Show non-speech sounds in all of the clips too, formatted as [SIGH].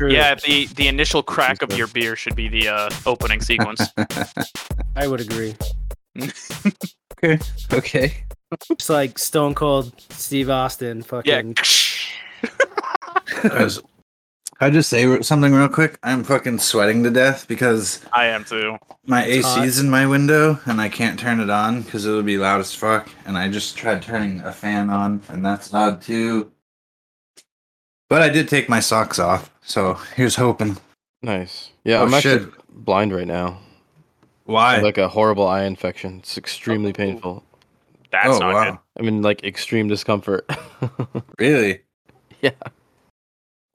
True. Yeah, the the initial crack of your beer should be the uh, opening sequence. [LAUGHS] I would agree. okay. Okay. It's like Stone Cold Steve Austin fucking Guys, Can I just say something real quick? I'm fucking sweating to death because I am too. my It's hot. AC's in my window and I can't turn it on because it'll be loud as fuck. And I just tried turning a fan on and that's loud too. But I did take my socks off, so here's hoping. Nice. Yeah, Oh, I'm actually blind right now. Why? like a horrible eye infection. It's extremely painful. That's oh not wow! good. I mean, like extreme discomfort. [LAUGHS] Really? Yeah.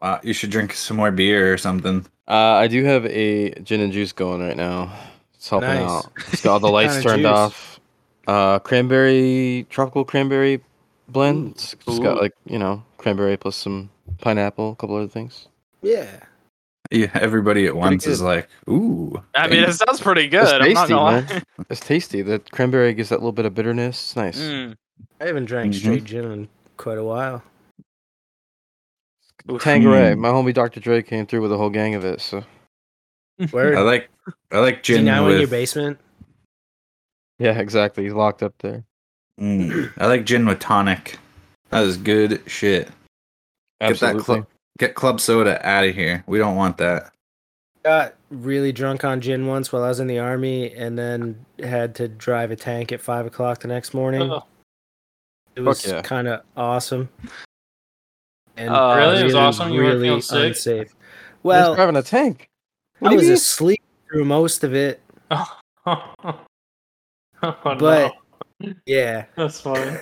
Wow, you should drink some more beer or something. uh, I do have a gin and juice going right now. It's helping Nice. out. It's got all the [LAUGHS] lights turned juice? off. Uh, cranberry, tropical cranberry blend. It's, it's got like you know cranberry plus some pineapple, a couple other things. Yeah. Yeah, everybody at once is like, "Ooh." I mean, it sounds pretty It's good. I'm not tasty, gonna lie. man. It's tasty. The cranberry gives that little bit of bitterness. It's nice. Mm. I haven't drank Mhm. straight gin in quite a while. Oof. Tanqueray. Mm. My homie Dr. Dre came through with a whole gang of it. So Word. I like, I like Is he gin now with. in your basement? yeah, exactly. He's locked up there. Mm, I like gin with tonic. That is good shit. Get that Absolutely. cl- get club soda out of here. We don't want that. Got really drunk on gin once while I was in the army, and then had to drive a tank at five o'clock the next morning. Oh. It was yeah. kind of awesome. And Uh, Really? It was awesome? You weren't feeling unsafe. Well, Well, driving a tank. What I was mean? asleep through most of it. [LAUGHS] Oh, But- no. Yeah, that's funny.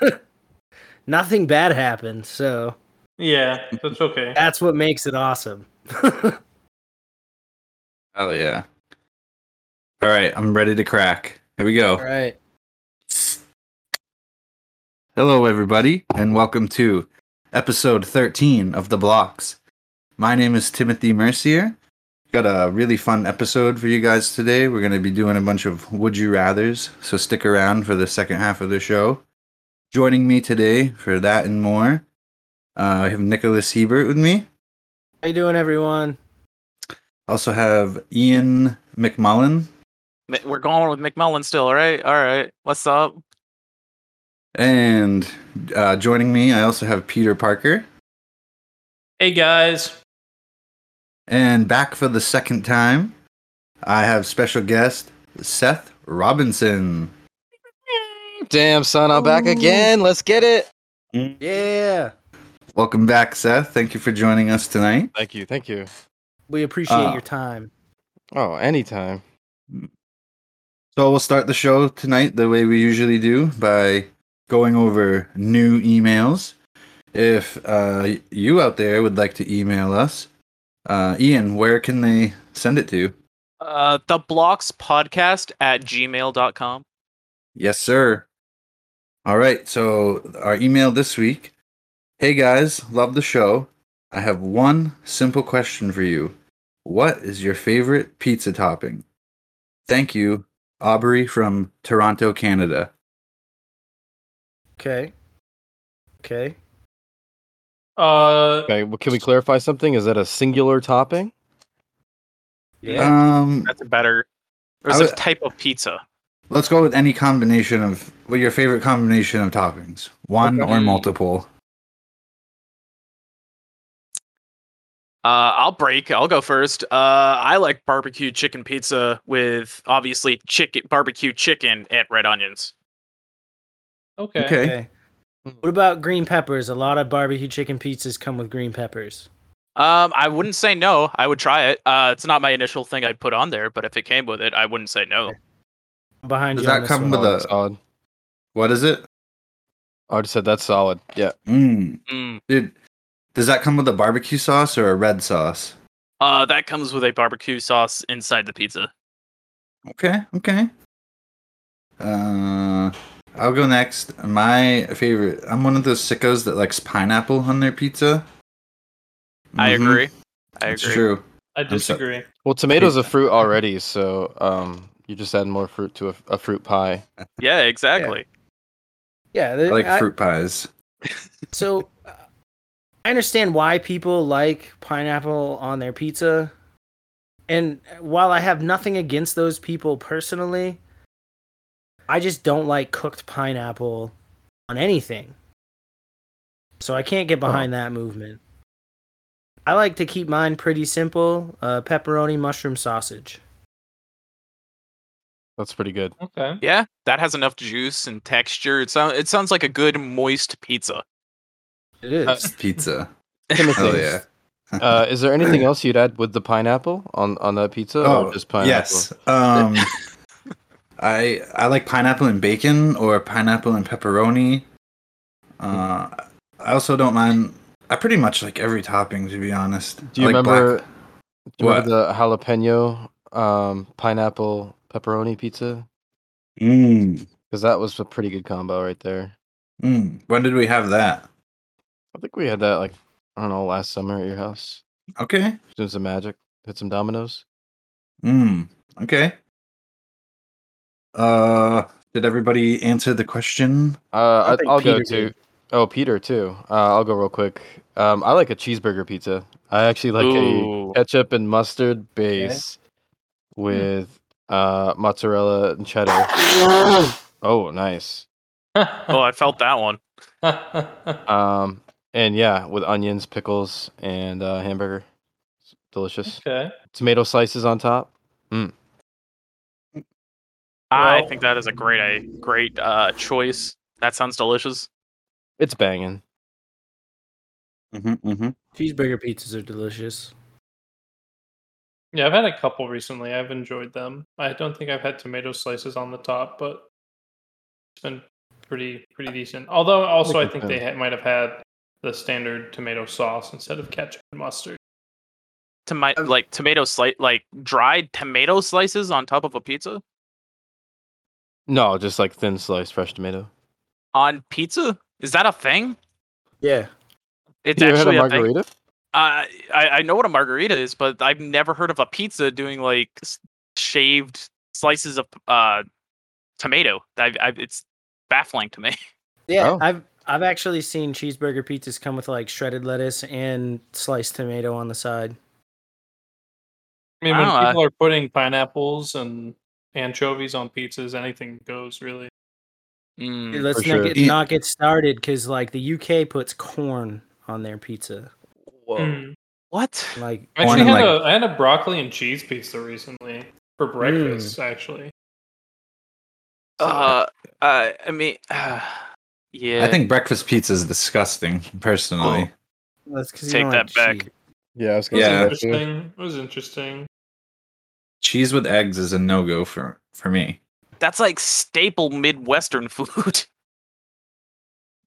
[LAUGHS] nothing bad happened, so Yeah, [LAUGHS] that's okay. that's what makes it awesome. [LAUGHS] Oh yeah. All right, I'm ready to crack. Here we go. All right. Hello, everybody, and welcome to episode 13 of The Blocks. My name is Timothy Mercier. Got a really fun episode for you guys today. We're going to be doing a bunch of Would You Rathers, so stick around for the second half of the show. Joining me today for that and more, uh, I have Nicholas Hebert with me. How you doing, everyone? Also have Ian McMullen We're going with McMullen still, right? All right. What's up? And uh, joining me, I also have Peter Parker. Hey guys. And back for the second time, I have special guest Seth Robinson. Damn, son, I'm back again. Let's get it. Yeah, Welcome back, Seth. Thank you for joining us tonight. Thank you. Thank you. we appreciate Uh, your time. Oh, anytime. So we'll start the show tonight the way we usually do by going over new emails. If uh, you out there would like to email us, uh, Ian, where can they send it to? Uh, the blocks podcast at gmail.com. Yes, sir. All right. So our email this week. Hey guys, love the show. I have one simple question for you. What is your favorite pizza topping? Thank you, Aubrey from Toronto, Canada. Okay. Okay. Uh, Okay, well, can we clarify something? Is that a singular topping? Yeah. Um, That's a better. Or is would- a type of pizza? let's go with any combination of well, your favorite combination of toppings, one Okay. or multiple. Uh, I'll break. I'll go first. Uh, I like barbecue chicken pizza with obviously chicken barbecue chicken and red onions. okay. Okay. Okay. What about green peppers? A lot of barbecue chicken pizzas come with green peppers. Um, I wouldn't say no. I would try it. Uh, it's not my initial thing I'd put on there, but if it came with it, I wouldn't say no. I'm behind Does you. on that come with a- solid. What is it? I just said that's solid. Yeah. Mm. Mm. Dude, does that come with a barbecue sauce or a red sauce? Uh, that comes with a barbecue sauce inside the pizza. Okay, okay. Uh, I'll go next. My favorite. I'm one of those sickos that likes pineapple on their pizza. I Mhm, agree. I It's agree. true. I so- disagree. Well, tomatoes a fruit already, so um, you just add more fruit to a, a fruit pie. Yeah, exactly. Yeah. I like I- fruit pies. So, uh, [LAUGHS] I understand why people like pineapple on their pizza. And while I have nothing against those people personally, I just don't like cooked pineapple on anything. So I can't get behind that movement. I like to keep mine pretty simple uh, pepperoni, mushroom, sausage. That's pretty good. Okay. Yeah, that has enough juice and texture. It sounds it sounds like a good moist pizza. It is. Uh, Pizza. [LAUGHS] Timothy, Oh yeah. uh, is there anything [LAUGHS] else you'd add with the pineapple on on that pizza, Oh or just pineapple? yes. Um, [LAUGHS] I I like pineapple and bacon or pineapple and pepperoni. Uh, I also don't mind. I pretty much like every topping to be honest. Do you I like remember? black- Do you remember the jalapeno um, pineapple pepperoni pizza? Mm, Because that was a pretty good combo right there. mm. When did we have that? I think we had that like I don't know last summer at your house. Okay. Doing some magic, hit some Domino's. Mm, okay. Uh, did everybody answer the question? Uh, I I, I'll go Peter to. did. Oh, Peter too. Uh, I'll go real quick. Um, I like a cheeseburger pizza. I actually like Ooh. a ketchup and mustard base with uh mozzarella and cheddar. [LAUGHS] oh, nice. [LAUGHS] Oh, I felt that one. Um, and yeah, with onions, pickles, and uh, hamburger. It's delicious. okay. Tomato slices on top. I Well- think that is a great a great uh choice. That sounds delicious. It's banging. Mm-hmm, mm-hmm. Cheeseburger pizzas are delicious. Yeah, I've had a couple recently. I've enjoyed them. I don't think I've had tomato slices on the top, but it's been pretty pretty decent. Although also I Like think they ha- might have had the standard tomato sauce instead of ketchup and mustard. Tomato like tomato slice like dried tomato slices on top of a pizza No, just like thin sliced fresh tomato. on pizza. Is that a thing? Yeah. It's you ever had actually a a thing. margarita? Uh, I I know what a margarita is, but I've never heard of a pizza doing like shaved slices of uh tomato. I've, I've, it's baffling to me. Yeah, Oh. I've I've actually seen cheeseburger pizzas come with like shredded lettuce and sliced tomato on the side. I mean, when I- people are putting pineapples and anchovies on pizzas, anything goes really. Mm. Let's not, sure. get, Yeah. not get started because like the UK puts corn on their pizza. Whoa. Mm. What? Like I actually had like- a I had a broccoli and cheese pizza recently for breakfast. Actually, So- Uh, uh, I mean, [SIGHS] uh, yeah. I think breakfast pizza is disgusting, personally. that's because Take that back. Yeah, I was it was Yeah. interesting. It was interesting. Cheese with eggs is a no go for for me. that's like staple Midwestern food. [LAUGHS]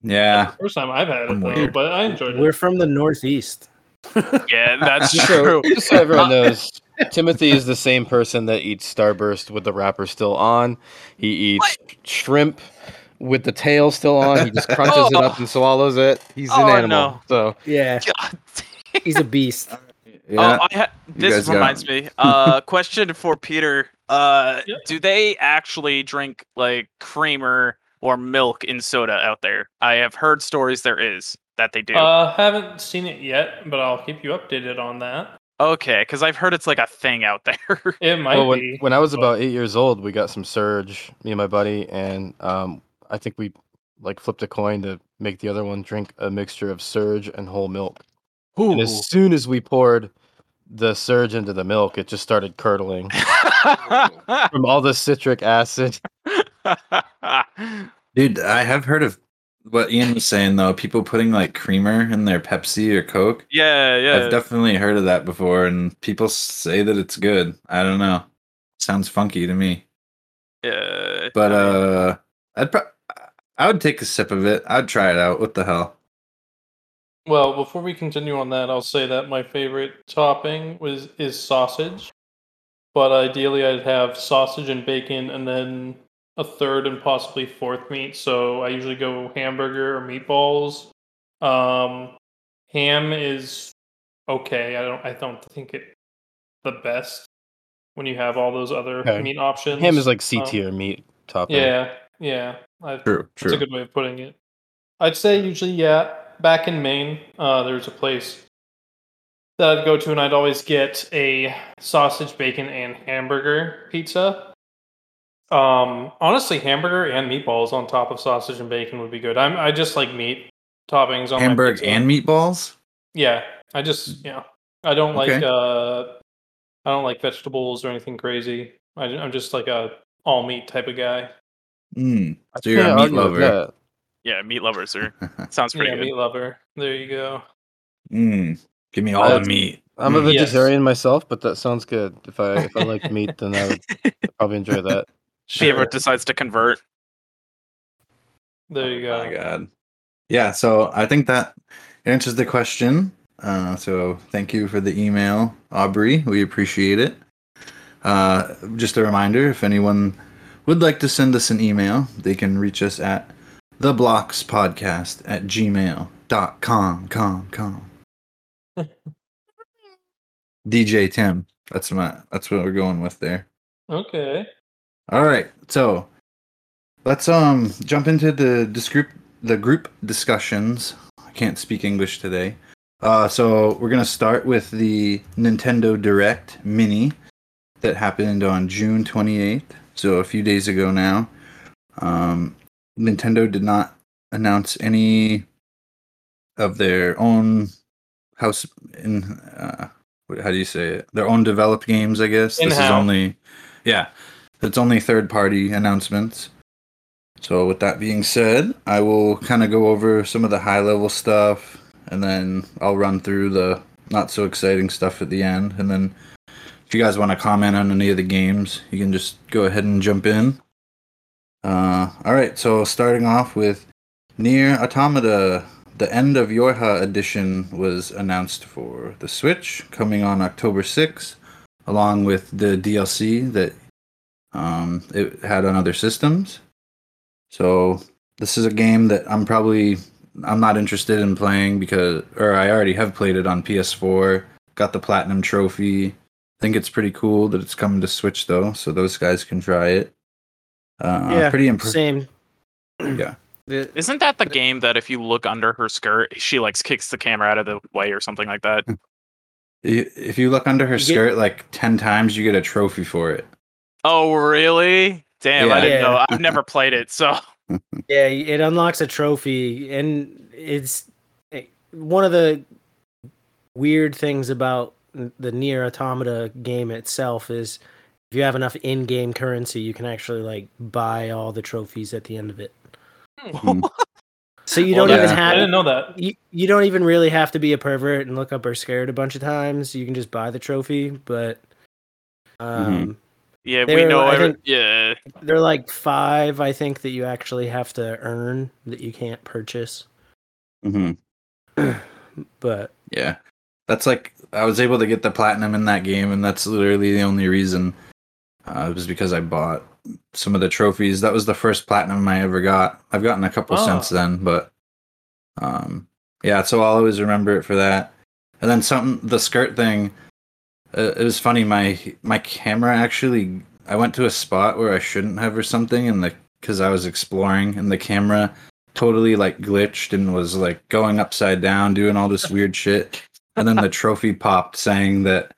Yeah. First time I've had it though, but I enjoyed it. We're from the Northeast. [LAUGHS] yeah, that's Just so, true. [LAUGHS] just so everyone knows, Timothy is the same person that eats Starburst with the wrapper still on. He eats shrimp with the tail still on. He just crunches it up [LAUGHS] and swallows it. He's an Oh, animal. no. So yeah, [LAUGHS] he's a beast. [LAUGHS] Yeah. Oh, I ha- this reminds me. Uh, question for Peter. Uh, Yeah. do they actually drink like creamer or milk in soda out there? I have heard stories there is that they do. Uh, haven't seen it yet, but I'll keep you updated on that. okay, because I've heard it's like a thing out there. It might well, when, be. when I was about eight years old, we got some Surge, me and my buddy, and um, I think we like flipped a coin to make the other one drink a mixture of Surge and whole milk. And as soon as we poured the Surge into the milk, it just started curdling [LAUGHS] from all the citric acid. [LAUGHS] Dude, I have heard of what Ian was saying though. People putting like creamer in their Pepsi or Coke. yeah, yeah. I've definitely heard of that before, and people say that it's good. I don't know. Sounds funky to me. yeah. But uh, I'd pro- I would take a sip of it. I'd try it out. What the hell? Well, before we continue on that, I'll say that my favorite topping was is sausage. But ideally, I'd have sausage and bacon, and then a third and possibly fourth meat. So I usually go hamburger or meatballs. Um, ham is okay. I don't. I don't think it the best when you have all those other Okay. meat options. Ham is like C Um, tier meat topping. Yeah, yeah. I, True, That's a good way of putting it. I'd say usually, yeah, back in Maine, uh, there's a place that I'd go to, and I'd always get a sausage, bacon, and hamburger pizza. Um, honestly, hamburger and meatballs on top of sausage and bacon would be good. I'm I just like meat toppings on my Hamburg pizza. and meatballs. Yeah, I just yeah, I don't like uh, I don't like vegetables or anything crazy. I, I'm just like a all meat type of guy. Mm. I So you're a meat lover. Yeah, meat lovers are sounds pretty yeah, good. meat lover. There you go. mm. Give me all the meat. I'm a Mm. Yes. vegetarian myself, but that sounds good. If I if I like [LAUGHS] meat, then I would probably enjoy that. [LAUGHS] If he ever decides to convert. There you Oh my go. god. Yeah, so I think that answers the question. Uh, so thank you for the email, Aubrey. We appreciate it. Uh, just a reminder, if anyone would like to send us an email, they can reach us at theblockspodcast at gmail.com. Com, com. [LAUGHS] DJ Tim. That's my that's what we're going with there. Okay. All right, so let's um jump into the group the group discussions. I can't speak English today. Uh, so we're gonna start with the Nintendo Direct Mini that happened on June 28th, so a few days ago now. Um, Nintendo did not announce any of their own house in uh, how do you say it? Their own developed games, I guess. This is only yeah, it's only third party announcements. So with that being said, I will kind of go over some of the high level stuff and then I'll run through the not so exciting stuff at the end and then if you guys want to comment on any of the games, you can just go ahead and jump in. Uh, all right, so starting off with NieR Automata, the End of Yorha edition was announced for the Switch, coming on October 6th, along with the DLC that um, it had on other systems. So this is a game that I'm probably I'm not interested in playing because, or I already have played it on PS4. Got the platinum trophy. Think it's pretty cool that it's coming to Switch though, so those guys can try it. Uh, yeah, pretty impressive. Same. yeah. [CLEARS THROAT] Isn't that the game that if you look under her skirt, she like kicks the camera out of the way or something like that? [LAUGHS] If you look under her You get- skirt like ten times, you get a trophy for it. oh, really? Damn, I didn't know. I've never played it, so [LAUGHS] Yeah, it unlocks a trophy, and it's eh, one of the weird things about the NieR Automata game itself is if you have enough in-game currency, you can actually like buy all the trophies at the end of it. Hmm. [LAUGHS] So you Well, don't yeah. even have I didn't know that. you, you don't even really have to be a pervert and look up or scared a bunch of times. You can just buy the trophy, but um yeah, we know. I Every, think- yeah, there are like five I think that you actually have to earn that you can't purchase. hmm [CLEARS THROAT] But Yeah, that's like I was able to get the platinum in that game, and that's literally the only reason. Uh, it was because I bought some of the trophies. That was the first platinum I ever got. I've gotten a couple Oh. since then, but um, yeah. So I'll always remember it for that. And then something, the skirt thing. Uh, it was funny. My my camera actually. I went to a spot where I shouldn't have or something, and the because I was exploring, and the camera totally like glitched and was like going upside down, doing all this weird shit. And then the trophy popped saying that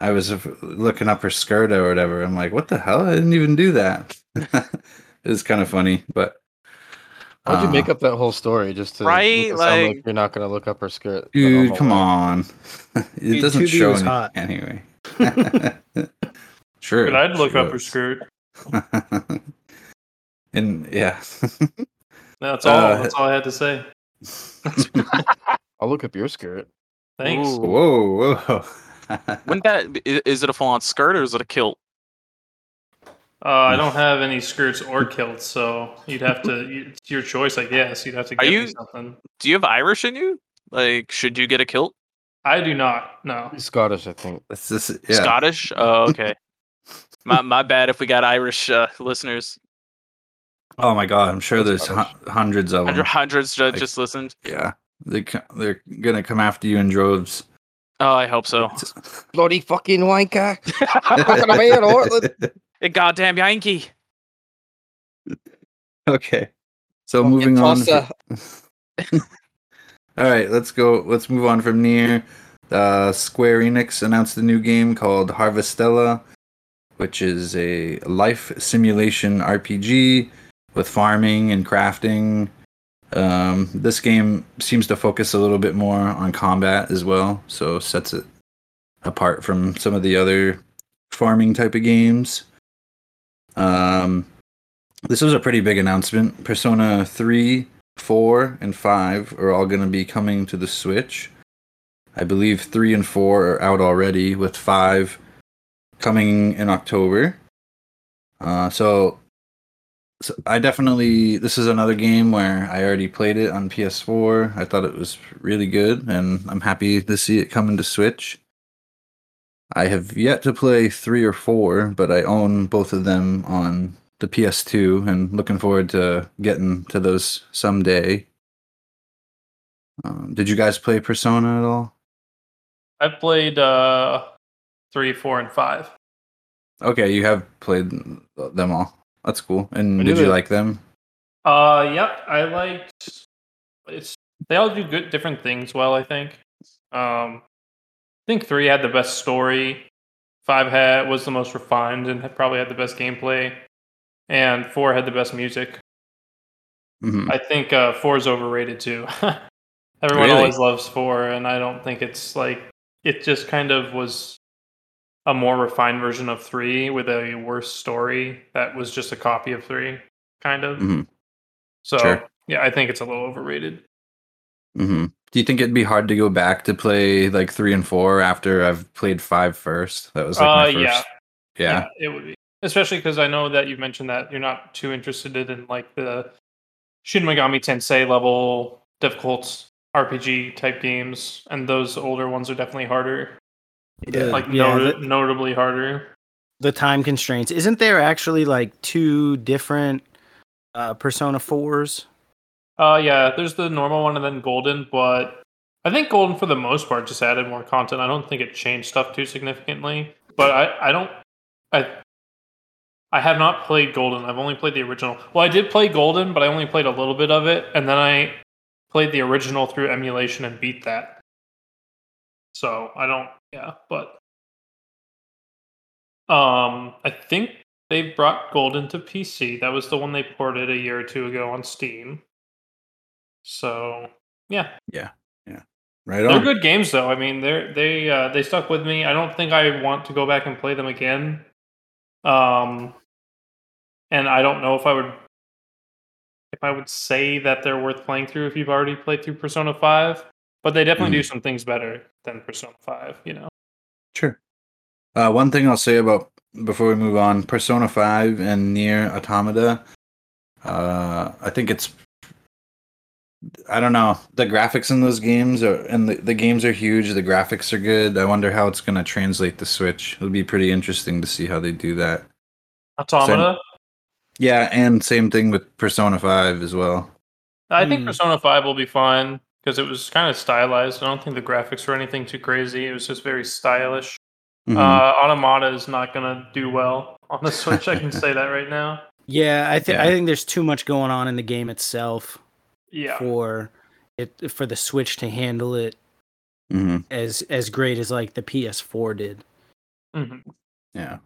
I was uh, looking up her skirt or whatever. I'm like, what the hell? I didn't even do that. [LAUGHS] it was kind of funny, but How'd you uh, make up that whole story just to Right, sound like, like- you're not gonna look up her skirt? Dude, come way? on. [LAUGHS] it Dude, doesn't 2B show was any- hot. anyway. [LAUGHS] sure. But I'd look up her skirt. and yeah. That's all. Uh, That's all I had to say. I'll look up your skirt. Thanks. Ooh. whoa, whoa. Wouldn't [LAUGHS] that i- is it a full on skirt or is it a kilt? Uh, I don't have any skirts or kilts, so you'd have to. It's your choice, I guess. You'd have to Are get you- me something. Do you have Irish in you? Like, should you get a kilt? I do not. No. Scottish, I think. That's just, yeah. Scottish? Oh, okay. [LAUGHS] my my bad if we got Irish uh, listeners. Oh my god, I'm sure That's there's hu- hundreds of them. Hundred, hundreds ju- Like- just listened. Yeah, they co- they're gonna come after you in droves. Oh, I hope so. [LAUGHS] Bloody fucking wanker! Fucking away in Ortland. A goddamn Yankee. okay, so Fucking moving on. tosser. [LAUGHS] All right, let's go. Let's move on from NieR. Uh, Square Enix announced a new game called Harvestella, which is a life simulation RPG with farming and crafting. Um, this game seems to focus a little bit more on combat as well, so sets it apart from some of the other farming type of games. Um, this was a pretty big announcement. Persona 3, 4, and 5 are all going to be coming to the Switch. I believe 3 and 4 are out already, with 5 coming in October. Uh, so, so I definitely this is another game where I already played it on PS4. I thought it was really good, and I'm happy to see it coming to Switch. I have yet to play three or four, but I own both of them on the PS2 and looking forward to getting to those someday. Um, did you guys play Persona at all? I played uh, three, four, and five. Okay, you have played them all. That's cool. And did you that- like them? Uh, yep. I liked. It's they all do good different things well. I think. Um, I think three had the best story. Five had was the most refined and had, probably had the best gameplay, and four had the best music. hmm I think uh, four is overrated too. [LAUGHS] Everyone Really? always loves four, and I don't think it's like it just kind of was a more refined version of three with a worse story that was just a copy of three, kind of. hmm So Sure. yeah, I think it's a little overrated. hmm Do you think it'd be hard to go back to play like three and four after I've played five first? That was like Uh, my first. yeah. Yeah. it would be. Especially because I know that you mentioned that you're not too interested in like the Shin Megami Tensei level difficult RPG type games, and those older ones are definitely harder. The- Like yeah, noti- the, notably harder. the time constraints. Isn't there actually like two different uh, Persona fours? Uh, yeah, there's the normal one and then Golden, but I think Golden for the most part just added more content. I don't think it changed stuff too significantly. But I, I don't, I, I have not played Golden. I've only played the original. Well, I did play Golden, but I only played a little bit of it, and then I played the original through emulation and beat that. So I don't, yeah, but um, I think they brought Golden to PC. That was the one they ported a year or two ago on Steam. So yeah, yeah, yeah. Right they're good games though. I mean, they're they uh, they stuck with me. I don't think I want to go back and play them again. Um, and I don't know if I would if I would say that they're worth playing through if you've already played through Persona Five. But they definitely do some things better than Persona Five. You know. Sure. Uh, one thing I'll say about before we move on, Persona Five and NieR Automata. Uh, I think it's. I don't know. The graphics in those games are, and the, the games are huge. The graphics are good. I wonder how it's going to translate to Switch. It'll be pretty interesting to see how they do that. Automata. Yeah, and same thing with Persona Five as well. I think Hmm. Persona 5 will be fine because it was kind of stylized. I don't think the graphics were anything too crazy. It was just very stylish. Mhm. Uh, Automata is not going to do well on the Switch. I can [LAUGHS] say that right now. Yeah, I think Yeah. I think there's too much going on in the game itself Yeah. for it for the Switch to handle it mm-hmm. as as great as like the PS4 did. Mm-hmm. Yeah.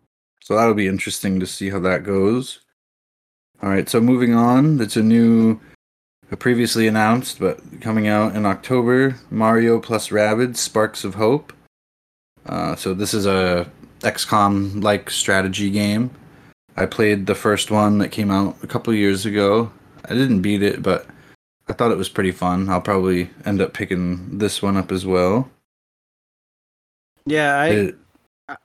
So that'll be interesting to see how that goes. All right, so moving on, it's a new previously announced but coming out in October, Mario plus Rabbids Sparks of Hope. Uh, so this is a XCOM like strategy game. I played the first one that came out a couple years ago. I didn't beat it, but I thought it was pretty fun. I'll probably end up picking this one up as well. Yeah, I It-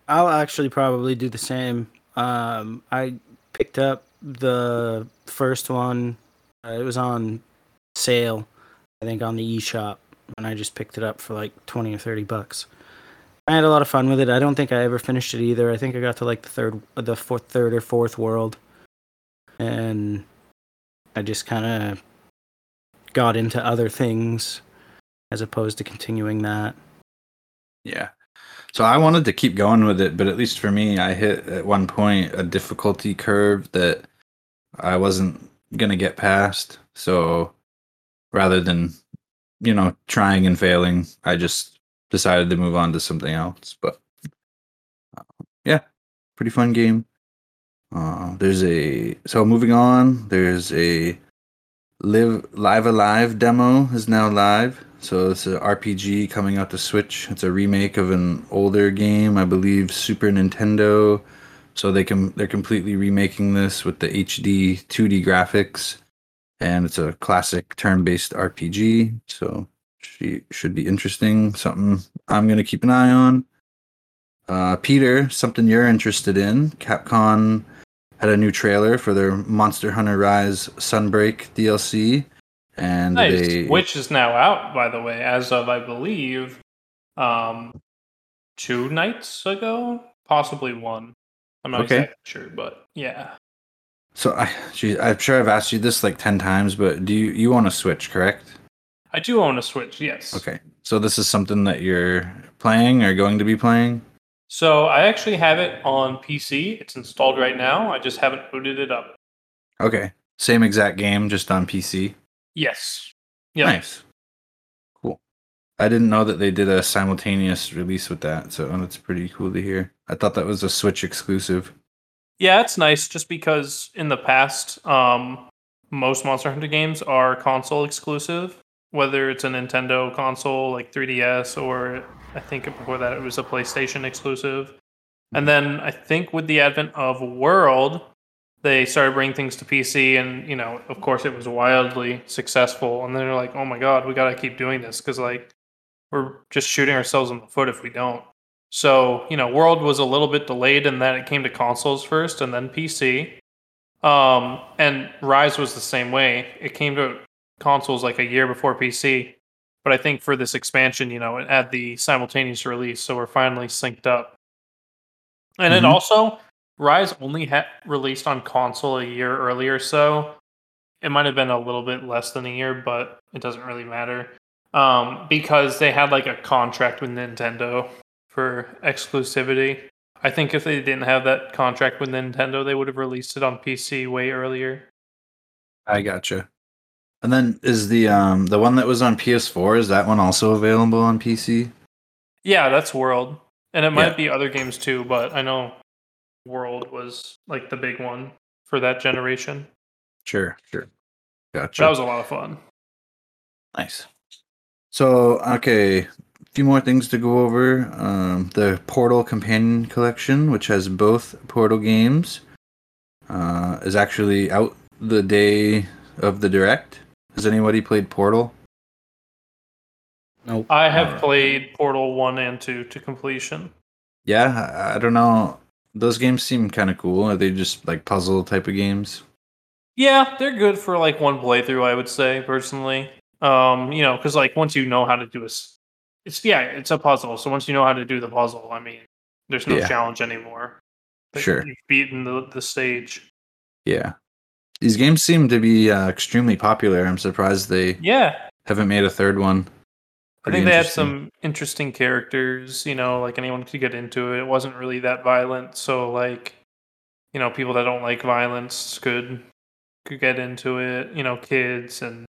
I'll actually probably do the same. Um, I picked up the first one. Uh, it was on sale, I think, on the eShop, and I just picked it up for like twenty or thirty bucks. I had a lot of fun with it. I don't think I ever finished it either. I think I got to like the third, the fourth, third or fourth world, and I just kind of got into other things as opposed to continuing that. Yeah. So I wanted to keep going with it, but at least for me, I hit at one point a difficulty curve that I wasn't gonna get past. So rather than you know, trying and failing, I just decided to move on to something else. But uh, yeah, pretty fun game. Uh, there's a so moving on. There's a live live alive demo is now live. So it's an RPG coming out to Switch. It's a remake of an older game, I believe, Super Nintendo. So they can they're completely remaking this with the HD 2D graphics, and it's a classic turn-based RPG. So she should be interesting. Something I'm gonna keep an eye on. Uh, Peter, something you're interested in? Capcom had a new trailer for their Monster Hunter Rise Sunbreak DLC, and Nice. they Which is now out, by the way, as of I believe, um, two nights ago, possibly one. I'm not Okay. exactly sure, but yeah. So I, gee, I'm sure I've asked you this like ten times, but do you you own a Switch, correct? I do own a Switch, yes. Okay, so this is something that you're playing or going to be playing. So I actually have it on PC. It's installed right now. I just haven't booted it up. Okay, same exact game, just on PC. Yes. Yeah. Nice, cool. I didn't know that they did a simultaneous release with that, so that's pretty cool to hear. I thought that was a Switch exclusive. Yeah, it's nice just because in the past, um, most Monster Hunter games are console exclusive, whether it's a Nintendo console like 3DS or I think before that it was a PlayStation exclusive. And then I think with the advent of World, they started bringing things to PC, and you know, of course, it was wildly successful. And then they're like, "Oh my god, we got to keep doing this because like we're just shooting ourselves in the foot if we don't." So, you know, World was a little bit delayed in that it came to consoles first and then PC. Um, and Rise was the same way. It came to consoles like a year before PC. But I think for this expansion, you know, it had the simultaneous release, so we're finally synced up. And then Mhm. also, Rise only had released on console a year earlier, so it might have been a little bit less than a year, but it doesn't really matter. Um, because they had like a contract with Nintendo for exclusivity. I think if they didn't have that contract with Nintendo, they would have released it on PC way earlier. I gotcha. And then is the um the one that was on PS4 is that one also available on PC? Yeah, that's World. And it might Yeah. be other games too, but I know World was like the big one for that generation. Sure, sure. Gotcha. That was a lot of fun. Nice. So, okay, few more things to go over. Um, the Portal Companion Collection, which has both Portal games, uh, is actually out the day of the direct. Has anybody played Portal? Nope. I have Alright. played Portal 1 and 2 to completion. Yeah, I, I don't know. Those games seem kind of cool. Are they just like puzzle type of games? Yeah, they're good for like one playthrough, I would say personally. Um, you know, because like once you know how to do a, s- it's yeah, it's a puzzle. So once you know how to do the puzzle, I mean, there's no Yeah. challenge anymore. Like, Sure. you've beaten the the stage. Yeah. These games seem to be uh, extremely popular. I'm surprised they Yeah, haven't made a third one. I think they had some interesting characters. You know, like anyone could get into it. It wasn't really that violent, so like, you know, people that don't like violence could could get into it. You know, kids and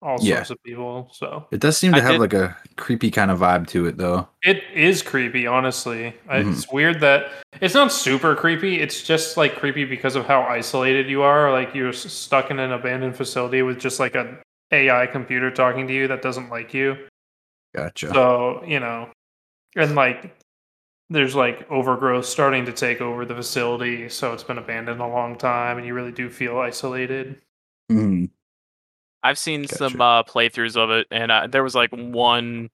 all Yeah. sorts of people. So It does seem to I have did- like a creepy kind of vibe to it, though. It is creepy, honestly. I Mhm. It's weird that it's not super creepy. It's just like creepy because of how isolated you are. Like you're stuck in an abandoned facility with just like a AI computer talking to you that doesn't like you. Gotcha. So you know, and like there's like overgrowth starting to take over the facility, so it's been abandoned a long time, and you really do feel isolated. Mhm. I've seen some uh, playthroughs of it, and uh, there was like one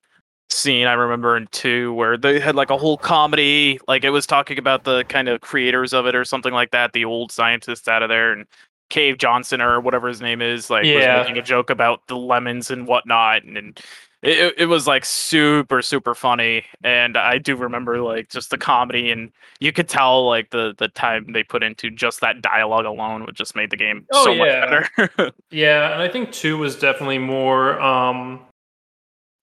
scene I remember in two where they had like a whole comedy, like it was talking about the kind of creators of it or something like that, the old scientists out of there, and Cave Johnson or whatever his name is, like Yeah. was making a joke about the lemons and whatnot, and, and it, it- was like super super funny, and I do remember like just the comedy, and you could tell like the the time they put into just that dialogue alone would just made the game Oh, so yeah. much better. [LAUGHS] Yeah, and I think two was definitely more um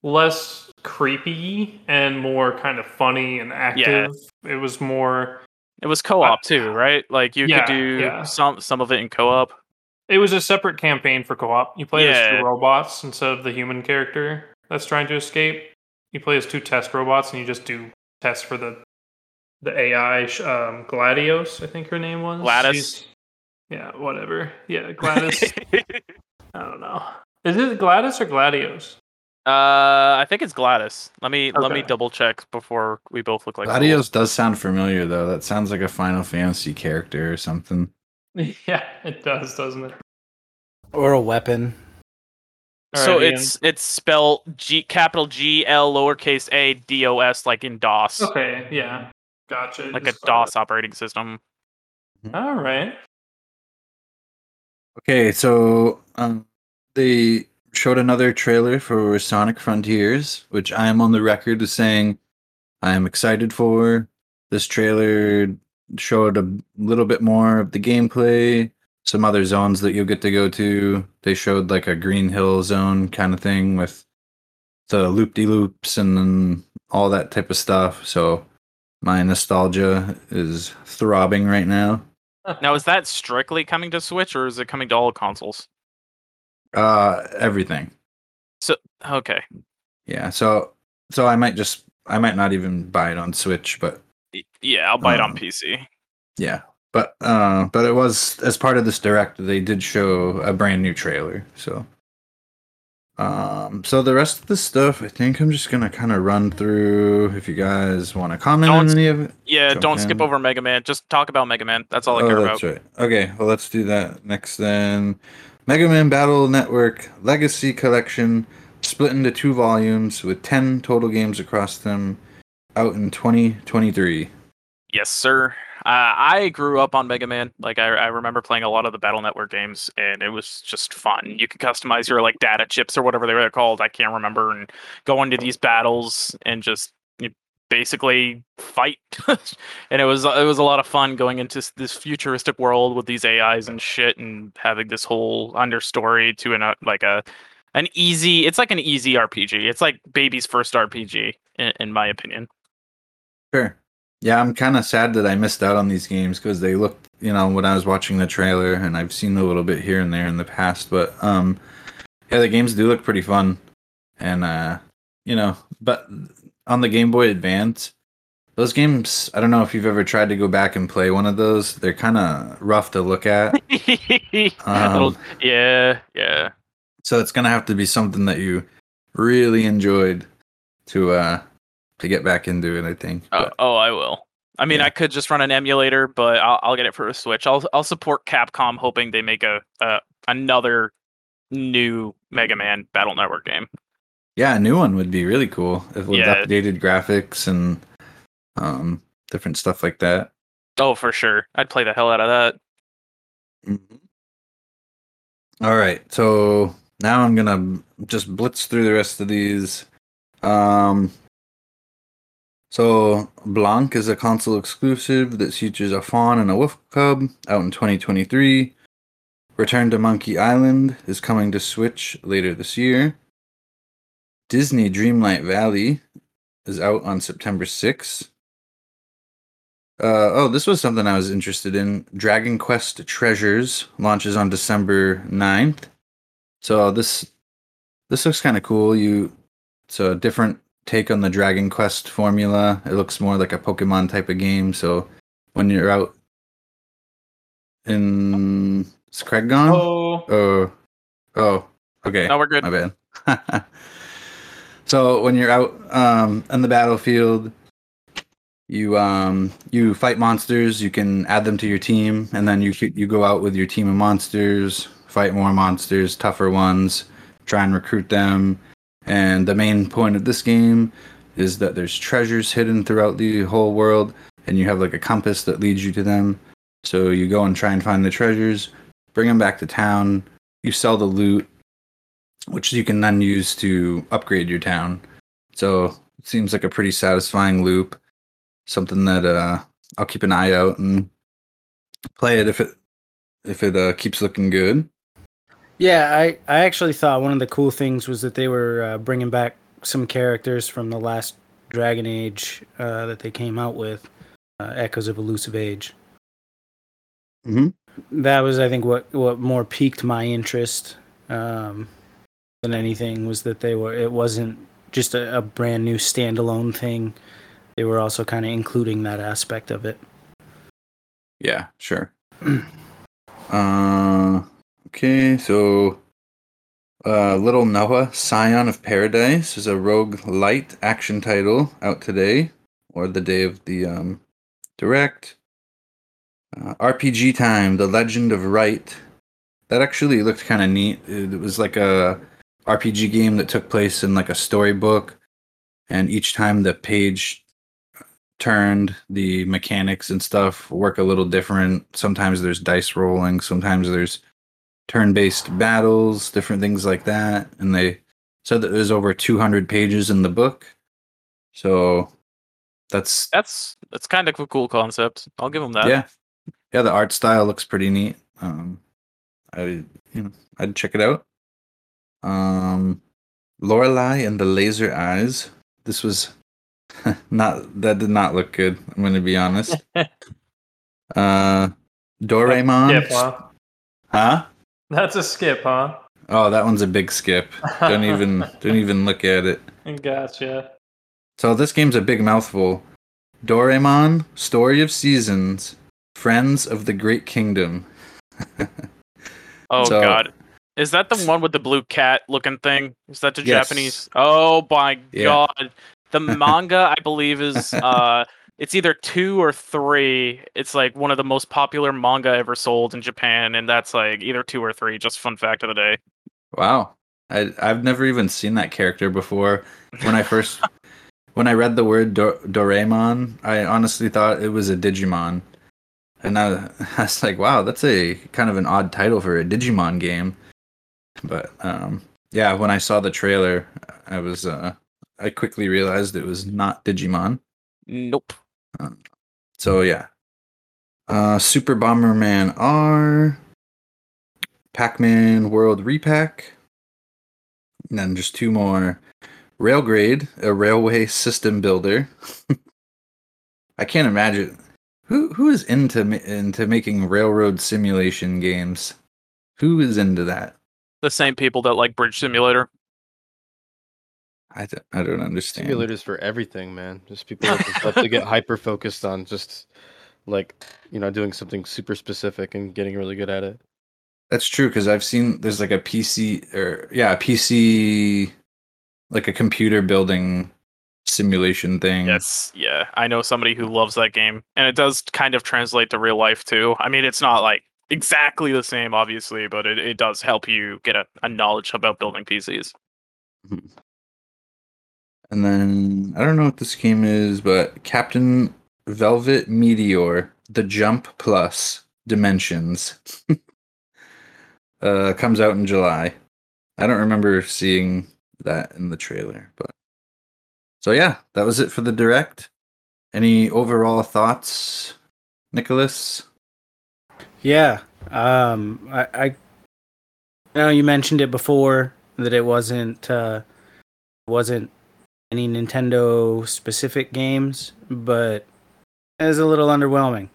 less creepy and more kind of funny and active. yeah. It was more It was co-op too, right? Like you Yeah, could do yeah. some some of it in co-op. It was a separate campaign for co-op. You play as two robots instead of the human character that's trying to escape. You play as two test robots, and you just do tests for the the AI. sh- Um, Gladios, I think her name was. Gladys. She's- yeah, whatever. Yeah, [LAUGHS] Gladys. I don't know. Is it Gladys or Gladios? uh, I think it's Gladys. Let me let me double check before we both look like fools. Gladios does sound familiar though. That sounds like a Final Fantasy character or something. [LAUGHS] yeah, it does, doesn't it? Or a weapon. So Alright, Ian. it's it's spelled G capital G L lowercase a D O S like in DOS, okay. Yeah, gotcha. like a Just saw DOS operating system. All right. Okay, so um, they showed another trailer for Sonic Frontiers, which I am on the record as saying I am excited for. This trailer showed a little bit more of the gameplay, some other zones that you'll get to go to. They showed like a Green Hill zone kind of thing with the loop de loops and all that type of stuff. So my nostalgia is throbbing right now. Now is that strictly coming to Switch or is it coming to all consoles? Uh, everything. So okay, Yeah, so so I might just I might not even buy it on Switch, but yeah, I'll buy it on Um, PC. yeah. But uh but it was as part of this direct they did show a brand new trailer. So um so the rest of the stuff I think I'm just going to kind of run through if you guys want to comment on Don't- any of it. Yeah, don't skip over Mega Man. Just talk about Mega Man. That's all I oh, care that's about. right. Okay, well let's do that next then. Mega Man Battle Network Legacy Collection split into two volumes with 10 total games across them out in 2023. Yes, sir. Uh, I grew up on Mega Man. Like I, I remember playing a lot of the Battle Network games, and it was just fun. You could customize your like data chips or whatever they were called. I can't remember, and go into these battles and just you basically fight. [LAUGHS] and it was it was a lot of fun going into this futuristic world with these AIs and shit, and having this whole understory to an uh, like a an easy. It's like an easy RPG. It's like baby's first RPG, in, in my opinion. Sure. Yeah, I'm kind of sad that I missed out on these games because they looked, you know, when I was watching the trailer, and I've seen a little bit here and there in the past, but um, yeah, the games do look pretty fun, and uh, you know, but on the Game Boy Advance, those games, I don't know if you've ever tried to go back and play one of those. They're kind of rough to look at. [LAUGHS] Um, yeah, yeah. so it's gonna have to be something that you really enjoyed to uh to get back into it. I think. Oh, oh, I will. I mean, Yeah. I could just run an emulator, but I'll, I'll get it for a Switch. I'll I'll support Capcom, hoping they make a, a another new Mega Man Battle Network game. Yeah, a new one would be really cool if with Yeah. updated graphics and um different stuff like that. Oh, for sure. I'd play the hell out of that. All right, so now I'm gonna just blitz through the rest of these. Um, so Blanc is a console exclusive that features a fawn and a wolf cub out in 2023. Return to Monkey Island is coming to Switch later this year. Disney Dreamlight Valley is out on September 6th. Uh, oh, this was something I was interested in. Dragon Quest Treasures launches on December 9th. So this this looks kind of cool. You it's a different take on the Dragon Quest formula. It looks more like a Pokemon type of game. So when you're out in is Craig gone? Oh, Oh, oh, okay. No, we're good. My bad. [LAUGHS] so when you're out um, on the battlefield, you um, you fight monsters. You can add them to your team, and then you you go out with your team of monsters, fight more monsters, tougher ones, try and recruit them. And the main point of this game is that there's treasures hidden throughout the whole world, and you have like a compass that leads you to them. So you go and try and find the treasures, bring them back to town. You sell the loot, which you can then use to upgrade your town. So it seems like a pretty satisfying loop. Something that uh, I'll keep an eye out and play it if it if it uh, keeps looking good. Yeah, I, I actually thought one of the cool things was that they were uh, bringing back some characters from the last Dragon Age uh, that they came out with, uh, Echoes of Elusive Age. Mm-hmm. that was I think what what more piqued my interest um, than anything was that they were it wasn't just a, a brand new standalone thing. They were also kind of including that aspect of it. Yeah, sure. [CLEARS THROAT] uh, okay, so uh, Little Noah, Scion of Paradise is a rogue light action title out today or the day of the um, direct. Uh, RPG Time, The Legend of Wright. That actually looked kind of neat. It was like a RPG game that took place in like a storybook, and each time the page turned, the mechanics and stuff work a little different. Sometimes there's dice rolling, sometimes there's turn-based battles, different things like that. And they said that there's over 200 pages in the book. So that's That's that's kind of a cool concept. I'll give them that. yeah, yeah. The art style looks pretty neat. Um, I you know I'd check it out. Um, Lorelai and the Laser Eyes. This was [LAUGHS] not that did not look good. I'm going to be honest. [LAUGHS] uh, Doraemon. Skip, huh? Huh? That's a skip, huh? Oh, that one's a big skip. Don't even [LAUGHS] don't even look at it. Gotcha. So this game's a big mouthful. Doraemon, Story of Seasons, Friends of the Great Kingdom. [LAUGHS] Oh So- god. Is that the one with the blue cat looking thing? Is that the Yes. Japanese? Oh my Yeah. god. The [LAUGHS] manga I believe is uh it's either 2 or 3. It's like one of the most popular manga ever sold in Japan and that's like either 2 or 3. Just fun fact of the day. Wow. I I've never even seen that character before. When I first [LAUGHS] when I read the word Do- Doraemon, I honestly thought it was a Digimon. And I, [LAUGHS] I was like, wow, that's a kind of an odd title for a Digimon game. But um yeah, when I saw the trailer, I was uh I quickly realized it was not Digimon. Nope. So yeah. Uh Super Bomberman R Pac-Man World Re-PAC. And then just two more. Railgrade, a railway system builder. [LAUGHS] I can't imagine who who is into into making railroad simulation games. Who is into that? The same people that like Bridge Simulator. I don't, I don't understand. Simulators for everything, man. Just people that just love to get hyper focused on just like you know doing something super specific and getting really good at it. That's true because I've seen there's like a PC or yeah, a PC like a computer building simulation thing. Yes, yeah. I know somebody who loves that game, and it does kind of translate to real life too. I mean, it's not like exactly the same, obviously, but it, it does help you get a, a knowledge about building PCs. [LAUGHS] And then I don't know what this game is, but Captain Velvet Meteor, The Jump Plus Dimensions. [LAUGHS] uh comes out in July. I don't remember seeing that in the trailer, but so yeah, that was it for the direct. Any overall thoughts, Nicholas? Yeah. Um I, I I know you mentioned it before that it wasn't uh wasn't any Nintendo specific games, but it was a little underwhelming.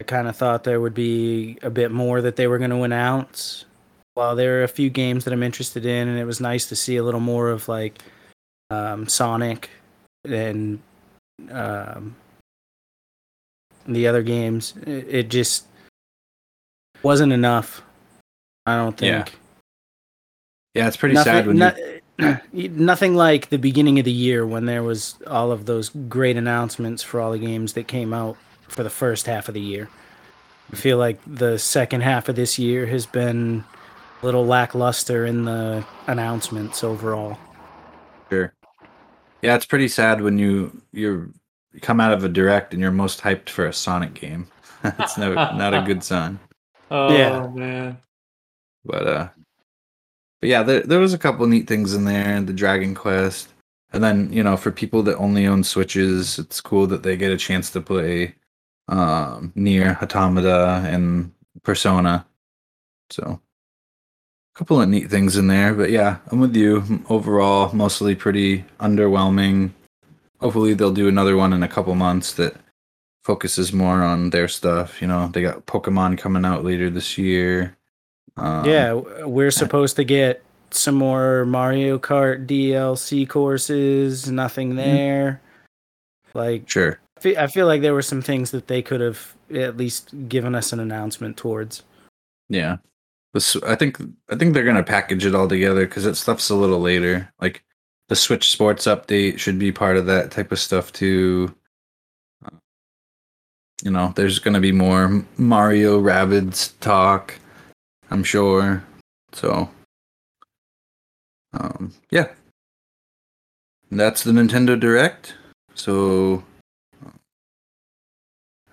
I kind of thought there would be a bit more that they were going to announce. While there are a few games that I'm interested in, and it was nice to see a little more of like um, Sonic and um, the other games. It, it just wasn't enough. I don't think. Yeah, yeah it's pretty sad when no- you [CLEARS THROAT] nothing like the beginning of the year when there was all of those great announcements for all the games that came out for the first half of the year. I feel like the second half of this year has been a little lackluster in the announcements overall. Sure. Yeah, it's pretty sad when you you come out of a direct and you're most hyped for a Sonic game. [LAUGHS] It's no not a good sign. [LAUGHS] Oh Yeah. man. But uh but yeah, there there was a couple neat things in there, the Dragon Quest. And then, you know, for people that only own Switches, it's cool that they get a chance to play um NieR Automata and Persona. So a couple of neat things in there, but yeah, I'm with you. Overall, mostly pretty underwhelming. Hopefully they'll do another one in a couple months that focuses more on their stuff. You know, they got Pokemon coming out later this year. Um, yeah, we're supposed to get some more Mario Kart DLC courses. Nothing there. Like sure. I fe- I feel like there were some things that they could have at least given us an announcement towards. Yeah. This, I think I think they're gonna package it all together because that stuff's a little later. Like the Switch Sports update should be part of that type of stuff too. You know, there's gonna be more Mario Rabbids talk, I'm sure. So, um, yeah, that's the Nintendo Direct. So,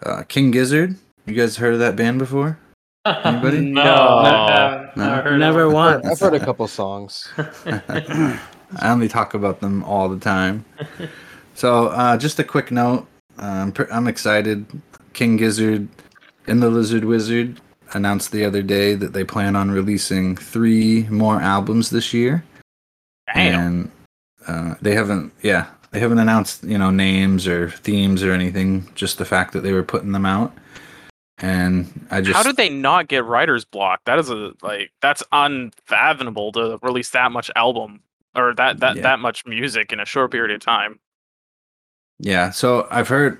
uh, King Gizzard, you guys heard of that band before? Anybody? [LAUGHS] no, No. never, No. never heard Never once. I've heard a couple songs. [LAUGHS] [LAUGHS] I only talk about them all the time. So, uh, just a quick note. Um, pr- I'm excited. King Gizzard and the Lizard Wizard announced the other day that they plan on releasing three more albums this year. Damn. And uh, they haven't, yeah, they haven't announced, you know, names or themes or anything. Just the fact that they were putting them out. And I just, How did they not get writer's block? That is a like that's unfathomable to release that much album or that that Yeah. that much music in a short period of time. Yeah, so I've heard.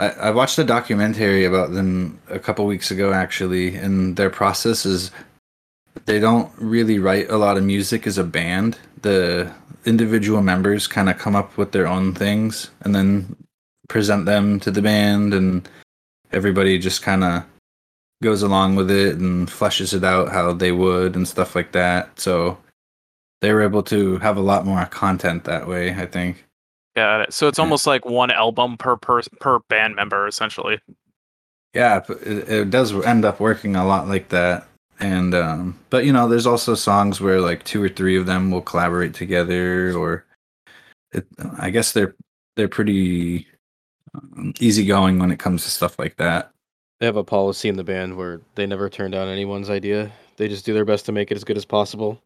I, I watched a documentary about them a couple weeks ago, actually, and their process is they don't really write a lot of music as a band. The individual members kind of come up with their own things and then present them to the band, and everybody just kind of goes along with it and fleshes it out how they would and stuff like that. So they were able to have a lot more content that way, I think. Got it. So it's almost like one album per per per band member, essentially. Yeah, it, it does end up working a lot like that. And um but you know, there's also songs where like two or three of them will collaborate together or it, I guess they're they're pretty um, easygoing when it comes to stuff like that. They have a policy in the band where they never turn down anyone's idea. They just do their best to make it as good as possible.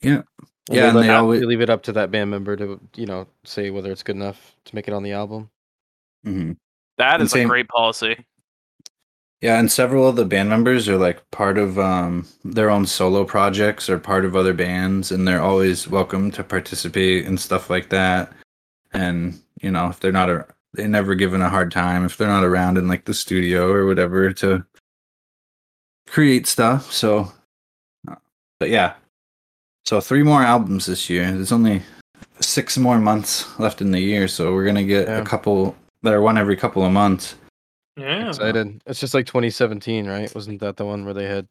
Yeah. And Yeah, they, and they always- they leave it up to that band member to, you know, say whether it's good enough to make it on the album. hmm That And is a great policy. Yeah, and several of the band members are like part of um their own solo projects or part of other bands and they're always welcome to participate and stuff like that. And you know, if they're not a they never given a hard time if they're not around in like the studio or whatever to create stuff. So uh, but yeah. So three more albums this year. There's only six more months left in the year, so we're going to get Yeah. a couple that are one every couple of months. Yeah. Excited. It's just like 2017, right? Wasn't that the one where they had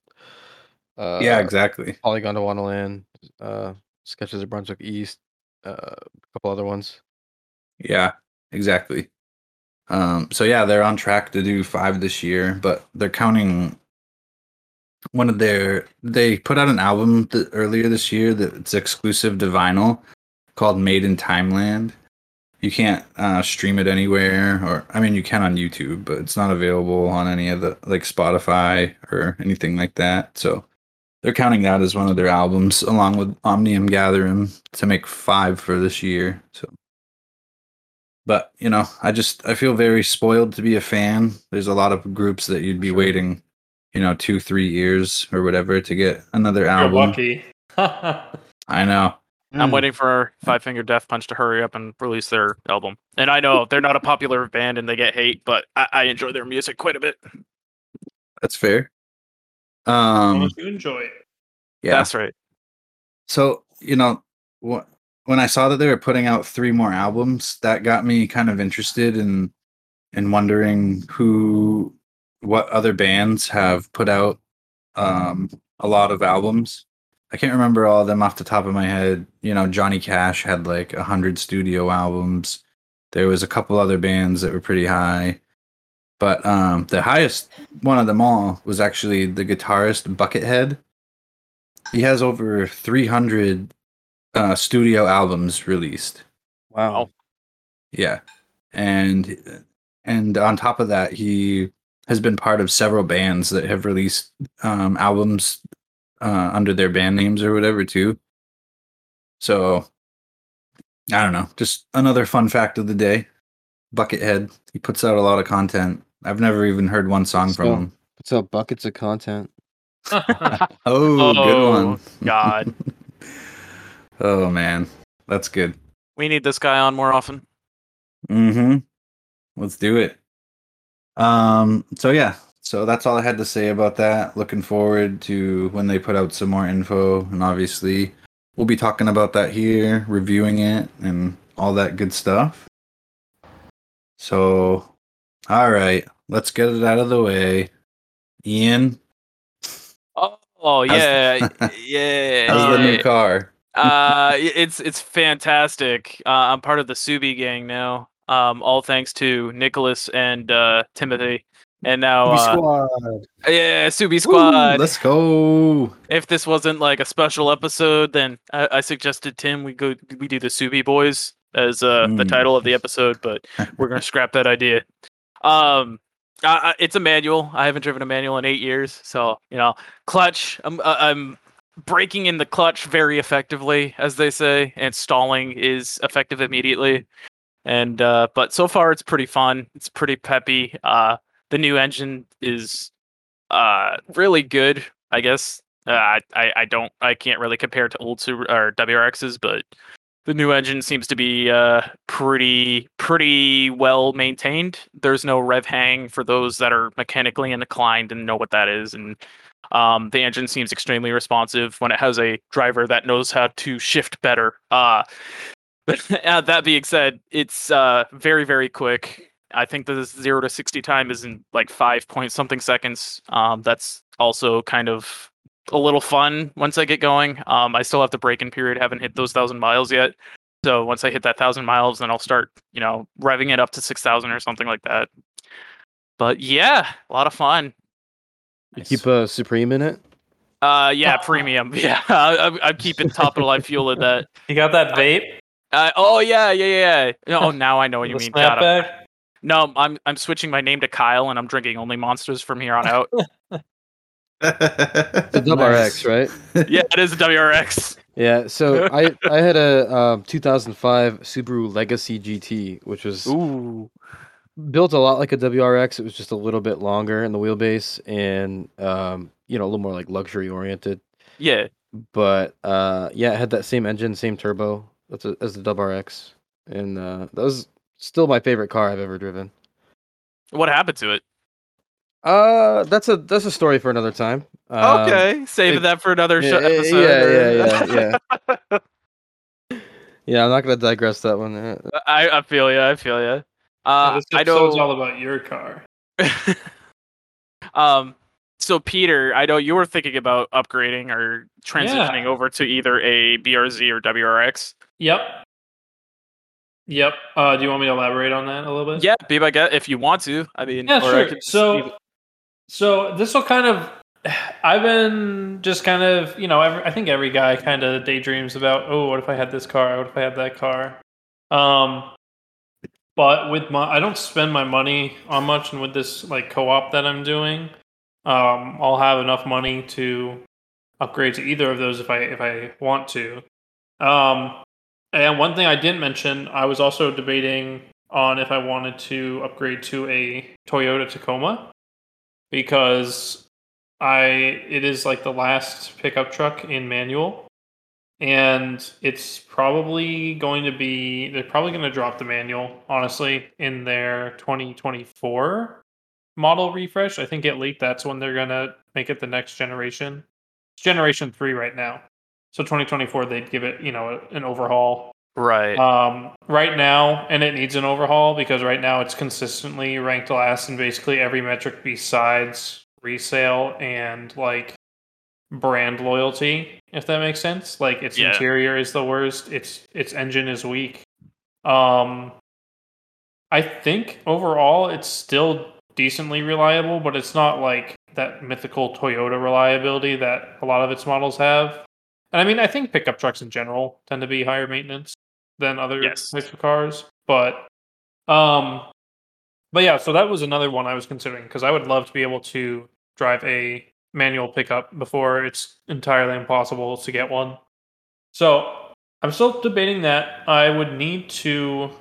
uh yeah, exactly. Polygondwanaland, uh Sketches of Brunswick East, uh, a couple other ones. Yeah, exactly. Um, so yeah, they're on track to do five this year, but they're counting one of their. They put out an album th- earlier this year that's exclusive to vinyl called "Made in Timeland." You can't uh, stream it anywhere, or I mean, you can on YouTube, but it's not available on any of the like Spotify or anything like that. So they're counting that as one of their albums, along with Omnium Gatherum, to make five for this year. So but you know i just i feel very spoiled to be a fan there's a lot of groups that you'd be Sure. waiting you know two three years or whatever to get another You're album lucky. [LAUGHS] i know I'm Mm. waiting for Five Finger Death Punch to hurry up and release their album. And I know they're not a popular band and they get hate, but I, I enjoy their music quite a bit. that's fair As long um as you enjoy it. yeah That's right. so you know wh- when i saw that they were putting out three more albums that got me kind of interested in in wondering who what other bands have put out um a lot of albums. I can't remember all of them off the top of my head. You know johnny cash had like a hundred studio albums. There was a couple other bands that were pretty high. But um the highest one of them all was actually the guitarist buckethead. He has over 300 uh, studio albums released. Wow. Yeah, and and on top of that, he has been part of several bands that have released um, albums uh, under their band names or whatever too. So I don't know, just another fun fact of the day. Buckethead. He puts out a lot of content. I've never even heard one song from him. Puts out buckets of content. [LAUGHS] [LAUGHS] Oh, good one. God, [LAUGHS] Oh man, that's good. we need this guy on more often. Mm-hmm. Let's do it. Um. So yeah. So that's all I had to say about that. Looking forward to when they put out some more info, and obviously we'll be talking about that here, reviewing it, and all that good stuff. So, all right, let's get it out of the way. Ian, Oh, oh How's- yeah, [LAUGHS] yeah. how's the yeah. new car? uh, it's it's fantastic. Uh, I'm part of the Subi gang now. Um, all thanks to Nicholas and uh, Timothy, and now uh, squad. yeah, Subi Woo, squad. let's go. if this wasn't like a special episode, then I, I suggested Tim we go we do the Subi Boys as uh, the Mm. title of the episode, but [LAUGHS] we're gonna scrap that idea. Um, I, I, it's a manual. I haven't driven a manual in eight years, so you know, clutch. I'm I'm breaking in the clutch very effectively, as they say, and stalling is effective immediately. And uh, but so far it's pretty fun. It's pretty peppy. Uh, the new engine is uh really good. I guess uh, I I don't I can't really compare to old Super or WRXs, but the new engine seems to be uh pretty pretty well maintained. There's no rev hang for those that are mechanically inclined and know what that is, and um, the engine seems extremely responsive when it has a driver that knows how to shift better. Uh, but [LAUGHS] uh, that being said, it's uh, very very quick. I think the zero to sixty time is in like five point something seconds. Um, that's also kind of a little fun once I get going. Um, I still have the break-in period, haven't hit those thousand miles yet. So once I hit that thousand miles, then I'll start, you know, revving it up to six thousand or something like that. But yeah, a lot of fun. You keep a Supreme in it. Uh, yeah, [LAUGHS] premium. [LAUGHS] Yeah, I, I'm- I'm keeping top of the line fuel at that. you got that vape? Uh, oh yeah, yeah, yeah. yeah. Oh, [LAUGHS] now I know what you mean. God, I'm- no, I'm I'm switching my name to Kyle, and I'm drinking only monsters from here on out. The WRX, RX, right? yeah, it is a WRX. Yeah. So [LAUGHS] I I had a um, 2005 Subaru Legacy GT, which was Ooh. built a lot like a WRX. It was just a little bit longer in the wheelbase and um, you know a little more like luxury oriented. Yeah. But uh, yeah, it had that same engine, same turbo as, a, as the double RX, and uh, that was still my favorite car I've ever driven. What happened to it? Uh, that's a that's a story for another time. Um, okay, saving it- that for another yeah, show yeah, episode. yeah, yeah, yeah, Yeah, [LAUGHS] I'm not gonna digress that one. Uh, I, I feel you. I feel you. Uh, this I episode's know. all about your car. [LAUGHS] um. So Peter, I know you were thinking about upgrading or transitioning Yeah. over to either a BRZ or WRX. Yep. Yep. Uh, do you want me to elaborate on that a little bit? Yeah, be my guest if you want to. I mean, Yeah, or I sure. So, either- so this will kind of. [SIGHS] I've been just kind of, you know, every, I think every guy kind of daydreams about, oh, what if I had this car? What if I had that car? Um, but with my, I don't spend my money on much, and with this like co-op that I'm doing, um, I'll have enough money to upgrade to either of those if I if I want to. Um, and one thing I didn't mention, I was also debating on if I wanted to upgrade to a Toyota Tacoma because I it is like the last pickup truck in manual and it's probably going to be they're probably going to drop the manual honestly in their 2024 model refresh. I think it leaked that's when they're going to make it the next generation. It's generation 3 right now. So 2024 they'd give it, you know, an overhaul right. um, right now, and it needs an overhaul because right now it's consistently ranked last in basically every metric besides resale and like brand loyalty, if that makes sense. Like its Yeah. interior is the worst. Its its engine is weak. Um, I think overall it's still decently reliable, but it's not like that mythical Toyota reliability that a lot of its models have. And I mean, I think pickup trucks in general tend to be higher maintenance than other Yes. types of cars. But, um, but yeah, so that was another one I was considering because I would love to be able to drive a manual pickup before it's entirely impossible to get one. So I'm still debating that. I would need to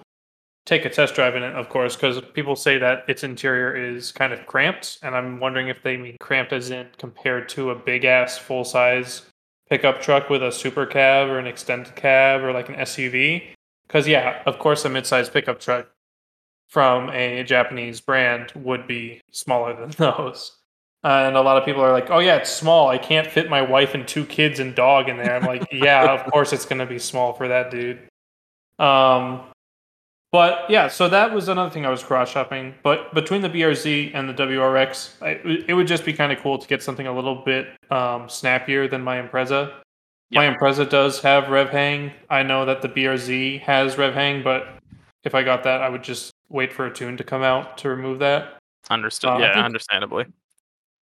take a test drive in it, of course, because people say that its interior is kind of cramped, and I'm wondering if they mean cramped as in compared to a big ass full size pickup truck with a super cab or an extended cab or like an SUV. Because yeah, of course, a mid-sized pickup truck from a Japanese brand would be smaller than [LAUGHS] those. Uh, and a lot of people are like, "Oh yeah, it's small. I can't fit my wife and two kids and dog in there." I'm like, "Yeah, of [LAUGHS] course it's going to be small for that dude." Um, but yeah, so that was another thing I was cross shopping. But between the BRZ and the WRX, I, it would just be kind of cool to get something a little bit um, snappier than my Impreza. My Impreza does have rev hang. I know that the BRZ has rev hang, but if I got that, I would just wait for a tune to come out to remove that. Understood. Uh, yeah, understandably.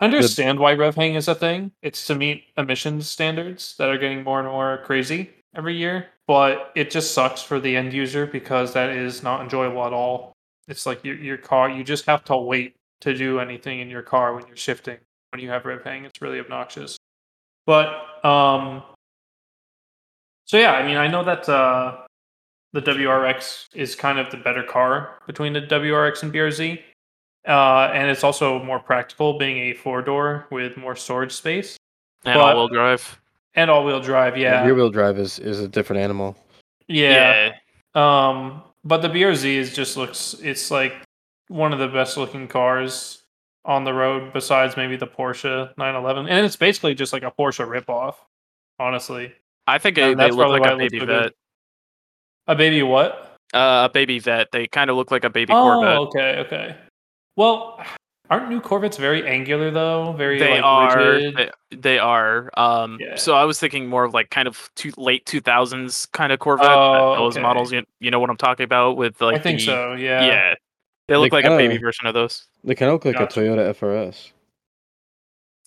I understand why rev hang is a thing. It's to meet emissions standards that are getting more and more crazy every year. But it just sucks for the end user because that is not enjoyable at all. It's like your your car. You just have to wait to do anything in your car when you're shifting. When you have rev hang, it's really obnoxious. But um, so yeah, I mean, I know that uh, the WRX is kind of the better car between the WRX and BRZ. Uh, and it's also more practical being a four door with more storage space And all wheel drive. And all wheel drive. Yeah. Rear wheel drive is, is a different animal. yeah. Um, but the BRZ is just looks, it's like one of the best looking cars on the road besides maybe the Porsche 911. And it's basically just like a Porsche ripoff, honestly. I think And they, they that's look probably like a baby vet. A baby what? Uh, a baby vet. They kind of look like a baby oh, Corvette. okay, okay. Well, aren't new Corvettes very angular though? Very They like, are. rigid? They, they are. Um, Yeah. so I was thinking more of like kind of two, late two thousands kind of Corvette. Oh, those okay. models. You, you know what I'm talking about with like I think the- so. Yeah. Yeah. They look like a baby version of those. They kind of look like Gotcha. a Toyota FRS.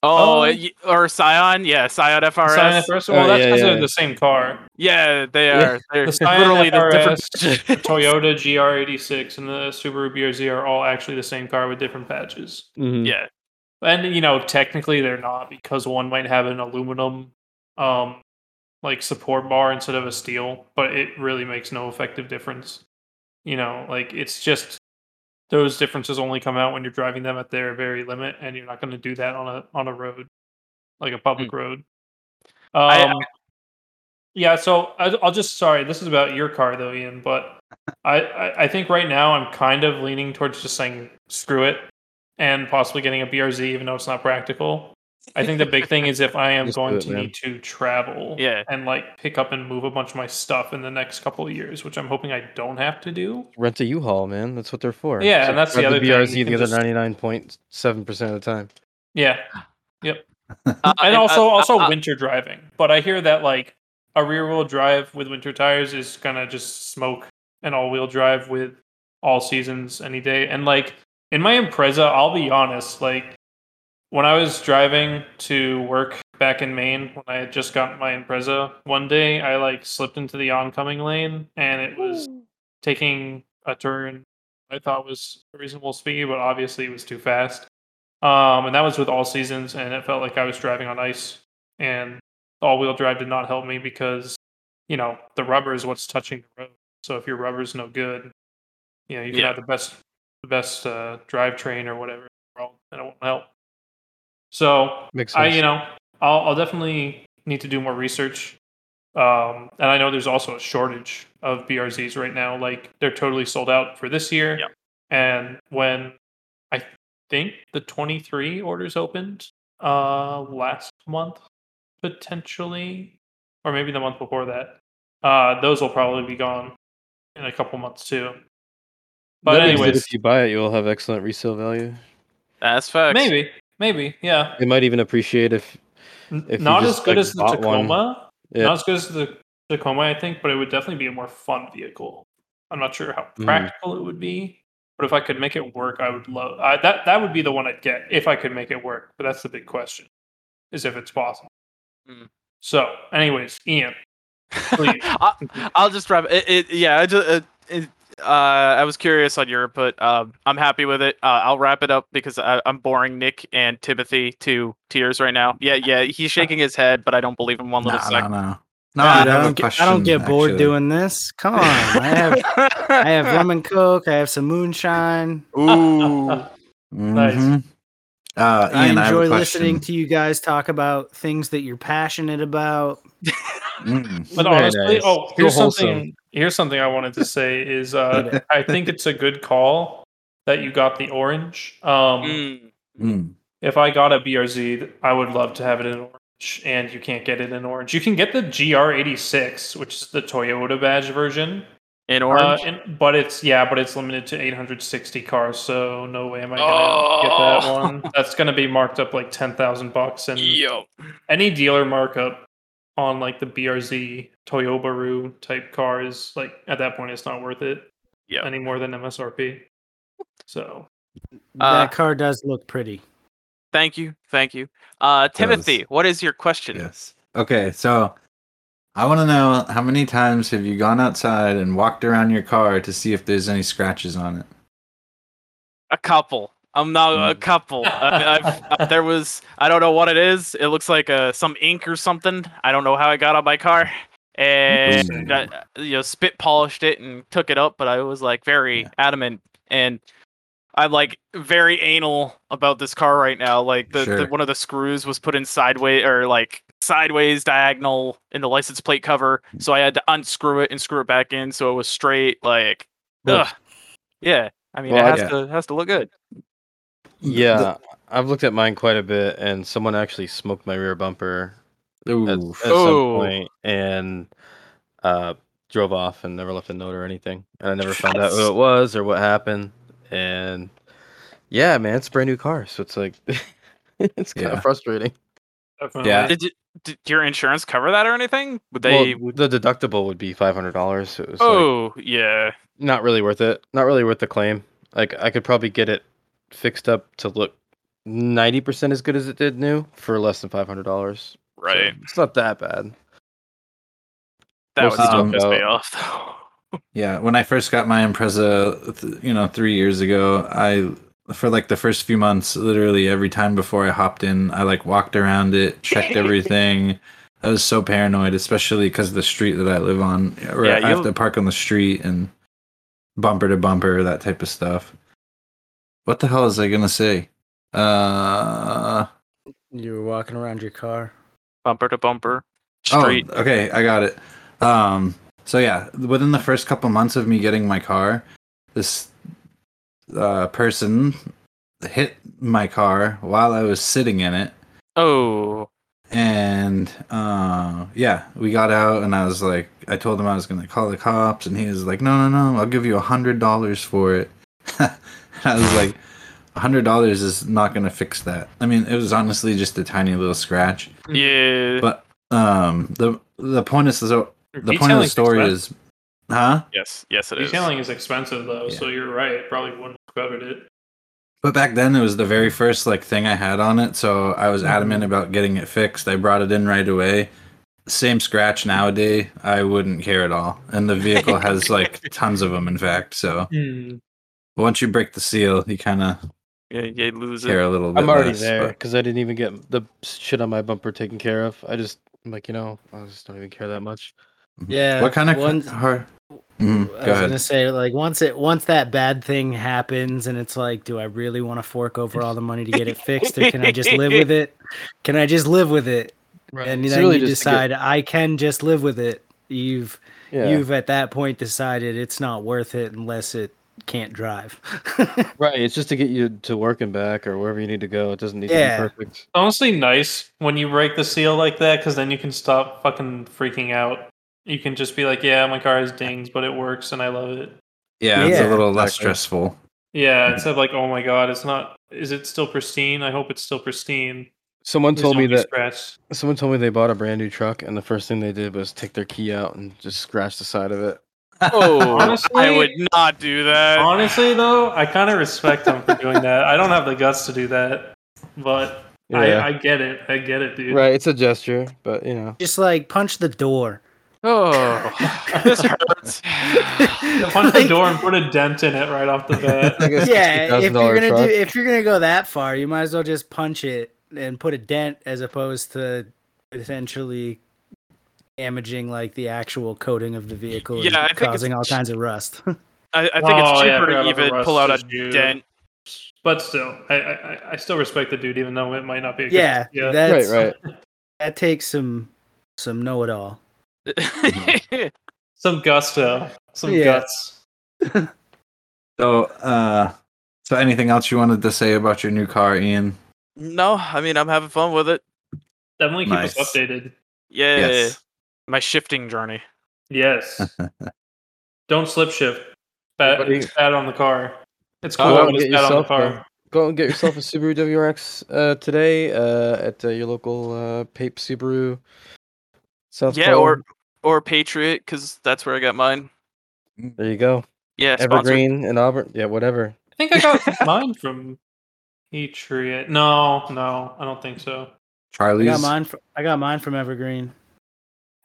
Oh, Oh. y- or Scion, yeah, Scion FRS. Scion FRS. Oh, Well, that's yeah, because yeah. they're the same car. Yeah, they Yeah. are. They're The Scion literally the FRS, different. [LAUGHS] Toyota GR86 and the Subaru BRZ are all actually the same car with different patches. Mhm. yeah, And you know, technically they're not because one might have an aluminum um like support bar instead of a steel, but it really makes no effective difference. You know, like it's just those differences only come out when you're driving them at their very limit and you're not going to do that on a on a road like a public road. Um I- yeah, so I, I'll just sorry. This is about your car, though, Ian. But [LAUGHS] I, I, I think right now I'm kind of leaning towards just saying screw it and possibly getting a BRZ, even though it's not practical. I think the big thing is if I am Just going it, to man. need to travel yeah. and like pick up and move a bunch of my stuff in the next couple of years, which I'm hoping I don't have to do. Rent a U-Haul, man. That's what they're for. Yeah, and that's the other thing, BRZ you the other ninety nine point seven percent of the time. Yeah, Uh, and also uh, also uh, winter driving. But I hear that like a rear wheel drive with winter tires is gonna just smoke an all wheel drive with all seasons any day. And like in my Impreza, I'll be honest, like when I was driving to work back in Maine when I had just gotten my Impreza, one day I like slipped into the oncoming lane and it was taking a turn I thought was a reasonable speed, but obviously it was too fast. Um, and that was with all seasons, and it felt like I was driving on ice. And all-wheel drive did not help me because, you know, the rubber is what's touching the road. So if your rubber's no good, you know, you can Yeah. have the best, the best uh, drivetrain or whatever, in the world, and it won't help. So Makes I, you know, I'll, I'll definitely need to do more research. Um, and I know there's also a shortage of BRZs right now. Like they're totally sold out for this year. Yep. And when I think the 23 orders opened uh, last month, potentially, or maybe the month before that, uh, those will probably be gone in a couple months too. But That means that anyways, if you buy it, you'll have excellent resale value. That's facts. maybe, maybe, yeah. They might even appreciate if If Not just, as good like, as the Tacoma. yeah. Not as good as the Tacoma, I think, but it would definitely be a more fun vehicle. I'm not sure how Mhm. practical it would be, but if I could make it work, I would love I, that. That would be the one I'd get if I could make it work. But that's the big question: is if it's possible. Mm. So, anyways, Ian, Please. [LAUGHS] I'll, I'll just wrap it. it yeah, I just. It, it, uh, I was curious on your input. Um, I'm happy with it. Uh, I'll wrap it up because I, I'm boring Nick and Timothy to tears right now. Yeah, yeah, he's shaking his head, but I don't believe him one little No, second. no, no. No, Dude, I I, have a don't get, I don't get bored actually. doing this. Come on, I have I have rum and coke. I have some moonshine. Ooh. [LAUGHS] Mhm. Uh, I Ian, I enjoy question. listening to you guys talk about things that you're passionate about. Mm. But honestly, oh, here's something. Here's something I wanted to [LAUGHS] say is uh, I think it's a good call that you got the orange. Um, Mm. Mm. If I got a BRZ, I would love to have it in orange, and you can't get it in orange. You can get the GR86, which is the Toyota badge version. In Uh, orange. and- but it's yeah, but it's limited to 860 cars, so no way am I gonna Oh. get that one. That's gonna be marked up like ten thousand bucks, and Yo. any dealer markup on like the BRZ Toyobaru type car is like at that point it's not worth it Yep. any more than MSRP. So Uh, that car does look pretty. Thank you. Thank you. Uh, Timothy, what is your question? Yes. Okay, so I want to know how many times have you gone outside and walked around your car to see if there's any scratches on it? A couple. I'm not a Mm. couple. I, I've, uh, [LAUGHS] there was. I don't know what it is. It looks like uh, some ink or something. I don't know how it got on my car, and Ooh. I, you know, spit polished it and took it up. But I was like very Yeah. adamant, and I'm like very anal about this car right now. Like the, the one of the screws was put in sideways or like sideways diagonal in the license plate cover, so I had to unscrew it and screw it back in so it was straight. Like, Ugh. ugh. yeah. I mean, Well, it has Yeah. to has to look good. Yeah, I've looked at mine quite a bit, and someone actually smoked my rear bumper Ooh. at, at some point and uh, drove off and never left a note or anything. And I never found out who it was or what happened. And yeah, man, it's a brand new car, so it's like [LAUGHS] it's kind Yeah. of frustrating. definitely. Yeah. Did, you, did your insurance cover that or anything? Would they? well, the deductible would be five hundred dollars. So it was like oh, yeah. not really worth it. Not really worth the claim. Like I could probably get it fixed up to look ninety percent as good as it did new for less than five hundred dollars. Right. it's not that bad. that would most still of piss me off, though. [LAUGHS] Yeah, when I first got my Impreza, you know, three years ago, I for like the first few months, literally every time before I hopped in, I like walked around it, checked [LAUGHS] everything. I was so paranoid, especially because of the street that I live on. Where Yeah, I have to park on the street and bumper to bumper, that type of stuff. What the hell is I gonna say? Uh You were walking around your car. Bumper to bumper. Street. Oh, okay, I got it. Um, so yeah, within the first couple months of me getting my car, this uh, person hit my car while I was sitting in it, Oh. and uh, yeah, we got out, and I was like, I told him I was gonna call the cops, and he was like, No, no, no, I'll give you a hundred dollars for it. [LAUGHS] I was like, hundred dollars is not gonna fix that. I mean, it was honestly just a tiny little scratch. Yeah. But um, the the point is so the point of the story expensive. is, huh? yes. Yes, it is. detailing is expensive though, Yeah. so you're right. It probably wouldn't have covered it. But back then it was the very first like thing I had on it, so I was adamant Mhm. about getting it fixed. I brought it in right away. Same scratch nowadays, I wouldn't care at all. And the vehicle [LAUGHS] has like tons of them, in fact. So once you break the seal, you kind of Yeah, you lose care it. a little bit. I'm already less, there but- because I didn't even get the shit on my bumper taken care of. I just I'm like you know I just don't even care that much. Yeah. What kind of one- car? Mhm, I go was ahead. gonna say like once it once that bad thing happens and it's like, do I really want to fork over all the money to get it fixed, or can I just live with it? Can I just live with it? And It's then really you just to get- decide I can just live with it. You've Yeah. you've at that point decided it's not worth it unless it can't drive. [LAUGHS] Right, it's just to get you to work and back or wherever you need to go. It doesn't need Yeah. to be perfect. honestly nice when you break the seal like that because then you can stop fucking freaking out. You can just be like, yeah, my car has dings, but it works and I love it. yeah, it's a little less Exactly. stressful. Yeah, instead of like, oh my god, it's not. Is it still pristine? I hope it's still pristine. Someone Please told me that scratched. someone told me they bought a brand new truck and the first thing they did was take their key out and just scratch the side of it. Oh, I would not do that. Honestly, though, I kind of respect him for doing that. I don't have the guts to do that, but Yeah. I, I get it. I get it, dude. Right, it's a gesture, but you know. just like punch the door. Oh, this hurts. Punch the door and put a dent in it right off the bat. [LAUGHS] Like yeah, if you're gonna truck. do if you're gonna go that far, you might as well just punch it and put a dent as opposed to potentially damaging like the actual coating of the vehicle Yeah, I and think causing all kinds of rust. [LAUGHS] I, I think Oh, it's cheaper forgot to even pull out a issue. dent. But still, I, I I- I still respect the dude, even though it might not be. A good yeah, idea. that's right, right. [LAUGHS] that takes some some know it all. some gusto, some Yeah. guts. [LAUGHS] So, uh, so anything else you wanted to say about your new car, Ian? no, I mean I'm having fun with it. Definitely keep us updated. Yeah, Yes. My shifting journey. Yes. [LAUGHS] Don't slip shift. Bad, Buddy. it's bad on the car. It's cool, go and it's get on the yourself car. a- Go and get yourself a Subaru WRX uh, today uh, at uh, your local uh, Pape Subaru. South Yeah, or or Patriot because that's where I got mine. there you go. Yeah, sponsored. Evergreen and Auburn. Yeah, whatever. I think I got [LAUGHS] mine from Patriot. No, no, I don't think so. I got mine. Fr- I got mine from Evergreen.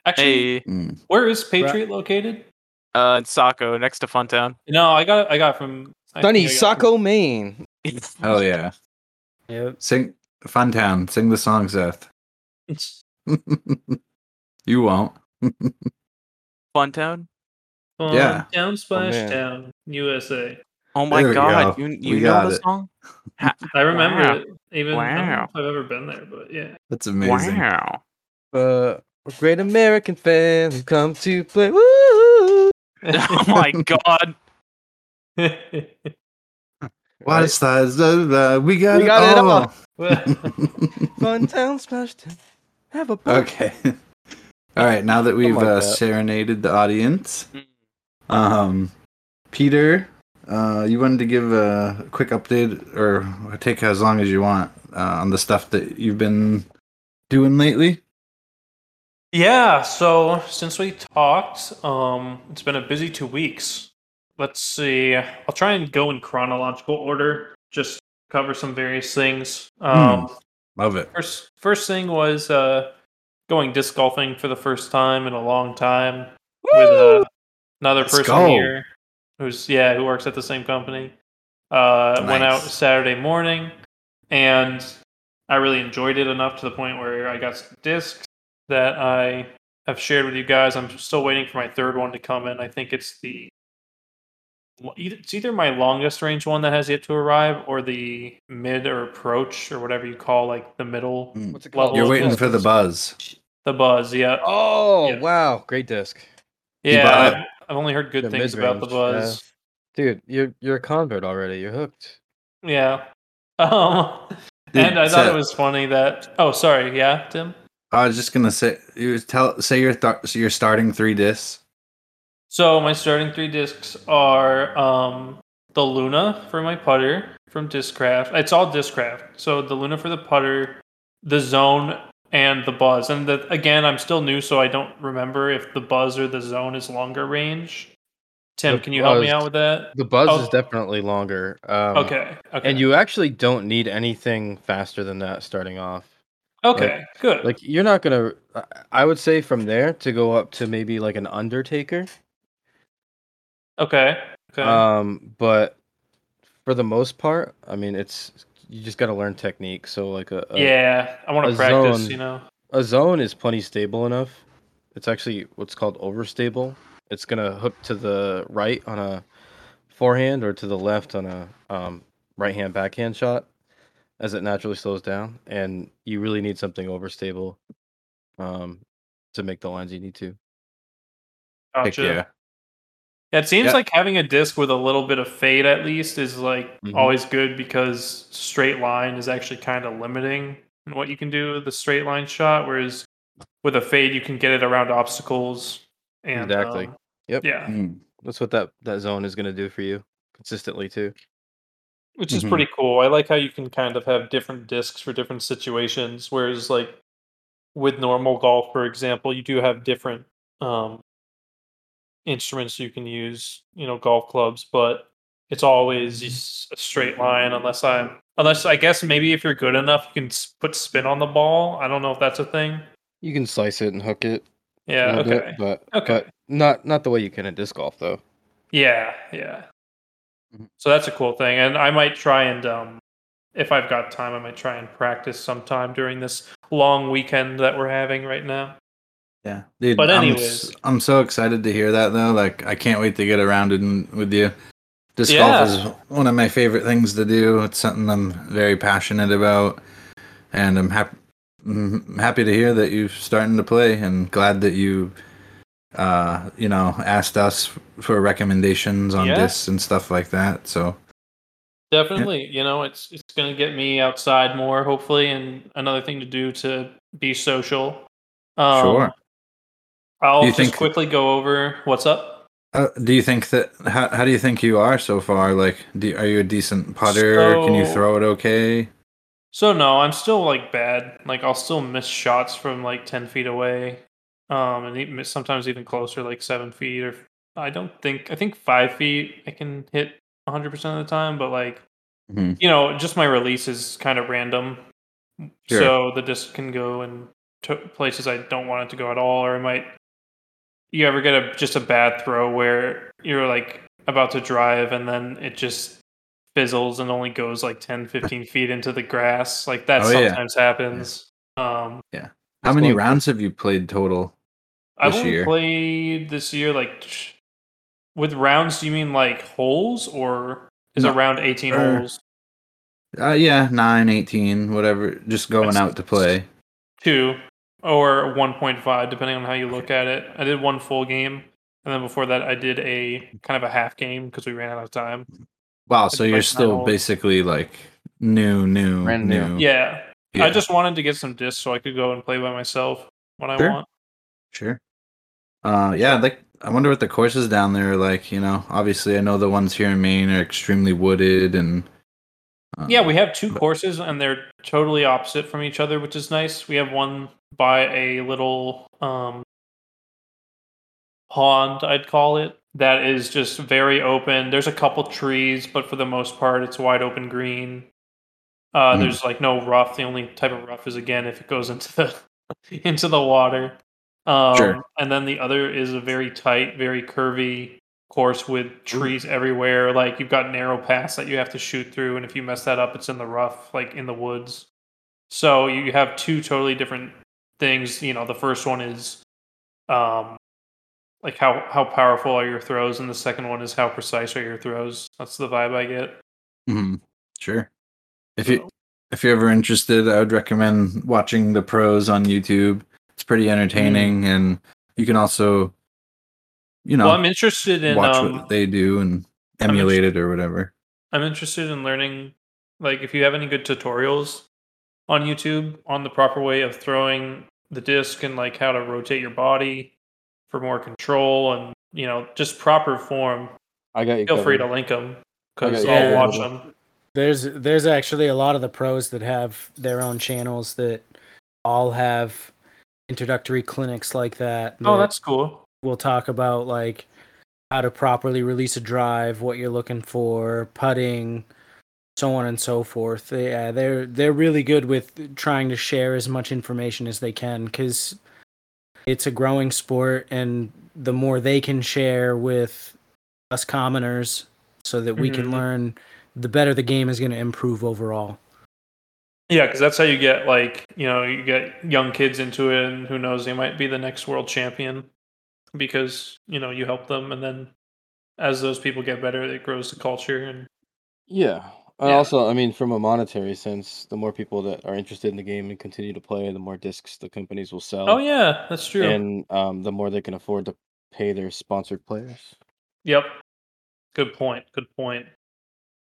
Actually, Hey, Mm. where is Patriot located? uh, in Saco next to Funtown. No, I got I got from I Sunny think I Saco, Maine. [LAUGHS] Oh yeah. Yep. Sing Funtown. Sing the song, Seth. from- [LAUGHS] you won't. [LAUGHS] Funtown. Yeah. Town Splash man. Town, USA. Oh my There god, go. you We know the it. song? I remember Wow. it. Even I don't know if I've ever been there, but yeah. That's amazing. Wow. Uh, we're great American fans who come to play. Woo! [LAUGHS] oh my god. What's that? Blah, blah, We got We got it all. all. [LAUGHS] Fun town, splash town. Have a ball. okay. [LAUGHS] All right. Now that we've like uh, that. serenaded the audience, Mm. um, Peter, uh, you wanted to give a quick update, or take as long as you want, uh, on the stuff that you've been doing lately. Yeah, so since we talked, um, it's been a busy two weeks. Let's see. I'll try and go in chronological order, just cover some various things. Um, Love it. first, first thing was uh, going disc golfing for the first time in a long time with uh, another Let's person go. here who's yeah who works at the same company. Uh, Went out Saturday morning, and I really enjoyed it enough to the point where I got discs that I have shared with you guys. I'm still waiting for my third one to come in. I think it's the it's either my longest range one that has yet to arrive or the mid or approach or whatever you call like the middle Mm. What's it Level called? You're waiting for the buzz. the buzz yeah Oh Yeah. wow, great disc, yeah I've, I've only heard good The things about the mid-range, yeah. buzz dude. You're you're a convert already. You're hooked. yeah, [LAUGHS] um Dude, and I thought Seth, it was funny that oh sorry yeah Tim I was just gonna say, you tell say you're th- so you're starting three discs. So my starting three discs are um, the Luna for my putter from Discraft. It's all Discraft. So the Luna for the putter, the Zone, and the Buzz. And the, again, I'm still new, so I don't remember if the Buzz or the Zone is longer range. Tim, The can you help me out with that? The buzz Oh. is definitely longer. Um, Okay. Okay. And you actually don't need anything faster than that starting off. Okay. good. Like you're not gonna. I- I would say from there to go up to maybe like an Undertaker. okay. Okay. Um, but for the most part, I mean, it's you just got to learn technique. So like a, a yeah, I want to practice. zone. You know. a zone is plenty stable enough. It's actually what's called overstable. It's gonna hook to the right on a forehand or to the left on a um, right hand backhand shot as it naturally slows down. And you really need something overstable um, to make the lines you need to. Heck Gotcha. yeah. Yeah, it seems Yeah. like having a disc with a little bit of fade at least is like Mhm. always good because straight line is actually kind of limiting in what you can do with the straight line shot. Whereas with a fade, you can get it around obstacles. And, Exactly. um, Yep. yeah, Mm. That's what that, that zone is gonna do for you consistently too. Which is Mhm. pretty cool. I like how you can kind of have different discs for different situations. Whereas like with normal golf, for example, you do have different um, instruments you can use. You know, golf clubs, but it's always a straight line unless I'm unless I guess maybe if you're good enough, you can put spin on the ball. I don't know if that's a thing. You can slice it and hook it. Yeah. Okay. bit, but Okay. but not not the way you can in disc golf though. Yeah, yeah. Mhm. So that's a cool thing, and I might try and, um, if I've got time, I might try and practice sometime during this long weekend that we're having right now. Yeah, dude. But I'm, anyways. s- I'm so excited to hear that though. Like, I can't wait to get around it with you. Disc Yeah. golf is one of my favorite things to do. It's something I'm very passionate about, and I'm happy. I'm happy to hear that you're starting to play, and glad that you, uh, you know, asked us for recommendations on Yeah. discs and stuff like that. So Definitely, you know, it's it's gonna get me outside more, hopefully, and another thing to do to be social. Um, Sure. I'll just think- quickly go over what's up. Uh, do you think that how, how do you think you are so far? Like, do, are you a decent putter? Can you throw it okay? So no, I'm still like bad. Like I'll still miss shots from like ten feet away, um, and even, sometimes even closer, like seven feet. Or I don't think I think five feet I can hit 100 percent of the time, but like Mhm. you know, just my release is kind of random. Sure. So the disc can go in to places I don't want it to go at all, or it might. You ever get a just a bad throw where you're like about to drive and then it just fizzles and only goes like 10, 15 [LAUGHS] feet into the grass? Like that Oh, yeah. sometimes happens. Um, How many rounds have you played total? I've only year. played this year like with rounds. Do you mean like holes or is No, it round 18 er, holes? Uh, yeah, 9, 18, whatever. Just going That's- out to play. two or 1.5 depending on how you look at it i did one full game and then before that i did a kind of a half game because we ran out of time Wow, so you're play still finals. basically like new, new, Brand new. new. yeah. Yeah, i just wanted to get some discs so i could go and play by myself when i want sure. Uh, yeah, like I wonder what the courses down there are like. You know, obviously I know the ones here in Maine are extremely wooded and. Uh, yeah we have two but- courses and they're totally opposite from each other which is nice we have one by a little um pond i'd call it that is just very open there's a couple trees but for the most part it's wide open green uh Mm. there's like no rough the only type of rough is again if it goes into the [LAUGHS] into the water um Sure. and then the other is a very tight very curvy course with trees everywhere like you've got narrow paths that you have to shoot through and if you mess that up it's in the rough like in the woods so you have two totally different things you know the first one is um like how how powerful are your throws and the second one is how precise are your throws that's the vibe i get Mhm. Sure. If you if you're ever interested, I would recommend watching the pros on YouTube. It's pretty entertaining, and you can also, you know, well i'm interested in watch um what they do and emulate it or whatever. I'm interested in learning, like, if you have any good tutorials on YouTube on the proper way of throwing the disc and like how to rotate your body for more control and you know just proper form. I got you. Feel free to link them because I'll yeah, watch them. There's there's actually a lot of the pros that have their own channels that all have introductory clinics like that. Oh, that's cool. we'll talk about like how to properly release a drive, what you're looking for, putting, so on and so forth. Yeah, they're they're really good with trying to share as much information as they can because it's a growing sport, and the more they can share with us commoners, so that we can Mhm. learn, the better the game is going to improve overall. Yeah, because that's how you get like you know you get young kids into it, and who knows they might be the next world champion because you know you help them, and then as those people get better, it grows the culture and Yeah. And Yeah. also, I mean, from a monetary sense, the more people that are interested in the game and continue to play, the more discs the companies will sell. oh yeah, that's true. And um, the more they can afford to pay their sponsored players. Yep. Good point. Good point.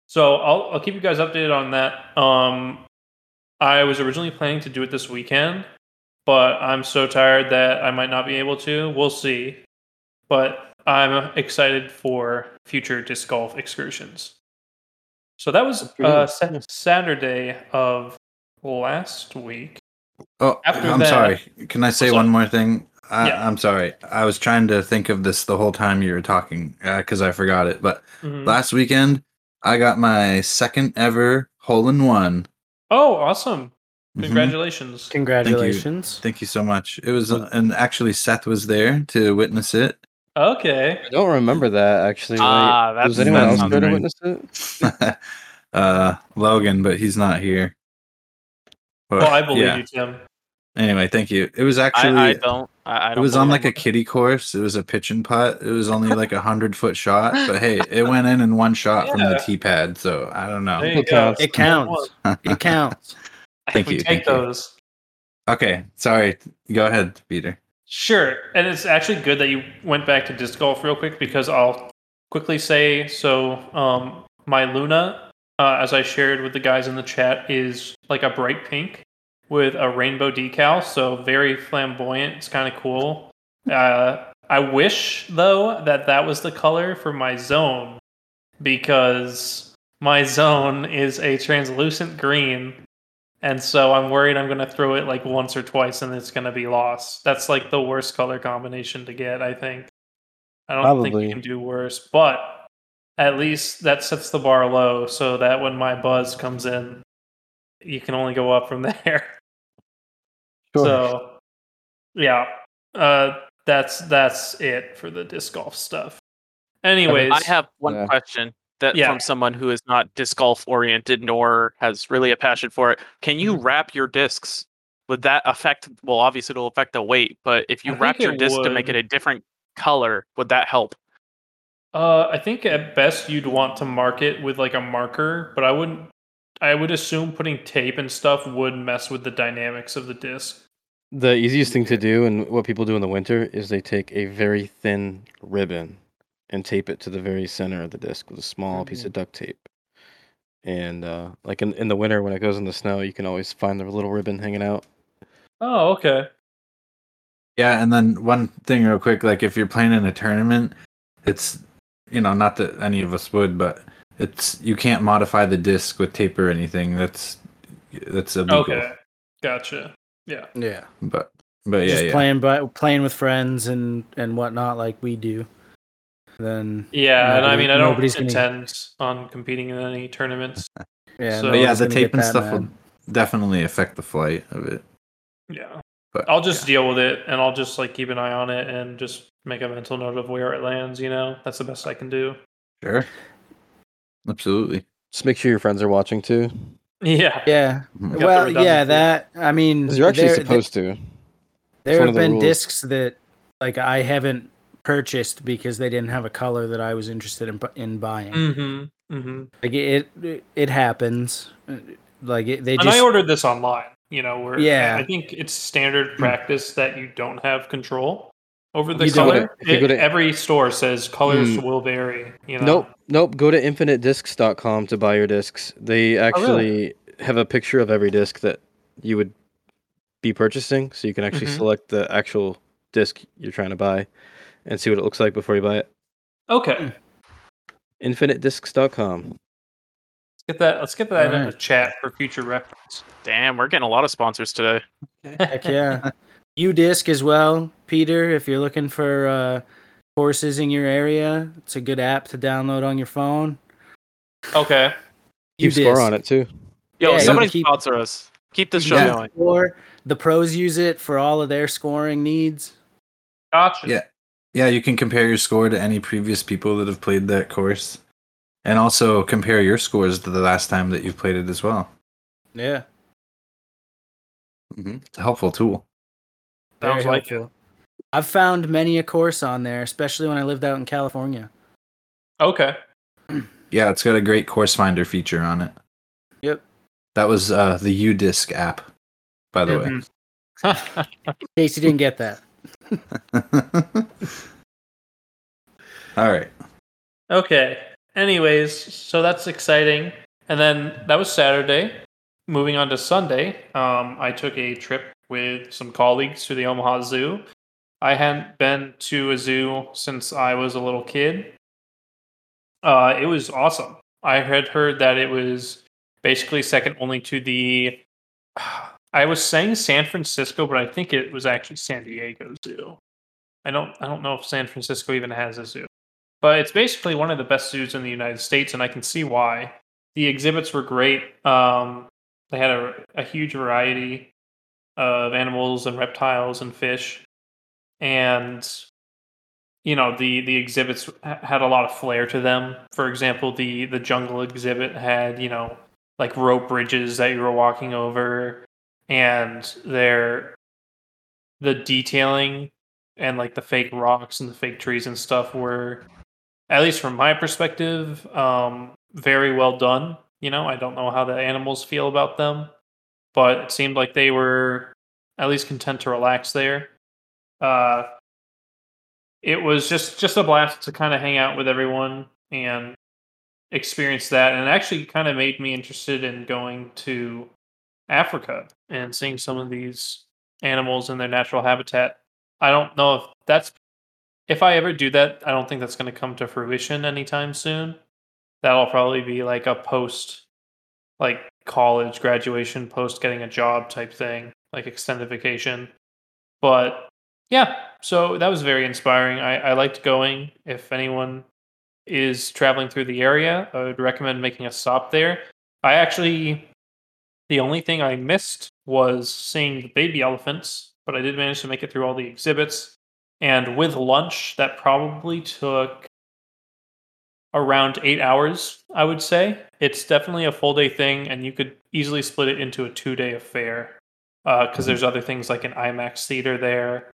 So I'll I'll keep you guys updated on that. Um, I was originally planning to do it this weekend, but I'm so tired that I might not be able to. We'll see. But I'm excited for future disc golf excursions. So that was Good uh, sa- Saturday of last week. Oh, After I'm that- sorry. Can I say sorry. one more thing? I, Yeah. I'm sorry. I was trying to think of this the whole time you were talking because I forgot it. But Mhm. last weekend, I got my second ever hole in one. Oh, awesome! Mhm. Congratulations. Congratulations. Thank you so much. It was, and actually, Seth was there to witness it. Okay. I don't remember that actually. Ah, Wait, that's- was anyone that else there to witness it? [LAUGHS] uh, Logan, but he's not here. But, Well, I believe yeah. you, Tim. Anyway, thank you. It was actually I don't. I, I it don't was on like a it. kiddie course. It was a pitch and putt. It was only like a hundred foot shot, but hey, it went in in one shot from the Yeah. tee pad. So I don't know. It counts. It counts. It [LAUGHS] counts. Thank we you, take thank you. Okay, sorry. Go ahead, Peter. Sure, and it's actually good that you went back to disc golf real quick because I'll quickly say so. Um, my Luna, uh, as I shared with the guys in the chat, is like a bright pink with a rainbow decal, so very flamboyant. It's kind of cool. Uh, I wish though that that was the color for my zone because my zone is a translucent green and so I'm worried I'm going to throw it like once or twice and it's going to be lost. That's like the worst color combination to get, I think. I don't think Probably. you can do worse, but at least that sets the bar low so that when my buzz comes in, you can only go up from [LAUGHS] there. So, yeah, uh, that's that's it for the disc golf stuff. Anyways, I have one Yeah. question that Yeah. from someone who is not disc golf oriented nor has really a passion for it. Can Mm-hmm. you wrap your discs? Would that affect? Well, obviously it'll affect the weight, but if you I wrap your it disc to make it a different color, would that help? Uh, I think at best you'd want to mark it with like a marker, but I wouldn't. I would assume putting tape and stuff would mess with the dynamics of the disc. The easiest thing to do, and what people do in the winter, is they take a very thin ribbon and tape it to the very center of the disc with a small piece of duct tape. And uh, like in, in the winter, when it goes in the snow, you can always find the little ribbon hanging out. Oh, okay. Yeah, and then one thing real quick, like if you're playing in a tournament, it's you know, not that any of us would, but it's you can't modify the disc with tape or anything. That's that's illegal. Okay, gotcha. Yeah. Yeah. But but yeah, Just yeah. playing but playing with friends and and whatnot like we do. Then Yeah, and I mean, I don't nobody's gonna- intend on competing in any tournaments. [LAUGHS] yeah, So- But yeah, the tape and that stuff mad. will definitely affect the flight of it. Yeah, But I'll just yeah. deal with it, and I'll just like keep an eye on it, and just make a mental note of where it lands. You know, that's the best I can do. sure. Absolutely. Just make sure your friends are watching too, Yeah. Yeah. Mhm. Well, yeah, that I mean, you're actually there- supposed to. There have the been rules. discs that like I haven't purchased because they didn't have a color that I was interested in in buying. Mm-hmm. Mm-hmm. Like it, it, it happens. Like it, they And just I ordered this online. You know, where Yeah. I think it's standard practice that you don't have control over the You don't. color. If go It- to- every store says colors Hmm. will vary. You know. Nope, nope. Go to infinitediscs.com to buy your discs. They actually have a picture of every disc that you would be purchasing, so you can actually Mhm. select the actual disc you're trying to buy and see what it looks like before you buy it. Okay. Infinitediscs.com. Let's get that. Let's get that in Alright. the chat for future reference. Damn, we're getting a lot of sponsors today. heck yeah. [LAUGHS] UDisc as well, Peter. If you're looking for uh, courses in your area, it's a good app to download on your phone. Okay. [LAUGHS] Keep score on it too. Yo, Yeah, somebody keep- sponsor us. Keep this show Yeah. going. Or the pros use it for all of their scoring needs. Gotcha. Yeah. Yeah, you can compare your score to any previous people that have played that course. And also compare your scores to the last time that you've played it as well. Yeah. hmm It's a helpful tool. Sounds very like it. I've found many a course on there, especially when I lived out in California. Okay. [CLEARS THROAT] Yeah, it's got a great course finder feature on it. Yep. That was uh, the UDisc app, by the way. Mhm. [LAUGHS] In case you didn't get that. [LAUGHS] All right. Okay. Anyways, so that's exciting. And then that was Saturday. Moving on to Sunday, um, I took a trip with some colleagues to the Omaha Zoo. I hadn't been to a zoo since I was a little kid. Uh, it was awesome. I had heard that it was basically second only to the. [SIGHS] I was saying San Francisco, but I think it was actually San Diego Zoo. I don't. I don't know if San Francisco even has a zoo but it's basically one of the best zoos in the United States, and I can see why. The exhibits were great. Um, they had a, a huge variety of animals and reptiles and fish, and you know the the exhibits had a lot of flair to them. For example, the the jungle exhibit had you know like rope bridges that you were walking over, and there the detailing and like the fake rocks and the fake trees and stuff were, at least from my perspective, um, very well done. You know, I don't know how the animals feel about them, but it seemed like they were at least content to relax there. Uh, it was just just a blast to kind of hang out with everyone and experience that, and it actually kind of made me interested in going to Africa and seeing some of these animals in their natural habitat. I don't know if that's if I ever do that, I don't think that's going to come to fruition anytime soon. That'll probably be like a post like college graduation, post getting a job type thing, like extended vacation. But yeah, so that was very inspiring. I, I liked going. If anyone is traveling through the area, I would recommend making a stop there. I actually the only thing I missed was seeing the baby elephants, but I did manage to make it through all the exhibits. And with lunch, that probably took around eight hours, I would say. It's definitely a full day thing, and you could easily split it into a two day affair because uh, mm-hmm. there's other things like an IMAX theater there.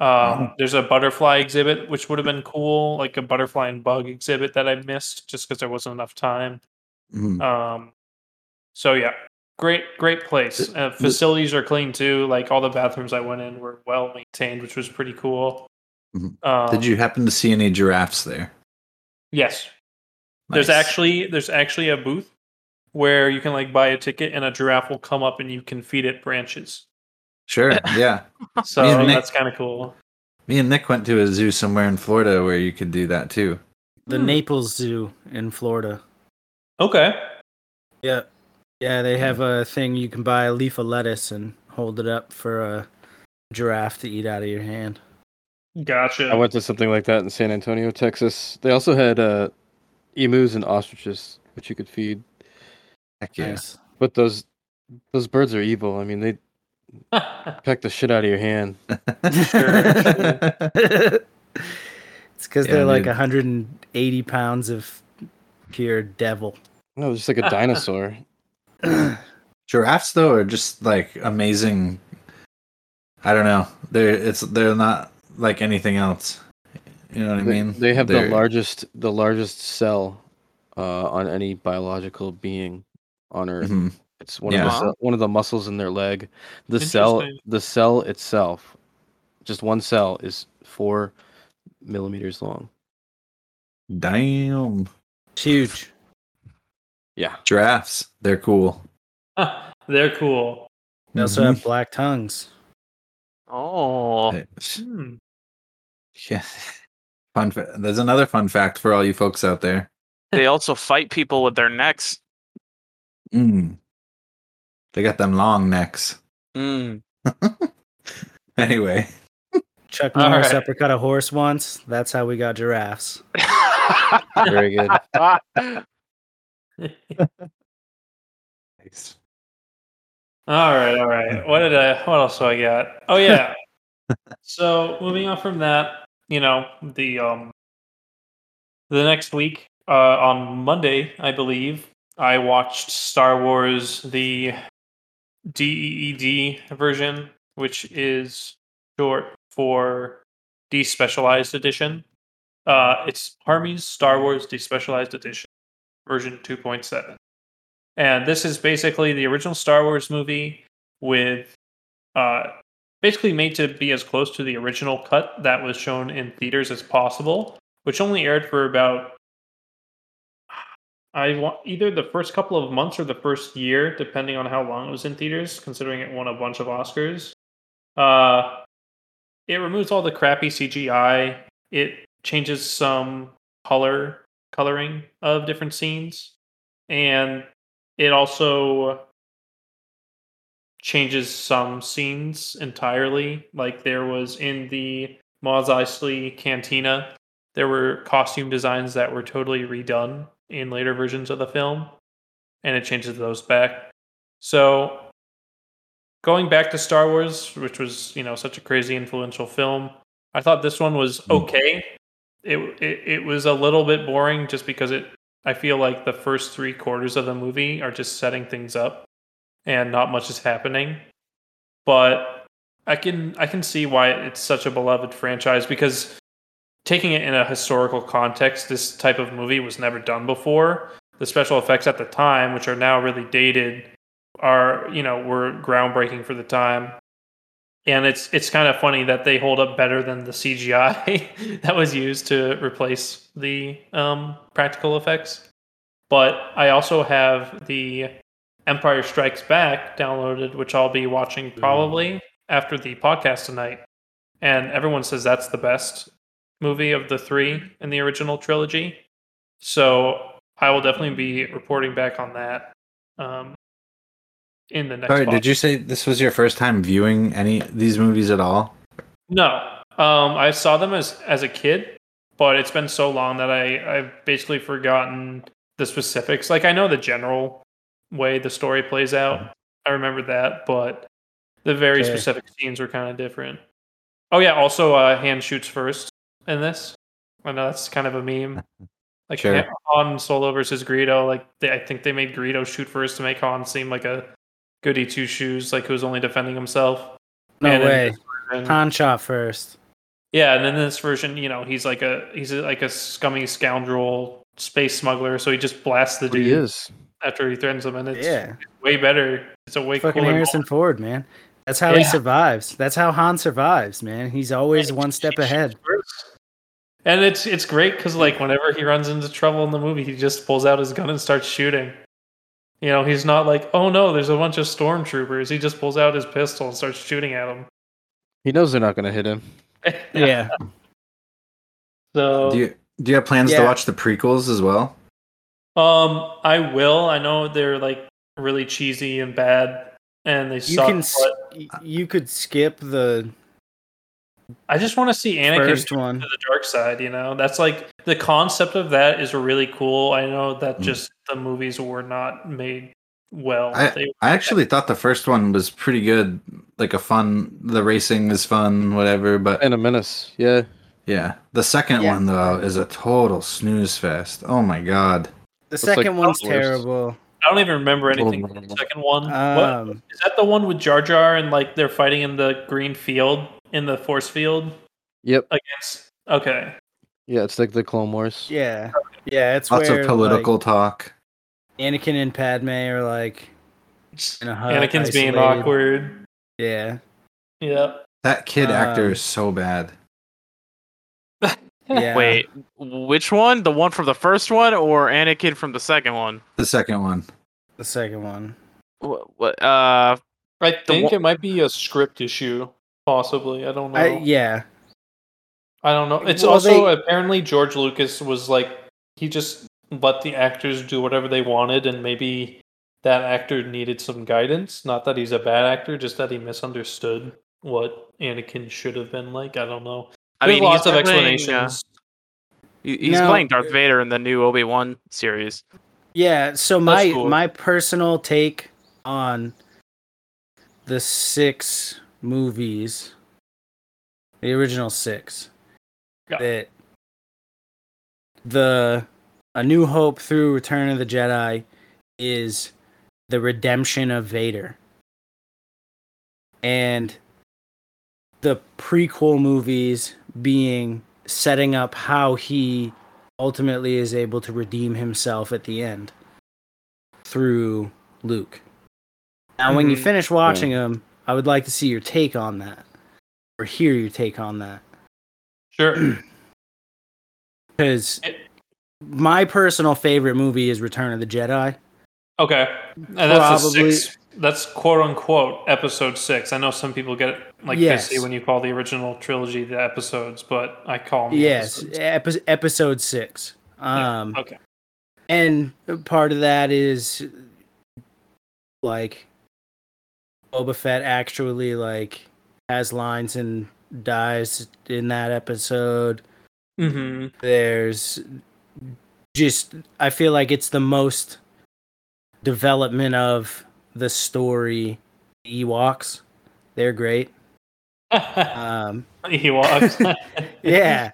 Um, mm-hmm. There's a butterfly exhibit, which would have been cool, like a butterfly and bug exhibit that I missed just because there wasn't enough time. Mm-hmm. Um, so yeah, great great place uh, facilities are clean too like all the bathrooms i went in were well maintained which was pretty cool mm-hmm. um, did you happen to see any giraffes there yes. Nice. there's actually there's actually a booth where you can like buy a ticket and a giraffe will come up and you can feed it branches. Sure [LAUGHS] yeah. So Nick, that's kind of cool. me and nick went to a zoo somewhere in florida where you could do that too. The hmm. naples zoo in florida. Okay. Yeah. Yeah, they have a thing you can buy a leaf of lettuce and hold it up for a giraffe to eat out of your hand. Gotcha. I went to something like that in San Antonio, Texas. They also had uh, emus and ostriches, which you could feed. Heck yeah. Nice. But those those birds are evil. I mean, they [LAUGHS] peck the shit out of your hand. it's because yeah, they're like 180 pounds of pure devil. No, just like a dinosaur. [LAUGHS] Giraffes though are just like amazing. I don't know. They're it's they're not like anything else. You know what they, I mean? They have they're... the largest the largest cell uh, on any biological being on Earth. Mm-hmm. It's one yeah. of the one of the muscles in their leg. The cell the cell itself, just one cell, is four millimeters long. Damn. It's huge. Yeah. Giraffes. They're cool. [LAUGHS] They're cool. They also have mm-hmm. black tongues. Oh. Hmm. Yeah. [LAUGHS] Fun. Fa- There's another fun fact for all you folks out there. They also fight people with their necks. Mm. They got them long necks. Mm. [LAUGHS] anyway. Chuck [LAUGHS] Norris right. uppercut a horse once. That's how we got giraffes. Very good. nice. All right, all right. [LAUGHS] What did I? What else do I got? Oh yeah. [LAUGHS] so moving on from that, you know, the um, the next week uh, on Monday, I believe, I watched Star Wars the DEED version, which is short for Despecialized Edition. Uh, it's Harmy's Star Wars Despecialized Edition, version 2.7. And this is basically the original Star Wars movie with uh, basically made to be as close to the original cut that was shown in theaters as possible, which only aired for about I want either the first couple of months or the first year, depending on how long it was in theaters, considering it won a bunch of Oscars. Uh, it removes all the crappy CGI. It changes some color coloring of different scenes, and it also changes some scenes entirely. Like there was in the Mos Eisley Cantina, there were costume designs that were totally redone in later versions of the film, and it changes those back. So going back to Star Wars, which was you know such a crazy influential film, I thought this one was hmm. okay. It, it it was a little bit boring just because it I feel like the first three quarters of the movie are just setting things up and not much is happening. But I can I can see why it's such a beloved franchise because taking it in a historical context, this type of movie was never done before. The special effects at the time, which are now really dated, are you know were groundbreaking for the time. And it's it's kind of funny that they hold up better than the CGI [LAUGHS] that was used to replace the um, practical effects. But I also have the Empire Strikes Back downloaded, which I'll be watching probably after the podcast tonight. And everyone says that's the best movie of the three in the original trilogy. So I will definitely be reporting back on that um, in the next. Sorry, pod- did you say this was your first time viewing any these movies at all? No, um, I saw them as as a kid, but it's been so long that I I've basically forgotten the specifics. Like I know the general way the story plays out. I remember that, but the very Okay. specific scenes were kind of different. Oh yeah, also uh, Han shoots first in this. I know that's kind of a meme. [LAUGHS] Like Sure. Han- Han Solo versus Greedo. Like they, I think they made Greedo shoot first to make Han seem like a goody two shoes, like who's only defending himself. No And way. this version- Han shot first. yeah, and in this version, you know, he's like a he's like a scummy scoundrel space smuggler, so he just blasts the But he dude is. after he threatens him, and it's Yeah. way better. It's a way Fucking cooler. Harrison Ford, man. That's how he survives. That's how Han survives, man. He's always Yeah, one step ahead. And it's it's great because like whenever he runs into trouble in the movie, he just pulls out his gun and starts shooting. You know, he's not like, oh no, there's a bunch of stormtroopers. He just pulls out his pistol and starts shooting at them. He knows they're not going to hit him. [LAUGHS] Yeah. So Do you do you have plans to watch the prequels as well? Um, I will. I know they're like really cheesy and bad, and they You suck. can but you could skip the I just want to see Anakin first to the dark side. You know, that's like the concept of that is really cool. I know that Mm. just the movies were not made well. I, They- I actually thought the first one was pretty good. Like a fun, the racing is fun, whatever. But And a menace. Yeah. yeah, the second Yeah. one though is a total snooze fest. Oh my god. The Looks like second one's terrible. I don't even remember anything from the second one. Um, is that? The one with Jar Jar and like they're fighting in the green field in the force field Yep. against. Okay, Yeah, it's like the Clone Wars. yeah, yeah. It's Lots where of political talk. Anakin and Padme are like in a hut, Anakin's being awkward. Yeah, Yeah. That kid actor Um, is so bad. yeah. [LAUGHS] Wait, which one? The one from the first one, or Anakin from the second one? The second one. the second one. What? what uh, I think one- it might be a script issue, possibly. I don't know. I, yeah, I don't know. It's Well, also they- apparently George Lucas was like he just let the actors do whatever they wanted, and maybe that actor needed some guidance. Not that he's a bad actor, just that he misunderstood what Anakin should have been like. I don't know. I There's mean, lots he's of playing, uh, explanations. he- he's No, playing Darth uh, Vader in the new Obi Wan series. yeah. So my cool. my personal take on the six movies, the original six, Yeah. that the A New Hope through Return of the Jedi is the redemption of Vader. And the prequel movies being setting up how he ultimately is able to redeem himself at the end through Luke. Now, when you Mhm. finish watching them, I would like to see your take on that or hear your take on that Sure. [CLEARS THROAT] because my personal favorite movie is Return of the Jedi. Okay. And that's Probably- six. That's quote unquote episode six. I know some people get like Yes. pissy when you call the original trilogy the episodes, but I call them Yes, episodes. epi- episode six. Yeah, Um, okay. and part of that is like Boba Fett actually like has lines and dies in that episode. Mm-hmm. There's just I feel like it's the most development of the story. Ewoks, they're great. [LAUGHS] Um, Ewoks. [LAUGHS] [LAUGHS] yeah,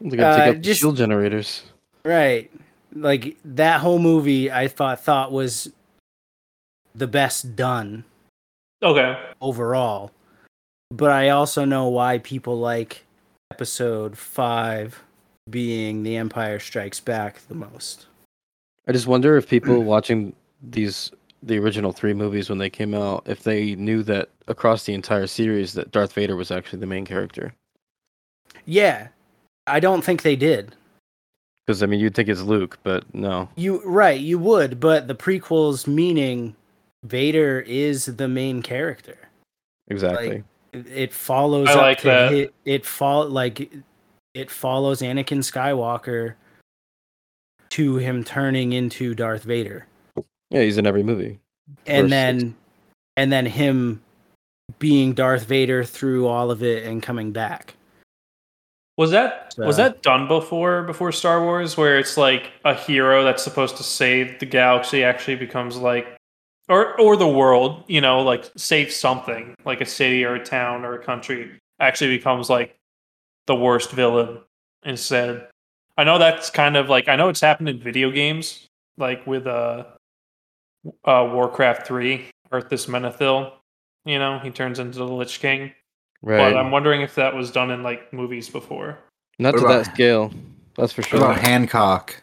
They're gonna take Uh, up just- shield generators. right. Like that whole movie, I thought thought was the best done okay. overall. but I also know why people like episode 5 being The Empire Strikes Back the most. I just wonder if people [CLEARS THROAT] watching these the original three movies when they came out, if they knew that across the entire series that Darth Vader was actually the main character. Yeah. I don't think they did. Because I mean, you'd think it's Luke, but no. You right, you would, but the prequels meaning Vader is the main character. Exactly. It- It follows I up like that. It, it fall like it follows Anakin Skywalker to him turning into Darth Vader. yeah, he's in every movie. And First then six. and then him being Darth Vader through all of it and coming back. Was that was that done before before Star Wars, where it's like a hero that's supposed to save the galaxy actually becomes like, or or the world, you know, like save something like a city or a town or a country actually becomes like the worst villain instead. I know that's kind of like I know it's happened in video games, like with uh, uh Warcraft three, Arthas Menethil. You know, he turns into the Lich King. Right. But I'm wondering if that was done in like movies before. Not What to about- that scale. That's for What sure. about Hancock,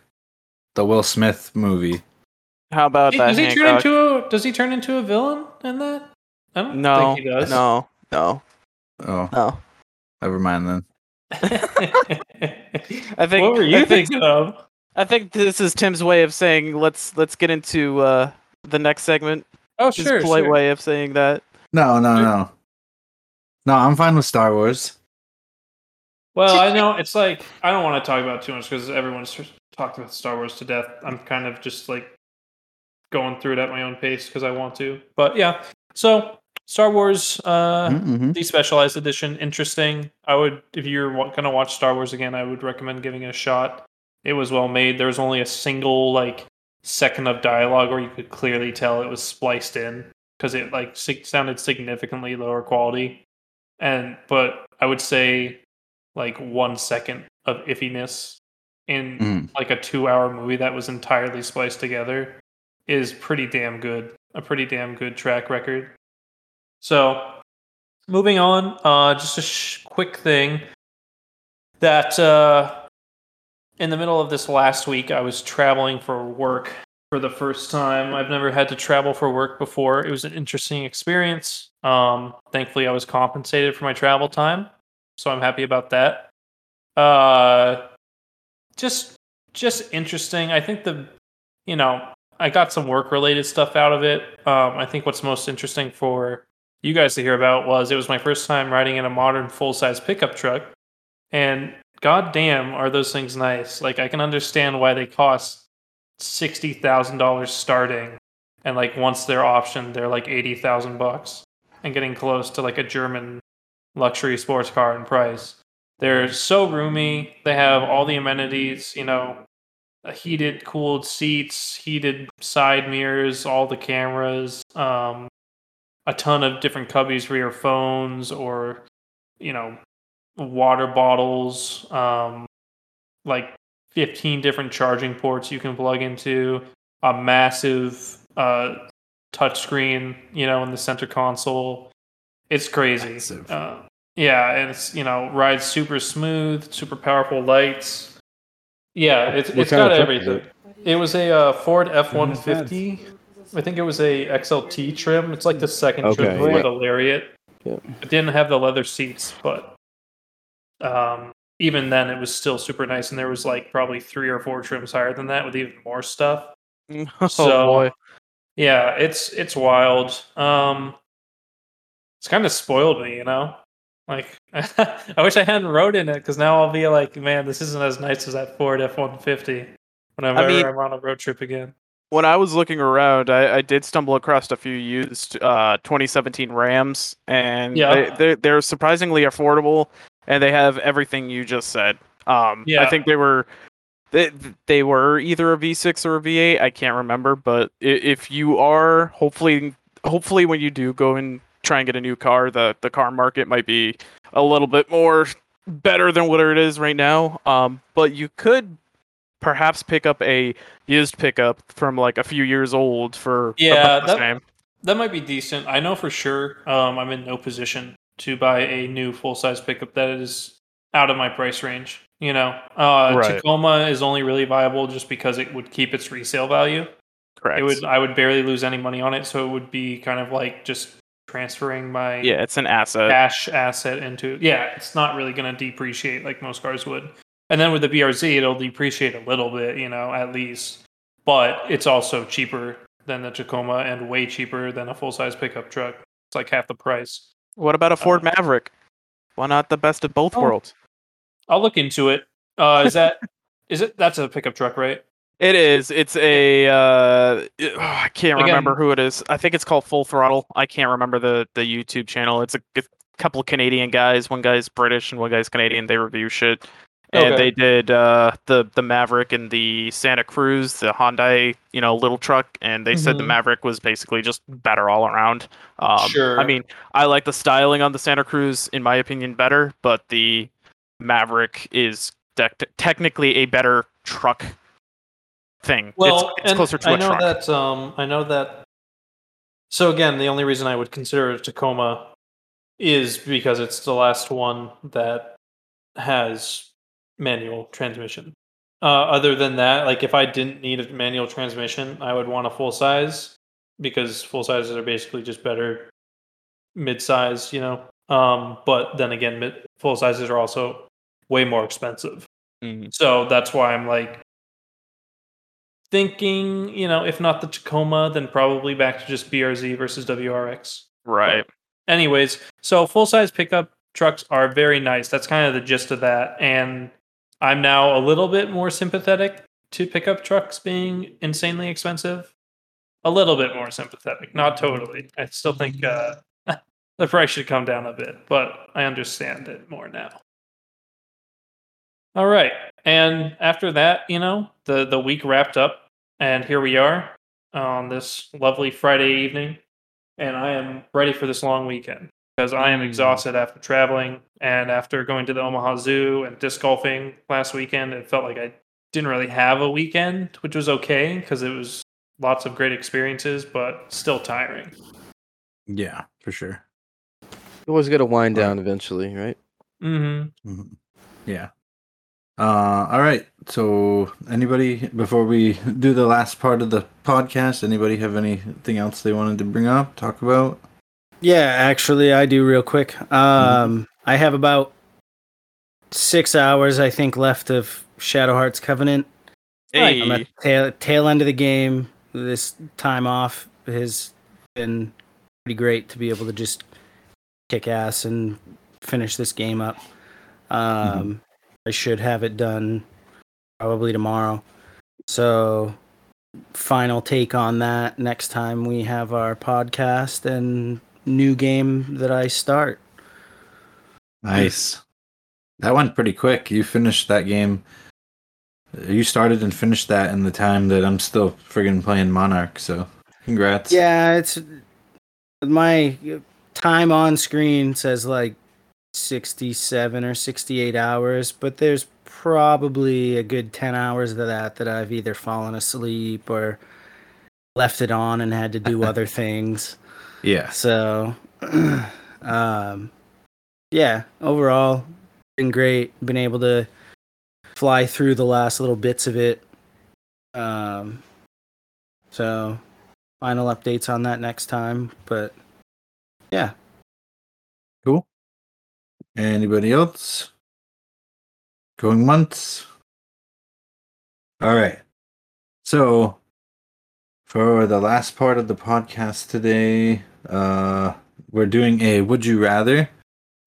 the Will Smith movie? How about Hey, that? does he turn into a Does he turn into a villain in that? I don't no, think he does. no, no, Oh, no. never mind then. [LAUGHS] I think. what were you I think, thinking of? I think this is Tim's way of saying let's let's get into uh, the next segment. Oh, His sure, polite sure. way of saying that. No, no, no. No, I'm fine with Star Wars. Well, I [LAUGHS] know it's like I don't want to talk about it too much because everyone's talked about Star Wars to death. I'm kind of just like going through it at my own pace because I want to. But yeah, so Star Wars, uh, Mhm. Despecialized edition, interesting. I would, if you're gonna watch Star Wars again, I would recommend giving it a shot. It was well made. There was only a single like second of dialogue where you could clearly tell it was spliced in because it like sounded significantly lower quality. And but I would say like one second of iffiness in Mhm. like a two-hour movie that was entirely spliced together is pretty damn good. A pretty damn good track record. So, moving on, uh, just a sh- quick thing that uh, in the middle of this last week, I was traveling for work for the first time. I've never had to travel for work before. It was an interesting experience. Um, thankfully, I was compensated for my travel time, so I'm happy about that. Uh, just, just interesting. I think the, you know, I got some work related stuff out of it. Um, I think what's most interesting for you guys to hear about was it was my first time riding in a modern full size pickup truck, and goddamn, are those things nice! Like I can understand why they cost sixty thousand dollars starting, and like once they're optioned, they're like eighty thousand bucks, and getting close to like a German luxury sports car in price. They're so roomy. They have all the amenities, you know, heated, cooled seats, heated side mirrors, all the cameras, um, a ton of different cubbies for your phones or, you know, water bottles, um, like 15 different charging ports you can plug into, a massive uh, touchscreen, you know, in the center console. It's crazy. Uh, yeah, and it's you know rides super smooth, super powerful lights. Yeah, it's What it's got everything. It was a uh, Ford F one fifty. I think it was a XLT trim. It's like the second Okay, trim yeah. the Lariat. Yeah. It didn't have the leather seats, but um, even then, it was still super nice. And there was like probably three or four trims higher than that with even more stuff. [LAUGHS] oh So- boy. Yeah, it's it's wild. Um, it's kind of spoiled me, you know. Like, [LAUGHS] I wish I hadn't rode in it because now I'll be like, man, this isn't as nice as that Ford F one fifty. Whenever I mean- I'm on a road trip again. When I was looking around, I, I did stumble across a few used uh, 2017 Rams, and Yeah. they, they're, they're surprisingly affordable, and they have everything you just said. Um, I think they were they, they were either a V6 or a V8. I can't remember, but if you are, hopefully, hopefully when you do go and try and get a new car, the the car market might be a little bit more better than what it is right now. Um, but you could perhaps pick up a used pickup from like a few years old for Yeah, the that- same. That might be decent. I know for sure. Um, I'm in no position to buy a new full size pickup that is out of my price range. You know, uh, Right. Tacoma is only really viable just because it would keep its resale value. Correct. It would I would barely lose any money on it, so it would be kind of like just transferring my yeah, it's an asset. cash asset into yeah, it's not really going to depreciate like most cars would. And then with the BRZ, it'll depreciate a little bit, you know, at least. But it's also cheaper than the Tacoma and way cheaper than a full size pickup truck. It's like half the price. What about a Ford Maverick? Why not the best of both Oh. worlds? I'll look into it. Uh, is that [LAUGHS] is it? That's a pickup truck, right? It is. It's a. Uh, I can't Again- remember who it is. I think it's called Full Throttle. I can't remember the the YouTube channel. It's a, a couple of Canadian guys. One guy's British and one guy's Canadian. They review shit. And Okay. they did uh, the the Maverick and the Santa Cruz, the Hyundai, you know, little truck, and they said the Mhm. Maverick was basically just better all around. Um, Sure. I mean, I like the styling on the Santa Cruz, in my opinion, better, but the Maverick is tec- technically a better truck thing. Well, it's, it's closer to I a know truck. that. Um, I know that. So again, the only reason I would consider a Tacoma is because it's the last one that has manual transmission. Uh, other than that, like if I didn't need a manual transmission, I would want a full size because full sizes are basically just better mid size, you know. Um, but then again, mid- full sizes are also way more expensive. Mhm. So that's why I'm like thinking, you know, if not the Tacoma, then probably back to just BRZ versus WRX. Right. Anyways, so full size pickup trucks are very nice. That's kind of the gist of that. And I'm now a little bit more sympathetic to pickup trucks being insanely expensive. A little bit more sympathetic, not totally. I still think uh, [LAUGHS] the price should come down a bit, but I understand it more now. All right. And after that, you know, the, the week wrapped up, and here we are on this lovely Friday evening. And I am ready for this long weekend because I am Mm. exhausted after traveling and after going to the Omaha Zoo and disc golfing last weekend. It felt like I didn't really have a weekend, which was okay because it was lots of great experiences, but still tiring. Yeah, for sure. You always got to wind Right. down eventually, right? Mm-hmm. Mhm. Yeah. Uh, all right. So, anybody before we do the last part of the podcast, anybody have anything else they wanted to bring up, talk about? Yeah, actually, I do real quick. Um, I have about six hours, I think, left of Shadow Hearts Covenant. Hey, I'm at the tail, tail end of the game. This time off has been pretty great to be able to just kick ass and finish this game up. Um, I should have it done probably tomorrow. So, final take on that next time we have our podcast and new game that I start. Nice. That went pretty quick. You finished that game. You started and finished that in the time that I'm still friggin' playing Monarch. So, congrats. Yeah, it's my time on screen says like 67 or 68 hours, but there's probably a good 10 hours of that that I've either fallen asleep or left it on and had to do [LAUGHS] other things. Yeah. So, [CLEARS THROAT] um, yeah, overall, been great. Been able to fly through the last little bits of it. Um, so, final updates on that next time. But yeah, Cool. Anybody else? Going months? All right. So, for the last part of the podcast today, uh, we're doing a Would You Rather.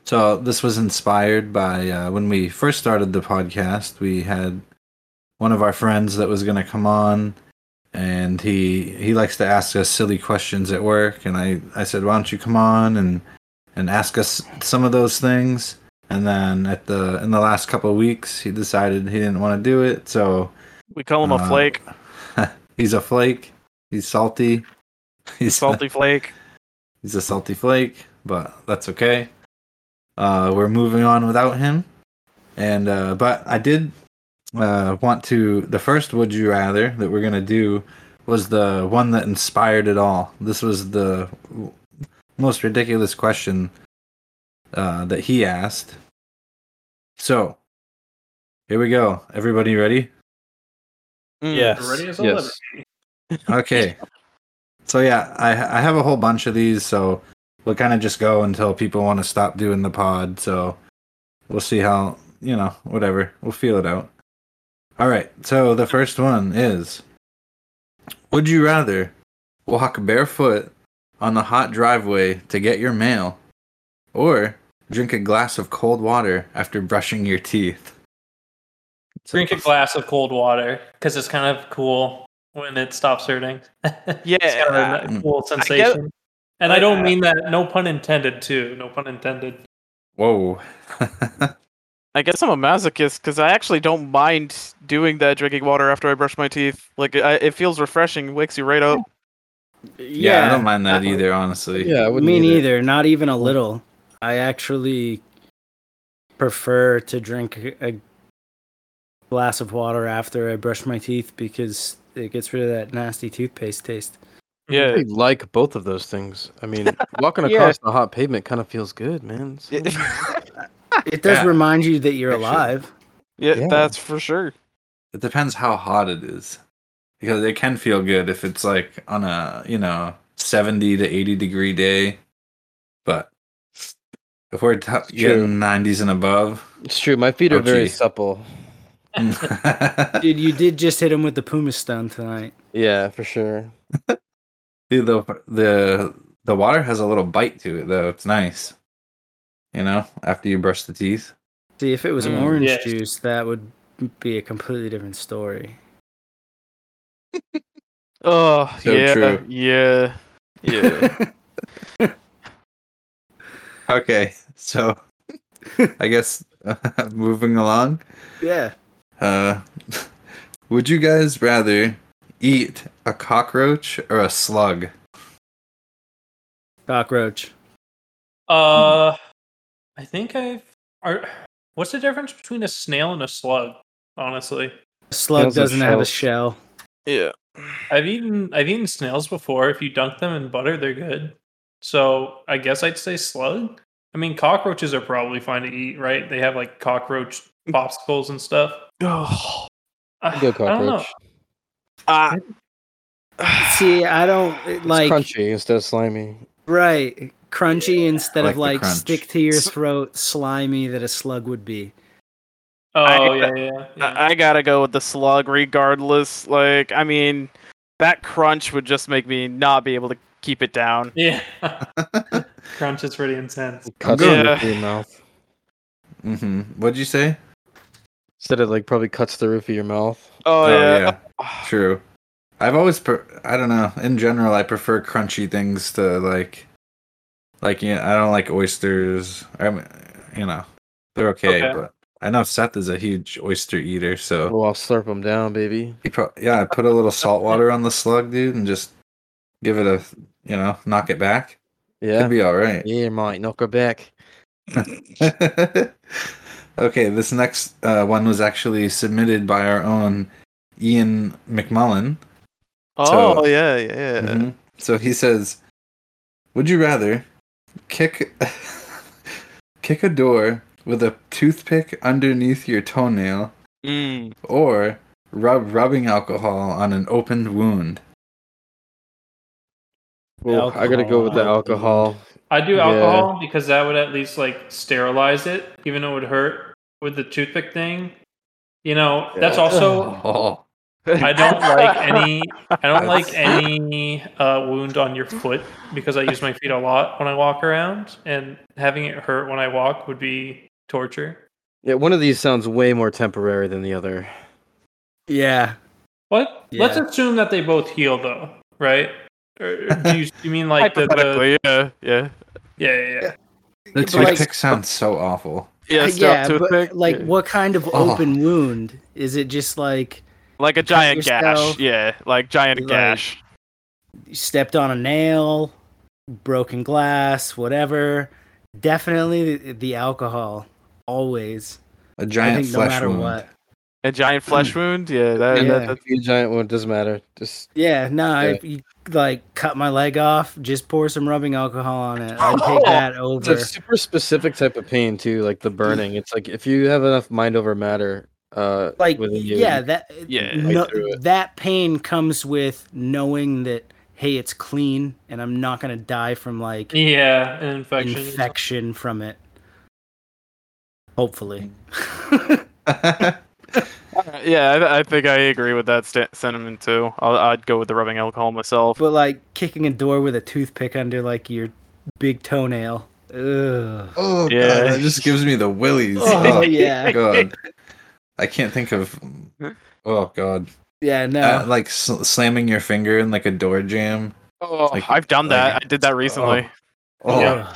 So, this was inspired by uh, when we first started the podcast. We had one of our friends that was going to come on, and he he likes to ask us silly questions at work. And I, I said, Why don't you come on and and ask us some of those things. And then at the in the last couple of weeks, he decided he didn't want to do it. So we call him a uh, flake, [LAUGHS] he's a flake. He's salty. He's salty [LAUGHS] flake. He's a salty flake, but that's okay. Uh, we're moving on without him. And uh, but I did uh, want to. The first "Would You Rather" that we're gonna do was the one that inspired it all. This was the most ridiculous question uh, that he asked. So, here we go. Everybody ready? Mm. Yes. Ready as I'll ever Yes. Okay. so yeah, I I have a whole bunch of these, so we'll kind of just go until people want to stop doing the pod. So we'll see how you know whatever we'll feel it out. All right. So the first one is: Would you rather walk barefoot on the hot driveway to get your mail, or drink a glass of cold water after brushing your teeth? Drink a glass of cold water because it's kind of cool when it stops hurting. [LAUGHS] Yeah, it's kind of a Mm. cool sensation. and I don't mean that. No pun intended. Too. No pun intended. Whoa. [LAUGHS] I guess I'm a masochist because I actually don't mind doing that drinking water after I brush my teeth. Like I, it feels refreshing, wakes you right up. Yeah, I don't mind that either, honestly. Yeah, I wouldn't Me either. neither. Not even a little. I actually prefer to drink a a glass of water after I brush my teeth because it gets rid of that nasty toothpaste taste. Yeah. I like both of those things. I mean, [LAUGHS] walking Yeah. across the hot pavement kind of feels good, man. So- [LAUGHS] It [LAUGHS] does Yeah. remind you that you're alive. yeah, Yeah. that's for sure. It depends how hot it is. Because it can feel good if it's like on a, you know, 70 to 80 degree day. But if we're t- It's getting 90s and above, It's true. My feet are Oh, very gee. supple. [LAUGHS] Dude, you did just hit him with the Puma stun tonight. Yeah, for sure. [LAUGHS] Dude, the the the water has a little bite to it though. It's nice. You know, after you brush the teeth. See, if it was Mm, orange yes. juice, that would be a completely different story. Oh, [LAUGHS] So yeah, true. yeah, yeah. [LAUGHS] Okay, so I guess [LAUGHS] moving along. Yeah. Uh, would you guys rather eat a cockroach or a slug? Cockroach. Uh, I think I've. Are, what's the difference between a snail and a slug? Honestly, A slug Snails doesn't have a shell. Yeah. I've eaten I've eaten snails before. If you dunk them in butter, they're good. So I guess I'd say slug. I mean, cockroaches are probably fine to eat, right? They have like cockroach popsicles and stuff. Oh, I, Go I don't know. cockroach. ah. See, I don't it, It's like crunchy instead of slimy. right crunchy instead I of like the like crunch. stick to your throat slimy that a slug would be. Oh I- yeah, yeah, yeah. I, I gotta go with the slug, regardless. Like, I mean, that crunch would just make me not be able to keep it down. [LAUGHS] yeah. [LAUGHS] Crunch is pretty intense. Cuts good. the roof of your mouth. hmm What'd you say? Instead of like probably cuts the roof of your mouth. Oh, yeah. yeah. True. I've always, per- I don't know. In general, I prefer crunchy things to like, like yeah. I don't like oysters. I mean, you know, they're okay, Okay. but I know Seth is a huge oyster eater, so Oh, I'll slurp them down, baby. he pro- yeah. I put a little salt water on the slug, dude, and just give it a, you know, knock it back. Yeah. Could be all right. Yeah, mate, knock her back. [LAUGHS] okay, this next uh, one was actually submitted by our own Ian McMullen. Oh, yeah, yeah. Mhm. So he says, "Would you rather kick [LAUGHS] kick a door with a toothpick underneath your toenail, Mm. or rub rubbing alcohol on an opened wound?" Well, I gotta go with the Alcohol. alcohol. I do Yeah. alcohol because that would at least like sterilize it, even though it would hurt with the toothpick thing. You know, that's also Oh, [LAUGHS] I don't like any I don't like any uh, wound on your foot because I use my feet a lot when I walk around, and having it hurt when I walk would be torture. Yeah, one of these sounds way more temporary than the other. Yeah. What? Let's assume that they both heal, though, right? Or do you, [LAUGHS] you mean like the, the yeah, yeah. yeah, yeah, yeah. the But, like- sounds so awful. Yeah, Uh, yeah, toothpick. but like, yeah. what kind of Oh. open wound is it? Just like like a giant gash. Yeah, like giant Like- gash. you stepped on a nail, broken glass, whatever? Definitely the, the alcohol. Always. A giant think no flesh matter wound. what. A giant flesh wound? Yeah, that, Yeah. that, that- Be a giant one doesn't matter. Just Yeah, no, Yeah. if you like cut my leg off, just pour some rubbing alcohol on it. I'd take that over. it's a super specific type of pain too, like the burning. It's like if you have enough mind over matter, uh, Like, you, yeah, that Yeah. no, Fight through it. that pain comes with knowing that hey, it's clean, and I'm not gonna die from like yeah, an infection. infection from it. Hopefully. [LAUGHS] yeah, I, I think I agree with that sta- sentiment too. I'll, I'd go with the rubbing alcohol myself. but like kicking a door with a toothpick under like your big toenail. Ugh. oh Yeah. god, that just gives me the willies. Oh, Oh, yeah. god. I can't think of. Oh god. Yeah, no. Uh, like sl- slamming your finger in like a door jam. Oh, like- I've done that. like- I did that recently. Oh. Yeah.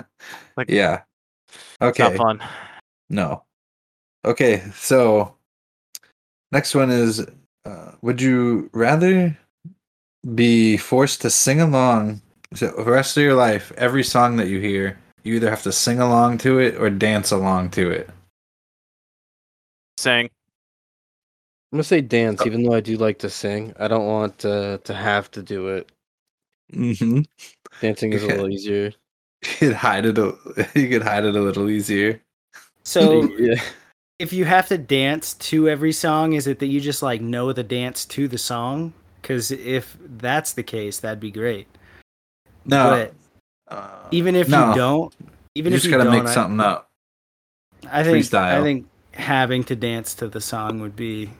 [LAUGHS] Like- yeah. It's Okay. not fun. No. Okay, so next one is uh, would you rather be forced to sing along to the rest of your life every song that you hear? You either have to sing along to it or dance along to it. Sing. I'm gonna say dance, Oh. even though I do like to sing. I don't want uh, to have to do it. Mm-hmm. Dancing is a little easier. [LAUGHS] You could hide it. A, [LAUGHS] you could hide it a little easier. so [LAUGHS] yeah, if you have to dance to every song, is it that you just like know the dance to the song? Because if that's the case, that'd be great. No. But uh, even if no. you don't, even you if just you gotta don't, make I- something up. I, think I think having to dance to the song would be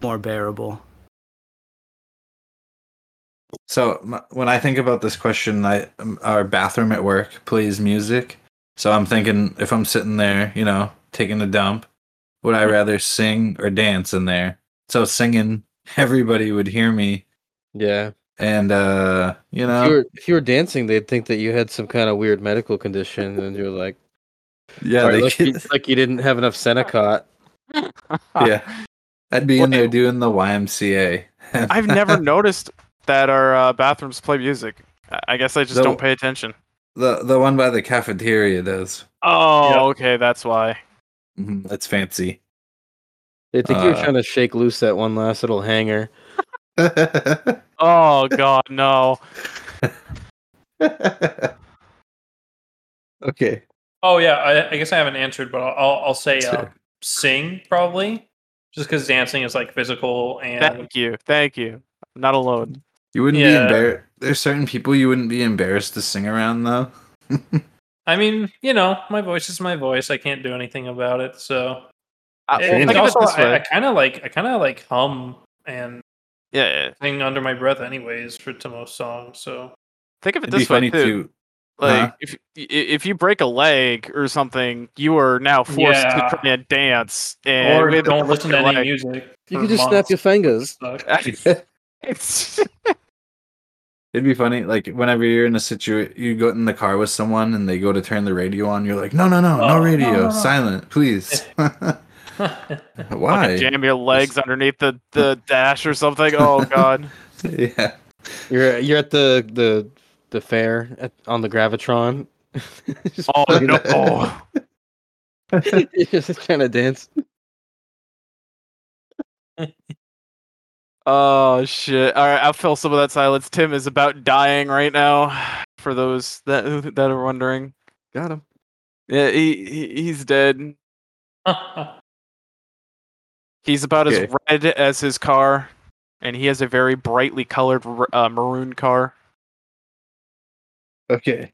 more bearable. So m- when I think about this question, I um, our bathroom at work plays music. So I'm thinking if I'm sitting there, you know, taking a dump, would I rather sing or dance in there? So singing, [LAUGHS] everybody would hear me, yeah. and uh, you If you, know, were, if you were dancing, they'd think that you had some kind of weird medical condition, and you're like, yeah, sorry, they like, you, could, like you didn't have enough Senokot. [LAUGHS] yeah. I'd be in there doing the YMCA. [LAUGHS] I've never noticed that our uh, bathrooms play music. I- I guess I just The- don't pay attention. the the one by the cafeteria does. Oh, Yep. okay, that's why. Mhm, That's fancy. They think you're Uh, trying to shake loose that one last little hanger. [LAUGHS] Oh God, no. [LAUGHS] okay. Oh yeah, I, I guess I haven't answered, but I'll I'll, I'll say uh, sing probably, just because dancing is like physical and Thank you, thank you. I'm not alone. You wouldn't be embarrassed. There's certain people you wouldn't be embarrassed to sing around though. [LAUGHS] I mean, you know, my voice is my voice. I can't do anything about it. So Uh, And- well, think of it also, this I, I kind of like I kind of like hum and Yeah, yeah. sing under my breath, anyways, for to most songs. So Think of it It'd be this way funny too. too. Like Huh? if if you break a leg or something, you are now forced Yeah. to try and dance. And or don't listen to any music. You can could just snap your fingers. [LAUGHS] [LAUGHS] Suck. It's It'd be funny, like whenever you're in a situation, you go in the car with someone and they go to turn the radio on. You're like, no, no, no, Oh, no no, radio, no, no. silent, please. [LAUGHS] [LAUGHS] Why? jam your legs underneath the, the dash or something. Oh [LAUGHS] God. Yeah. You're you're at the the the fair at, on the gravitron. just Oh fucking- no. Oh. you're just trying to dance. Oh shit! All right, I'll fill some of that silence. Tim is about dying right now. For those that that are wondering, Got him. yeah, he, he he's dead. [LAUGHS] He's about Okay. as red as his car, and he has a very brightly colored uh, maroon car. Okay.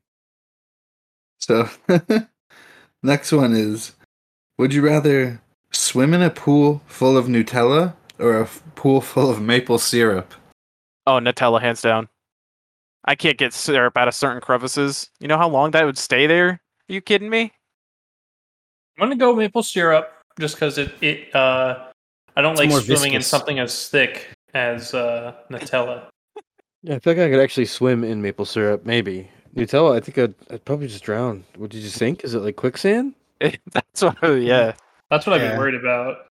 So, [LAUGHS] next one is Would you rather swim in a pool full of Nutella or a f- pool full of maple syrup? Oh, Nutella, hands down. I can't get syrup out of certain crevices. You know how long that would stay there? Are you kidding me? I'm gonna go maple syrup just because it it uh I don't It's like more swimming in viscous. something as thick as uh Nutella. Yeah, I feel like I could actually swim in maple syrup. Maybe Nutella. I think I'd, I'd probably just drown. What did you think? Is it like quicksand? [LAUGHS] That's what. Yeah. That's what I've Yeah. been worried about.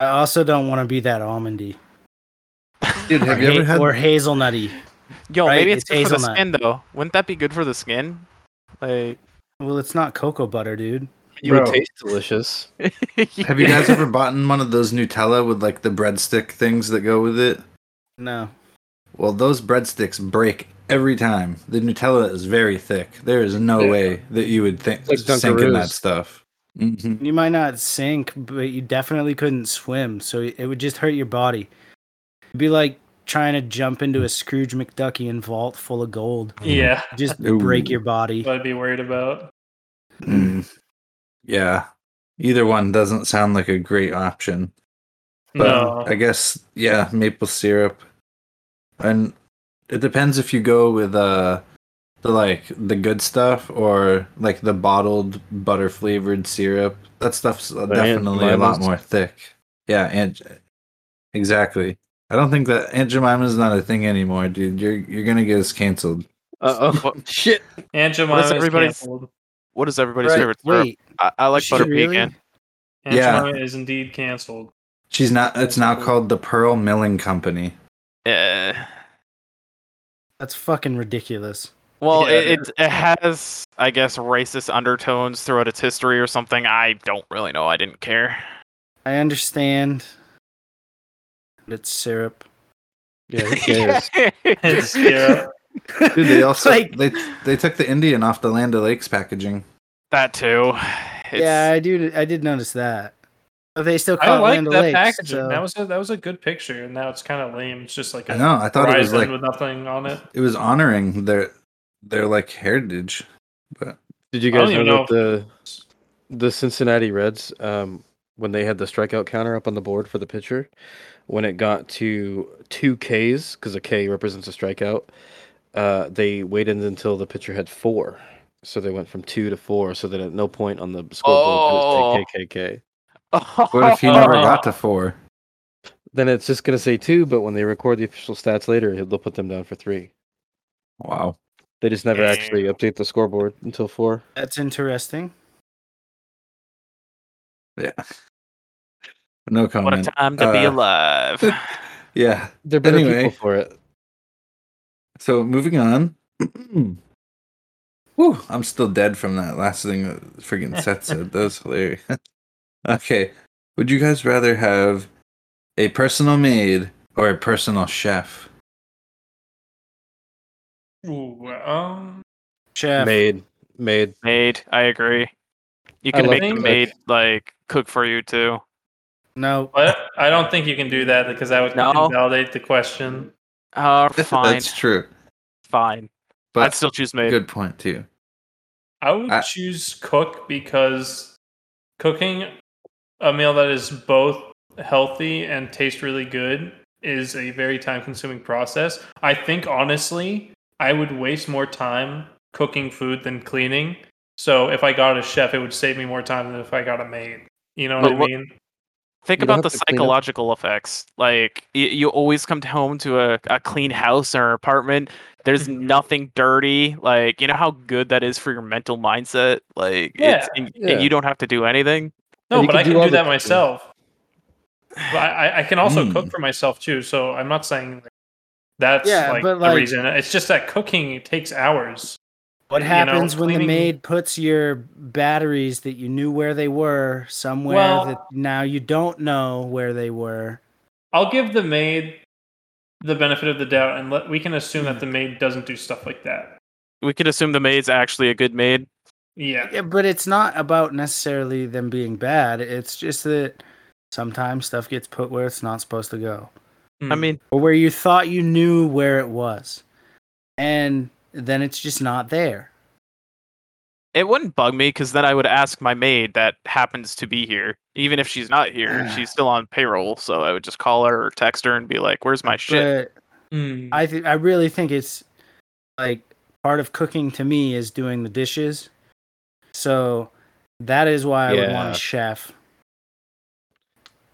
I also don't want to be that almondy Dude, have or, you ever ha- had or hazelnutty. Yo, Right, maybe it's, it's good for the hazelnut. skin though. Wouldn't that be good for the skin? Like, Well, it's not cocoa butter, dude. You would taste delicious. [LAUGHS] Have you guys ever bought one of those Nutella with like the breadstick things that go with it? No. Well, those breadsticks break every time. The Nutella is very thick. There is no Yeah. way that you would think Like sink in that stuff. Hmm You might not sink, but you definitely couldn't swim, so it would just hurt your body. It'd be like trying to jump into a Scrooge McDuckian vault full of gold. Yeah, Just Ooh. break your body. what I'd be worried about. Mm. Yeah. Either one doesn't sound like a great option. But No, I guess yeah, maple syrup. And it depends if you go with uh the like the good stuff or like the bottled butter flavored syrup. That stuff's uh, definitely a lot more thick. Yeah, and exactly. I don't think that Aunt Jemima's not a thing anymore, dude. You're you're gonna get us canceled. Uh oh. [LAUGHS] Shit. Aunt What Jemima is is everybody's- canceled. what is everybody's Right, favorite syrup? Wait, I, I like butter really? pecan. Aunt Yeah. Jemima is indeed canceled. She's not it's now called the Pearl Milling Company. Yeah. That's fucking ridiculous. Well, Yeah, it, it it has, I guess, racist undertones throughout its history or something. I don't really know. I didn't care. I understand. It's syrup. Yeah, who [LAUGHS] cares? It's syrup. Dude, they [LAUGHS] also Like- they they took the Indian off the Land O'Lakes packaging. that too. It's, yeah, I do. I did notice that. But they still I call it like Land that O'Lakes. packaging. so- That was a that was a good picture, and now it's kind of lame. It's just like a I know. I thought it was like with nothing on it. it was honoring their their like heritage. But Did you guys know, even know that the the Cincinnati Reds um when they had the strikeout counter up on the board for the pitcher, when it got to two Ks because a K represents a strikeout, uh, they waited until the pitcher had four. So they went from two to four, so that at no point on the scoreboard could it say KKK. [LAUGHS] what if he never Oh. got to four? Then it's just gonna say two, but when they record the official stats later, they'll put them down for three. Wow. They just never actually update the scoreboard until four. That's interesting. Yeah. [LAUGHS] No comment. what a time to be Uh, alive. [LAUGHS] Yeah. They're better Anyway. people for it. So moving on. [CLEARS THROAT] Whew, I'm still dead from that last thing that freaking Seth said. [LAUGHS] That was hilarious. okay. Would you guys rather have a personal maid or a personal chef? Ooh, um, Chef. Made, made. Made. I agree. You can make the cook. maid like cook for you too. No. but I don't think you can do that because that would No. invalidate the question. Uh, fine, That's true. fine. But I'd still choose maid. good point too. I would I- choose cook because cooking a meal that is both healthy and tastes really good is a very time consuming process. I think honestly, I would waste more time cooking food than cleaning. So if I got a chef, it would save me more time than if I got a maid. You know what But I what- mean? Think You about the have to clean up. psychological effects. Like y- you always come home to a, a clean house or apartment. There's [LAUGHS] nothing dirty. Like you know how good that is for your mental mindset. Like it's Yeah, and, yeah. and you don't have to do anything. No, but can I can all do that cooking. myself. But I, I- I can also Mm. cook for myself too. So I'm not saying that that's Yeah, like but, the like- reason. It's just that cooking takes hours. What you know, happens when the maid puts your batteries that you knew where they were somewhere Well- that now you don't know where they were? I'll give the maid the benefit of the doubt, and let, we can assume that hmm. the maid doesn't do stuff like that. We can assume the maid's actually a good maid. Yeah, Yeah, but it's not about necessarily them being bad. It's just that sometimes stuff gets put where it's not supposed to go. Hmm. I mean, Or where you thought you knew where it was. And then it's just not there. it wouldn't bug me because then I would ask my maid that happens to be here, even if she's not here. [SIGHS] she's still on payroll, so I would just call her or text her and be like, "Where's my shit?" But Hmm. I th- I really think it's like part of cooking to me is doing the dishes. So that is why I would want a chef.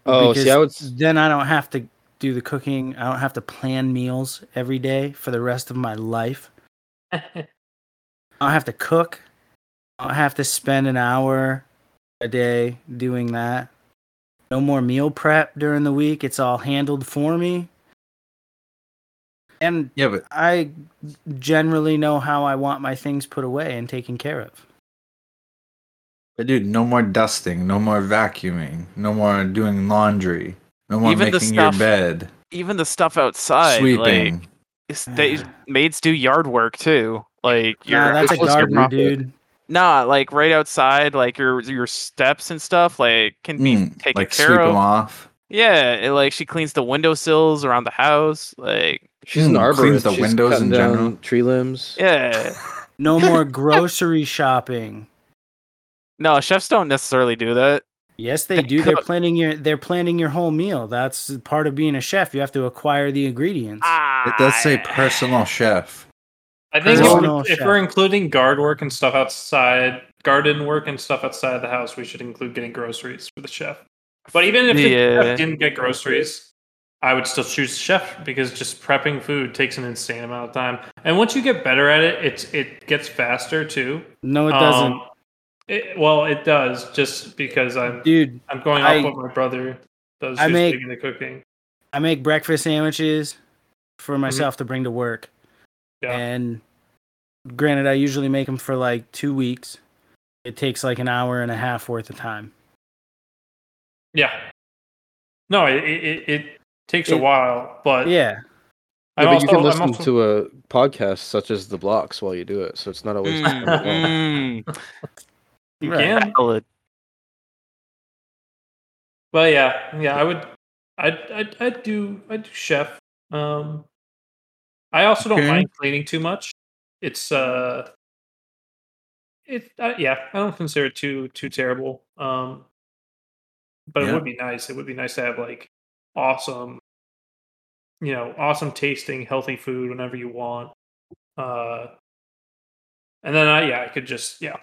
Oh, see, I would. then I don't have to do the cooking. I don't have to plan meals every day for the rest of my life. [LAUGHS] I don't have to cook. I don't have to spend an hour a day doing that. No more meal prep during the week. It's all handled for me. And Yeah, but I generally know how I want my things put away and taken care of. But dude, no more dusting, no more vacuuming, no more doing laundry, no more Even the making your stuff- bed, Even the stuff outside, sweeping. like it's- they, maids do yard work too. Like Nah, your that's a supposed to gardener, rock it. dude. Nah, like right outside, like your your steps and stuff, like can be Mm, taken like care sweep of. them off. Yeah, it, like she cleans the windowsills around the house. Like She's an Mm, arborist. cleans the She's windows cutting in down general. Tree limbs. yeah, No more [LAUGHS] grocery shopping. no, chefs don't necessarily do that. Yes, they They do. They're planning your they're planning your whole meal. That's part of being a chef. You have to acquire the ingredients. It does say Ah, personal chef. I think if, Personal we're, if we're including guard work and stuff outside, garden work and stuff outside of the house, we should include getting groceries for the chef. But even if the Yeah. chef didn't get groceries, I would still choose chef because just prepping food takes an insane amount of time. And once you get better at it, it's it gets faster too. No, it doesn't. It, well, it does just because I'm Dude, I'm going I- off what my brother does. I make- big into cooking. I make breakfast sandwiches for myself to bring to work. Mm-hmm. Yeah. And granted, I usually make them for like two weeks. It takes like an hour and a half worth of time. Yeah. No, it it, it takes a while, but Yeah. I'm Yeah, but also, you can listen also- to a podcast such as The Blocks while you do it, so it's not always. Mm, [LAUGHS] mm, you Right. can. valid. But yeah, yeah, I would, I'd, I'd, I'd do, I'd do chef. Um, I also don't Okay. mind cleaning too much. It's, uh, it, uh, yeah, I don't consider it too, too terrible. Um, but Yeah. it would be nice. It would be nice to have like awesome, you know, awesome tasting, healthy food whenever you want. Uh, and then I, yeah, I could just, yeah,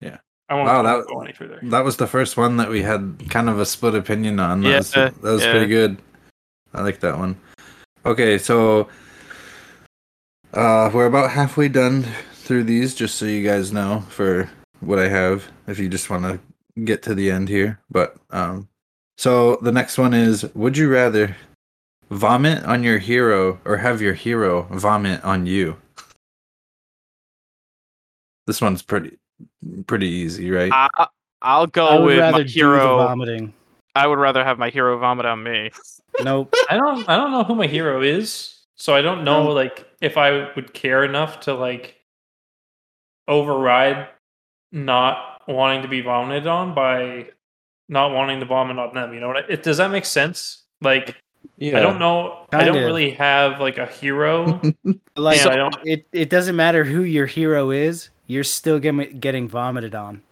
Yeah. I won't, Wow, that- go any further. That was the first one that we had kind of a split opinion on. That Yeah, was, that was yeah. pretty good. I like that one. Okay, so uh, we're about halfway done through these, just so you guys know for what I have. If you just want to get to the end here, but um, so the next one is: Would you rather vomit on your hero or have your hero vomit on you? This one's pretty pretty easy, right? I, I'll go I would with rather my do the hero. vomiting. I would rather have my hero vomit on me. Nope. I don't I don't know who my hero is, so I don't know like if I would care enough to like override not wanting to be vomited on by not wanting to vomit on them. You know what? I, it, does that make sense? Like Yeah. I don't know. I don't really have like a hero. [LAUGHS] Like Yeah, I don't- it, it doesn't matter who your hero is, you're still getting getting vomited on.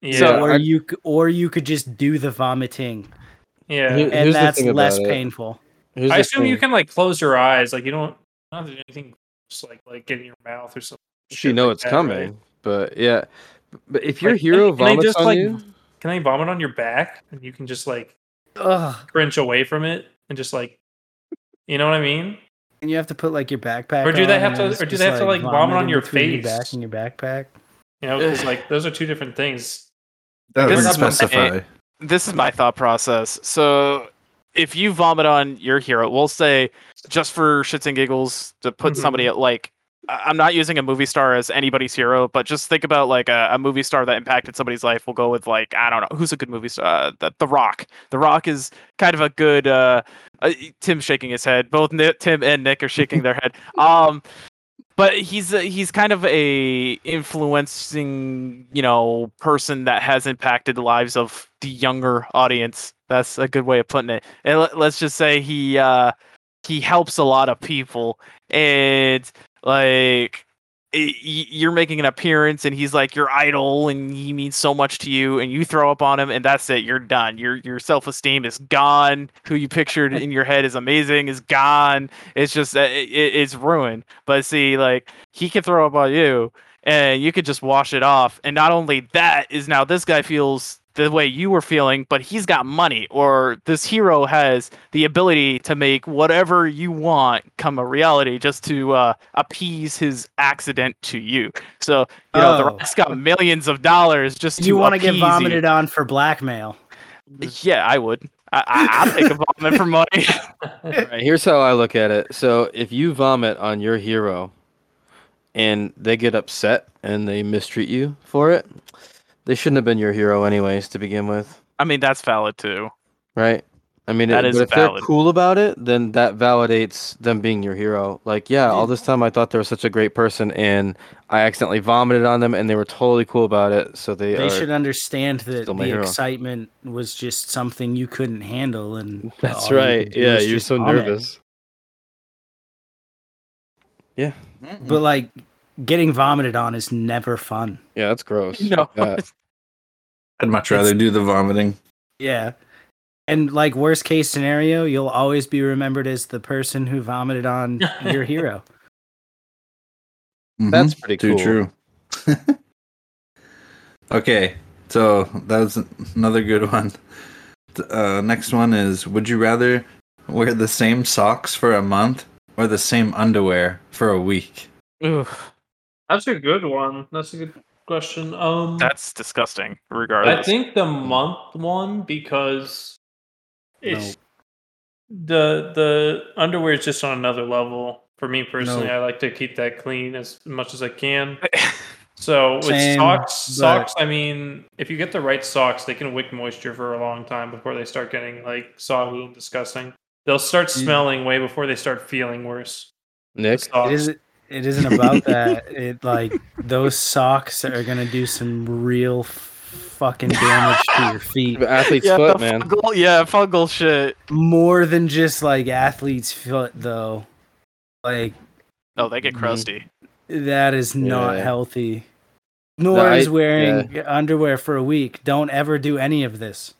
Yeah, So, or I- you or you could just do the vomiting, yeah. Here- and Here's that's less it. painful. Here's I the assume you can like close your eyes. Like you don't not that anything just like like get in your mouth or something. You shit know like it's that, coming, right? but yeah. But if your Like, hero can, can vomits just on like you, can they vomit on your back and you can just like Ugh. cringe away from it and just like you know what I mean? And you have to put like your backpack. Or do they on, have to- or do they have to, like, vomit on your between Your face? back and your backpack. You know, because like those are two different things. that this would is my- this is my thought process. So if you vomit on your hero, we'll say just for shits and giggles to put Mhm. somebody at like I- I'm not using a movie star as anybody's hero, but just think about like a, a movie star that impacted somebody's life. We'll go with like I don't know who's a good movie star. Uh, the, the Rock. The Rock is kind of a good. Uh, uh, Tim's shaking his head. Both Ni- Tim and Nick are shaking their head. [LAUGHS] Um, but he's a, he's kind of a influencing you know person that has impacted the lives of the younger audience that's a good way of putting it and let, let's just say he uh he helps a lot of people and like you're making an appearance and he's like your idol and he means so much to you and you throw up on him and that's it you're done. Your your self-esteem is gone. Who you pictured in your head is amazing is gone. It's just uh, it- it's ruined. But see like he can throw up on you and you could just wash it off. And not only that is now this guy feels the way you were feeling but he's got money or this hero has the ability to make whatever you want come a reality just to uh, appease his accident to you so you know the Oh. rock's got millions of dollars just to You want to get appease vomited on for blackmail? yeah i would I, I, i'll take a vomit for money [LAUGHS] Alright, here's how I look at it. So if you vomit on your hero and they get upset and they mistreat you for it, They shouldn't have been your hero anyways to begin with, I mean, that's valid too. right? I mean, That it, is but if valid. they're cool about it, then that validates them being your hero. Like, yeah, all this time I thought they were such a great person, and I accidentally vomited on them, and they were totally cool about it. So they, They are, should understand that the hero. excitement was just something you couldn't handle, and [LAUGHS] That's all you right. Yeah, you're so vomit. nervous. But like, getting vomited on is never fun. Yeah, that's gross. No. Yeah. [LAUGHS] I'd much rather do the vomiting. Yeah. And like worst case scenario, you'll always be remembered as the person who vomited on [LAUGHS] your hero. That's Mhm. pretty Too cool. true. [LAUGHS] okay, so that was another good one. Uh, next one is: Would you rather wear the same socks for a month or the same underwear for a week? Oof, That's a good one. That's a good question. Um, that's disgusting. Regardless, I think the month one because it's the the underwear is just on another level. For me personally, No. I like to keep that clean as much as I can. [LAUGHS] So with Same, socks, but- socks. I mean, if you get the right socks, they can wick moisture for a long time before they start getting like soggy and disgusting. They'll start Mm. smelling way before they start feeling worse. The Nick, socks. It isn't it isn't about that. It like those socks are gonna do some real fucking damage to your feet. athlete's yeah, foot, the man. fungal, yeah, fungal shit. More than just like athlete's foot though. Like Oh, they get Mhm. crusty. that is not Yeah. healthy. Nor I- is wearing underwear for a week. Don't ever do any of this.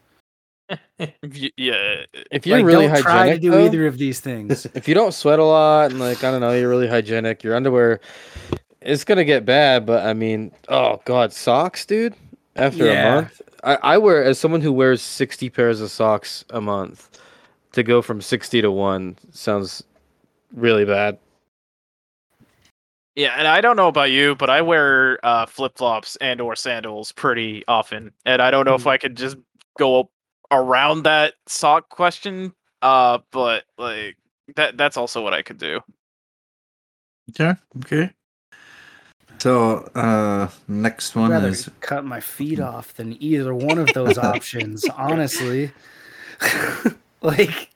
Y- Yeah, If you're like, really don't try to do though, either of these things. [LAUGHS] if you don't sweat a lot and like I don't know, you're really hygienic, your underwear it's gonna get bad. But I mean, oh god, socks, dude. After Yeah. a month, I, I wear as someone who wears sixty pairs of socks a month. To go from sixty to one sounds really bad. yeah, and I don't know about you, but I wear uh, flip flops and or sandals pretty often, and I don't know if I could just go around that sock question. Uh, but like that that's also what I could do. Okay, okay. So, uh, next I'd one rather is cut my feet off than either one of those options, [LAUGHS] honestly. [LAUGHS] like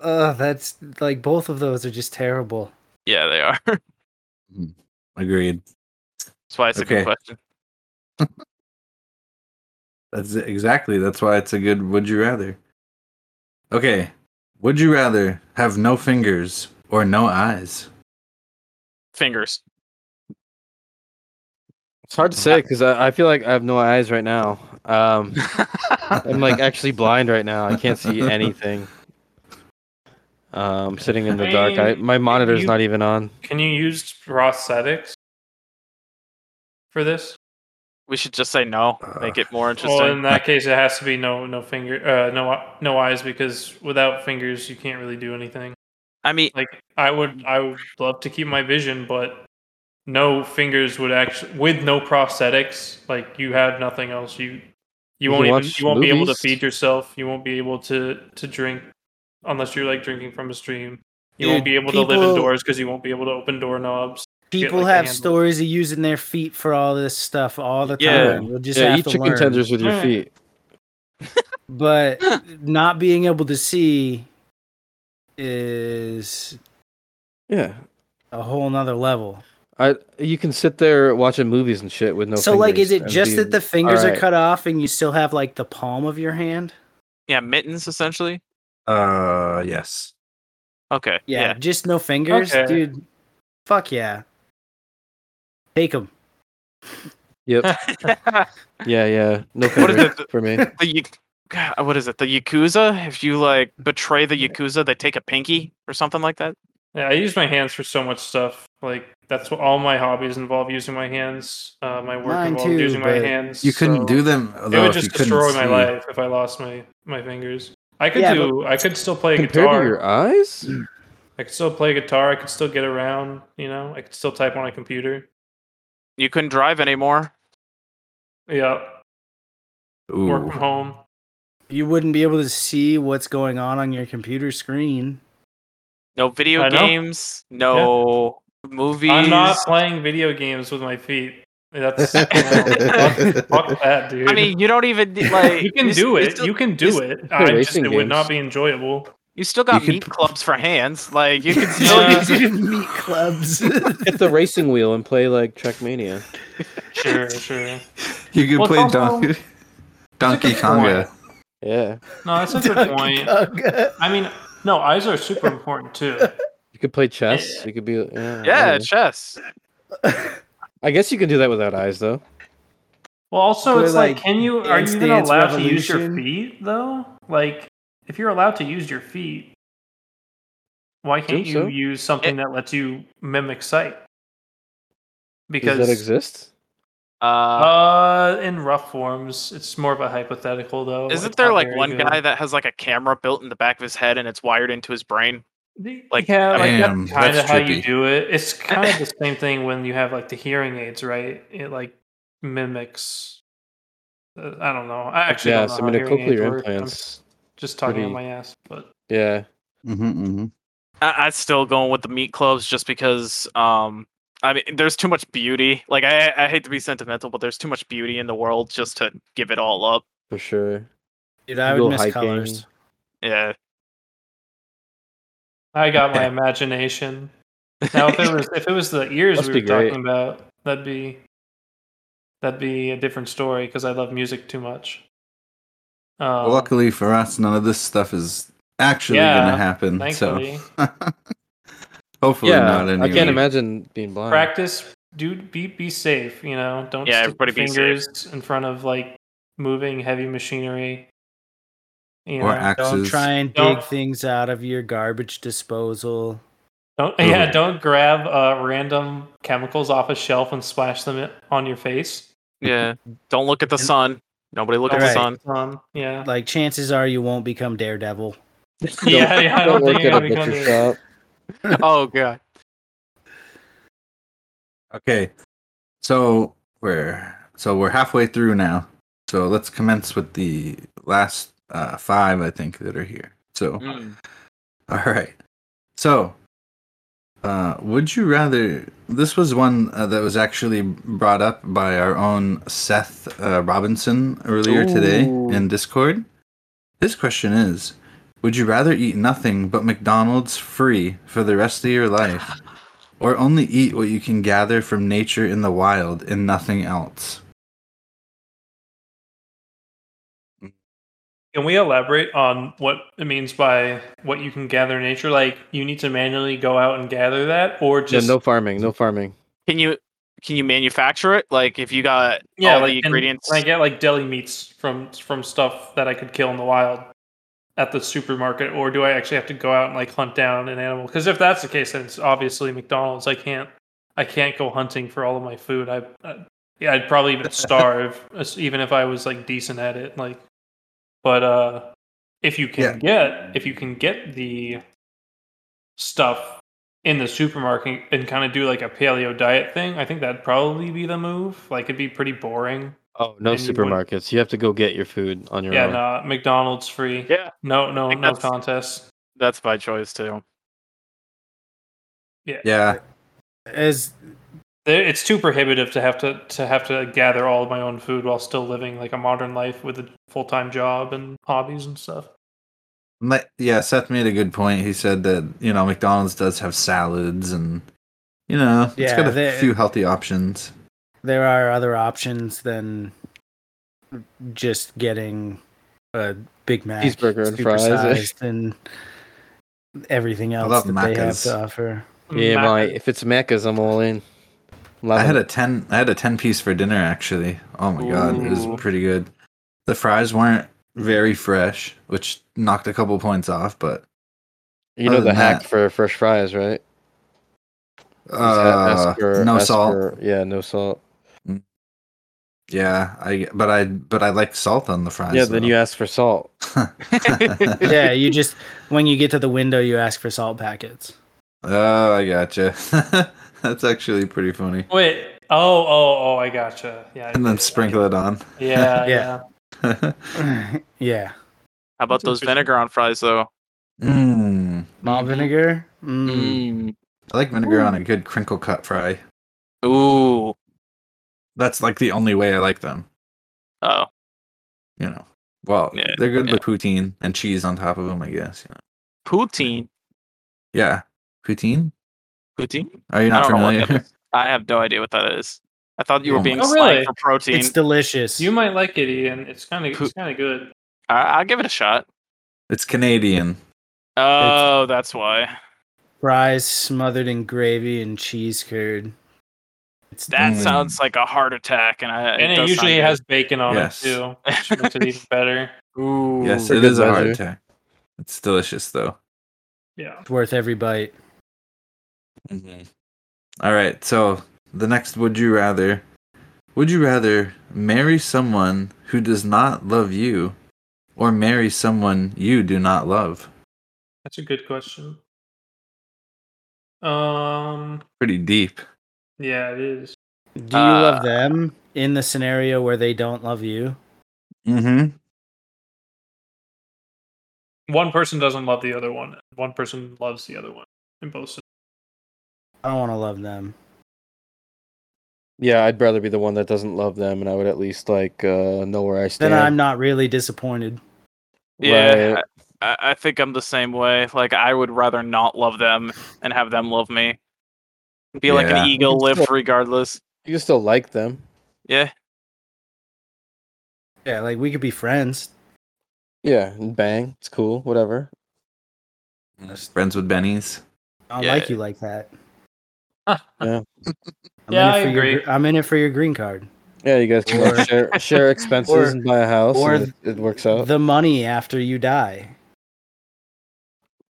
uh that's like both of those are just terrible. Yeah, they are. [LAUGHS] agreed. That's why it's a good question. That's it- exactly. That's why it's a good would you rather. Okay. Would you rather have no fingers or no eyes? Fingers. It's hard to say because I, I feel like I have no eyes right now. Um, [LAUGHS] I'm like actually blind right now. I can't see [LAUGHS] anything. Um, I'm sitting in the dark. I my monitor's you- not even on. Can you use prosthetics for this? We should just say no. Make it more interesting. Well, interesting. in that case, it has to be no no finger, uh, no no eyes because without fingers, you can't really do anything. I mean, Like I would, I would love to keep my vision, but no fingers would actually with no prosthetics. Like you have nothing else. You you, You won't can even you won't be able to feed yourself. You won't be able to to drink unless you're like drinking from a stream. You won't be able to live indoors because you won't be able to open doorknobs. People like, have stories of using their feet for all this stuff all the Yeah. time. You'll just yeah, have eat to chicken learn. tenders with your feet. [LAUGHS] But not being able to see is Yeah, a whole nother level. I you can sit there watching movies and shit with no. so like is it just be- that the fingers are cut off and you still have like the palm of your hand? yeah, mittens essentially. Uh, yes. Okay. Yeah, Yeah. just no fingers, Okay. dude. Fuck yeah. Take them. Yep. [LAUGHS] Yeah, yeah. No What is fingers it? for me. the Ya- God, what is it? The Yakuza? If you like betray the Yakuza, they take a pinky or something like that. Yeah, I use my hands for so much stuff. Like that's what all my hobbies involve using my hands. Uh, my work Mine involves too, using my hands. You couldn't so do them. It would if just destroy my see. life if I lost my my fingers. I could Yeah, do. I could still play Compared guitar. to your eyes, I could still play guitar. I could still get around. You know, I could still type on a computer. You couldn't drive anymore. Yeah, work from home. You wouldn't be able to see what's going on on your computer screen. No video I know. games. No movies. I'm not playing video games with my feet. That's [LAUGHS] [LAUGHS] fuck, fuck that, dude. I mean, you don't even like you can s- do it. still- you can do it. I just racing it would not be enjoyable. You still got You meat p- clubs for hands. Like you can [LAUGHS] still Yeah. [LAUGHS] use meat clubs. Get the racing wheel and play like Trackmania. Sure, [LAUGHS] sure. You could Well, play also- Donkey Donkey good Konga. Yeah, No, that's a good point. I mean, no, eyes are super important too. you could play chess. You could be yeah. Yeah, chess. I guess you can do that without eyes though. Well, also, Play, it's like, like, can you are you Dance even Dance allowed to use your feet though? Like, if you're allowed to use your feet, why can't you so. use something that lets you mimic sight? Because Does that exist? Uh, Uh, in rough forms, it's more of a hypothetical though. isn't It's there like one good. guy that has like a camera built in the back of his head and it's wired into his brain? like like, yeah, like Damn, that's kind of that's how you do it. It's [LAUGHS] kind of the same thing when you have like the hearing aids, right? It like mimics. Uh, I don't know. I actually Yeah, don't know so I mean, a hearing aids cochlear work. Implants. Just talking pretty- on my ass, but Yeah, Mm-hmm, mm-hmm. I, I'm still going with the meat clubs just because um I mean there's too much beauty. Like I I hate to be sentimental, but there's too much beauty in the world just to give it all up. for sure. Dude, I would miss hiking. colors. Yeah. I got my [LAUGHS] imagination. Now, if it was if it was the [LAUGHS] ears Must we were talking about, that'd be that'd be a different story because I love music too much. Um, luckily for us, none of this stuff is actually Yeah, gonna happen. thankfully. So [LAUGHS] hopefully not. yeah, not. I can't imagine being blind. practice, dude. Be be safe. You know, don't Yeah, stick everybody your be safe. fingers in front of like moving heavy machinery. You Or know, axes. Don't try and Don't- dig things out of your garbage disposal. don't [LAUGHS] yeah, don't grab uh, random chemicals off a shelf and splash them on your face. Yeah. [LAUGHS] Don't look at the sun. Nobody look at the Right. sun. Um, yeah, Like chances are you won't become Daredevil. [LAUGHS] yeah, yeah. I Don't don't think at a I'm gonna butcher do it. shop. [LAUGHS] Oh god. Okay, so we're so we're halfway through now. So let's commence with the last uh, five, I think, that are here. So Mm. [LAUGHS] all right. So, uh, would you rather? This was one uh, that was actually brought up by our own Seth uh, Robinson earlier today in Discord. His question is: Would you rather eat nothing but McDonald's free for the rest of your life, or only eat what you can gather from nature in the wild and nothing else? Can we elaborate on what it means by what you can gather in nature? Like you need to manually go out and gather that, or Yeah, just no farming, no farming. Can you can you manufacture it? Like if you got yeah, all like, the can- ingredients Can I get like deli meats from from stuff that I could kill in the wild at the supermarket, or do I actually have to go out and like hunt down an animal? Because if that's the case, then it's obviously McDonald's. I can't I can't go hunting for all of my food. I, I yeah, I'd probably even [LAUGHS] starve, even if I was like decent at it. Like, but uh, if you can get if you can get the stuff in the supermarket and kind of do like a paleo diet thing, I think that'd probably be the move. Like, it'd be pretty boring. Oh, no And supermarkets. You have to go get your food on your own. Yeah, own. no, McDonald's free. Yeah, No, no, no that's- contest. that's by choice too. Yeah, yeah. As There- It's too prohibitive to have to to have to gather all of my own food while still living like a modern life with a full time job and hobbies and stuff. Yeah, Seth made a good point. He said that you know McDonald's does have salads and you know it's Yeah, got a they- few healthy options. there are other options than just getting a Big Mac, Cheeseburger and fries. Eh? and everything else love that they have to offer. Yeah, Mac- my if it's Macca's, I'm all in. Love I had it. a ten. I had a ten piece for dinner actually. Oh my god, it was pretty good. The fries weren't very fresh, which knocked a couple points off, but You know the hack that- for fresh fries, right? Uh, ask for- no ask salt. for- yeah, no salt. Yeah, I but I but I like salt on the fries. yeah, then you ask for salt. [LAUGHS] [LAUGHS] yeah, you just when you get to the window, you ask for salt packets. oh, I gotcha. [LAUGHS] That's actually pretty funny. Wait. Oh, oh, oh! I gotcha. Yeah. And then get it. sprinkle it on. Yeah, [LAUGHS] Yeah. yeah. [LAUGHS] yeah, How about That's those vinegar on fries though? mm. malt vinegar. Mm. Mm. I like vinegar on a good crinkle cut fry. Ooh. That's like the only way I like them. Oh, You know. Well, Yeah, they're good yeah. with poutine and cheese on top of them, I guess. You know. poutine. Yeah. Poutine? Poutine? Are you I not don't know what familiar? that is. I have no idea what that is. I thought you were being my- Oh, slang really? for protein. It's delicious. You might like it, Ian. It's kind of it's kind of good. I, I'll give it a shot. it's Canadian. Oh, that's why. Fries smothered in gravy and cheese curd. It's That Mm. sounds like a heart attack, and I. and it does usually sound has bacon on Yes. it too, which makes it even better. [LAUGHS] Ooh. Yes, for it a heart attack. It's delicious though. Yeah. It's worth every bite. All right, so the next would you rather would you rather marry someone who does not love you or marry someone you do not love? That's a good question. Um. Pretty deep. Yeah, it is. Do you Uh, love them in the scenario where they don't love you? Mm-hmm. One person doesn't love the other one. One person loves the other one. In both. scenarios. I don't want to love them. Yeah, I'd rather be the one that doesn't love them, and I would at least like uh, know where I stand. Then I'm not really disappointed. Yeah, Right. I, I think I'm the same way. Like I would rather not love them and have them love me. Be like Yeah. an ego lift still- regardless. You still like them. Yeah. Yeah, like we could be friends. Yeah, and bang, it's cool, whatever. Friends with Bennies. I don't Yeah. like you like that. Yeah. [LAUGHS] I'm Yeah, in it I for your agree. I'm in it for your green card. Yeah, you guys can Or- like, share share expenses or- and buy a house, or it, it works out. The money after you die.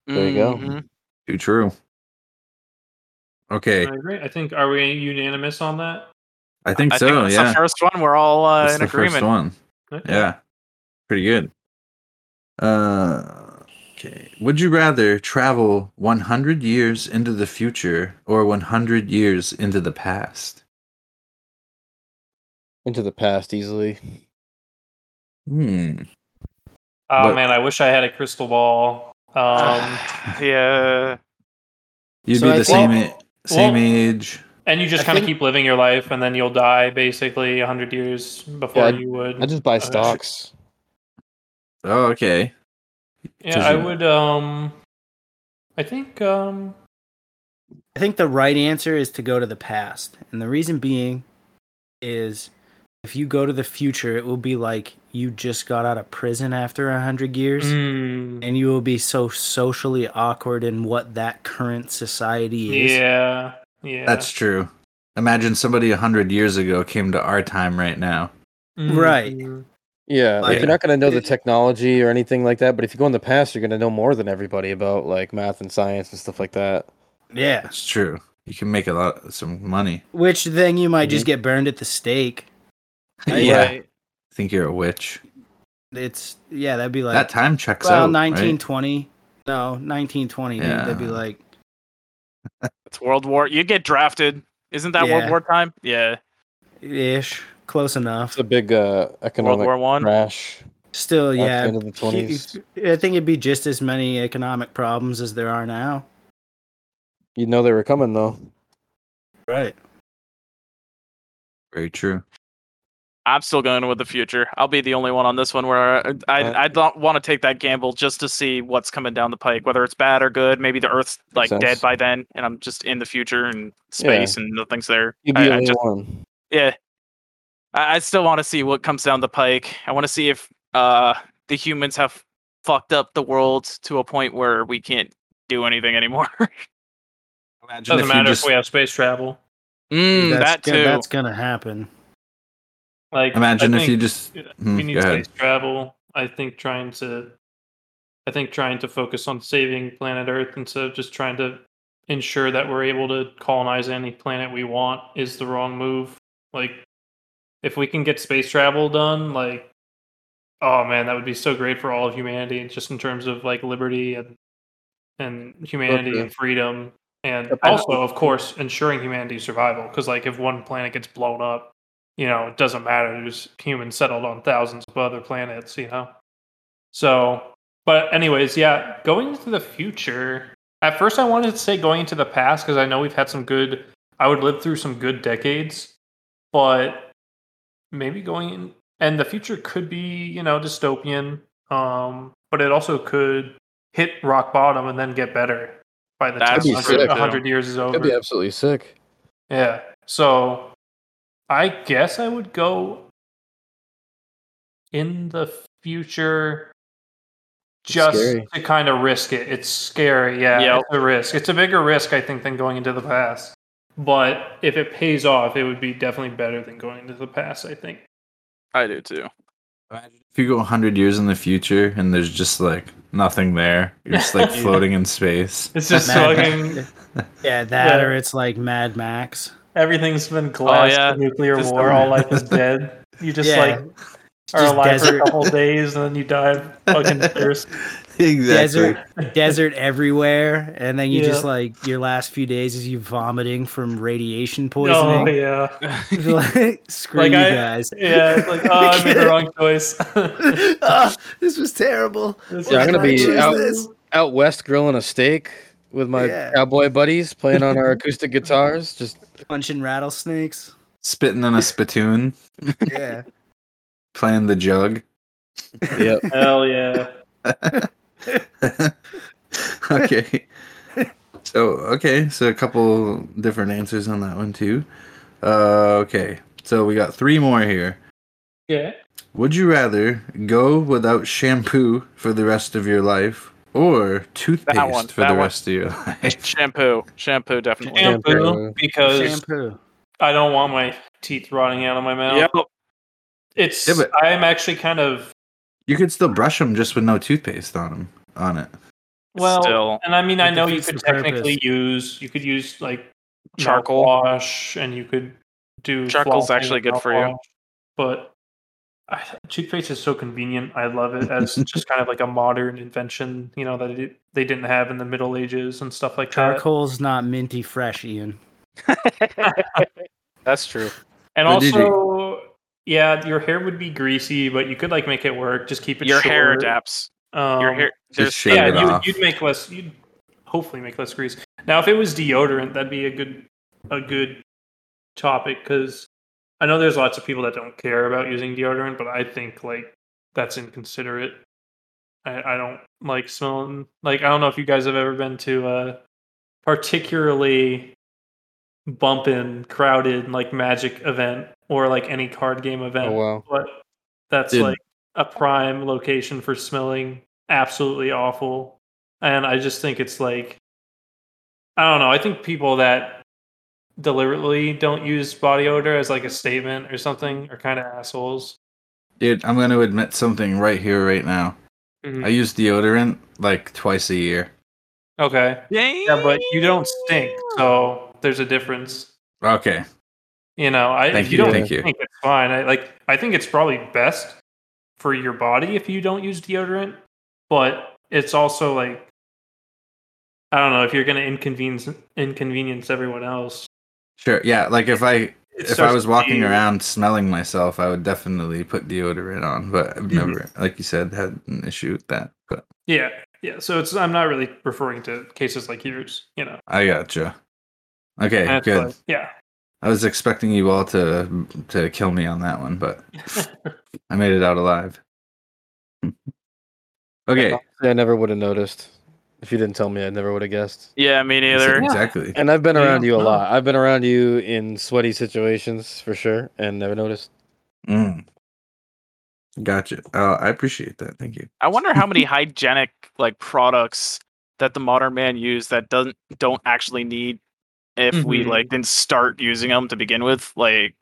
There you go. Mhm. Too true. Okay, I agree. I think are we unanimous on that? I think I so. think yeah, the first one. We're all uh, in the agreement. first one. Okay. Yeah, pretty good. Uh, okay. Would you rather travel 100 years into the future or 100 years into the past? Into the past easily. Hmm. Oh But- man, I wish I had a crystal ball. Um, [SIGHS] yeah. You'd So be I the think- same a- same well- age. and you just kind of keep living your life, and then you'll die basically a hundred years before Yeah, you would. I just buy uh, stocks. Oh, okay. Yeah, I would. Um, I think. Um, I think the right answer is to go to the past. And the reason being is if you go to the future, it will be like you just got out of prison after a hundred years. mm, And you will be so socially awkward in what that current society is. yeah, yeah, That's true. Imagine somebody a 100 years ago came to our time right now. Right. Yeah, like Like- you're not gonna know the technology or anything like that, but if you go in the past, you're gonna know more than everybody about like math and science and stuff like that. Yeah. it's true. You can make a lot, some money. Which then you might just mm-hmm. get burned at the stake. [LAUGHS] Yeah, Right. I think you're a witch. It's yeah, that'd be like that time checks well, out. nineteen right? No, nineteen twenty. dude. That'd be like It's World War. You get drafted. Isn't that Yeah. World War time? Yeah. ish, close enough. It's a big uh, World economic War One. crash. Still, the yeah. end of the 20s. I think it'd be just as many economic problems as there are now. You know they were coming though. Right. Very true. I'm still going with the future. I'll be the only one on this one where I I, I don't want to take that gamble just to see what's coming down the pike, whether it's bad or good. Maybe the Earth's like sense. dead by then, and I'm just in the future and space, and nothing's there. You'd be I, the I only just one. yeah. I, I still want to see what comes down the pike. I want to see if uh the humans have fucked up the world to a point where we can't do anything anymore. [LAUGHS] Imagine Doesn't if matter just if we have space travel. mm, that's that gonna, too. That's gonna happen. Like imagine I if you think just we Hmm, need go ahead. space travel. I think trying to, I think trying to focus on saving planet Earth instead of just trying to ensure that we're able to colonize any planet we want is the wrong move. Like, if we can get space travel done, like, oh man, that would be so great for all of humanity, just in terms of like liberty and and humanity Okay. and freedom, and also, of course, ensuring humanity's survival. Because like, if one planet gets blown up, you know, it doesn't matter. There's humans settled on thousands of other planets, you know. So, but anyways, yeah, going into the future. At first, I wanted to say going into the past because I know we've had some good. I would live through some good decades, but maybe going in, and the future could be you know dystopian, um, but it also could hit rock bottom and then get better by the That'd time be a hundred- hundred years is over. That'd be absolutely sick. Yeah. So I guess I would go in the future just to kind of risk it. It's scary. Yeah. Yep. It's a risk. It's a bigger risk, I think, than going into the past. But if it pays off, it would be definitely better than going into the past, I think. I do too. If you go 100 years in the future and there's just like nothing there, you're just like [LAUGHS] floating in space. It's just fucking [LAUGHS] Yeah, that Yeah. or it's like Mad Max. everything's been oh, glassed yeah. nuclear Just war. All life [LAUGHS] is dead. You just Yeah. like are Just alive desert. for a couple days and then you die of fucking thirst. [LAUGHS] exactly. Desert, desert everywhere, and then you Yeah. just like your last few days is you vomiting from radiation poisoning Oh yeah. [LAUGHS] like, screw Like, you I- guys. Yeah, like, oh, I made the wrong choice. Ah, [LAUGHS] this was terrible. This Yeah, I'm gonna be did I choose out, this? out west grilling a steak with my Yeah. cowboy buddies playing on our acoustic guitars. Just punching rattlesnakes. Spitting in a spittoon, Yeah. playing the jug. yep. Hell yeah. [LAUGHS] okay. So okay, so a couple different answers on that one too. Uh, okay, so we got three more here. Yeah. Would you rather go without shampoo for the rest of your life, or toothpaste one, for the one. rest of your life? [LAUGHS] Shampoo, shampoo, definitely. Shampoo, Shampoo. because Shampoo. I don't want my teeth rotting out of my mouth. Yep. It's Yeah, but- I'm actually kind of You could still brush them just with no toothpaste on them. On it. well Still. and I mean I know you could the purpose. technically use you could use like Charcoal. wash and you could do Charcoal's flossing actually good for you. But I, toothpaste is so convenient. I love it as [LAUGHS] just kind of like a modern invention, you know, that it, they didn't have in the Middle Ages and stuff like that. Charcoal's not minty fresh, Ian. [LAUGHS] [LAUGHS] That's true. And But also, yeah, your hair would be greasy, but you could like make it work. Just keep it. Your hair adapts. Um, Your hair. Just shave yeah, it you, off. you'd make less. You'd hopefully make less grease. Now, if it was deodorant, that'd be a good a good topic because I know there's lots of people that don't care about using deodorant, but I think like that's inconsiderate. I, I don't like smelling like I don't know if you guys have ever been to a particularly bumping crowded like magic event or like any card game event Oh wow. but that's Dude. like a prime location for smelling absolutely awful and i just think it's like i don't know i think people that deliberately don't use body odor as like a statement or something are kind of assholes Dude, I'm going to admit something right here, right now. Mhm. I use deodorant like twice a year. okay yeah but you don't stink so there's a difference Okay. You know i Thank if you, you don't thank you. think it's fine i like i think it's probably best for your body if you don't use deodorant but it's also like i don't know if you're going to inconvenience inconvenience everyone else Sure. Yeah. Like if I it if I was walking be- around smelling myself, I would definitely put deodorant on. But I've mm-hmm. never, like you said, had an issue with that. But yeah yeah so it's i'm not really referring to cases like yours you know I gotcha. Okay, good. like- yeah I was expecting you all to to kill me on that one, but [LAUGHS] I made it out alive. [LAUGHS] okay. Yeah, I never would have noticed. If you didn't tell me, I never would have guessed. Yeah, me neither. Exactly. And I've been Yeah, around you a no. lot. I've been around you in sweaty situations for sure, and never noticed. Mm. Gotcha. Uh, I appreciate that. Thank you. I wonder how many [LAUGHS] hygienic like products that the modern man use that doesn't don't actually need if we Mhm. like didn't start using them to begin with, like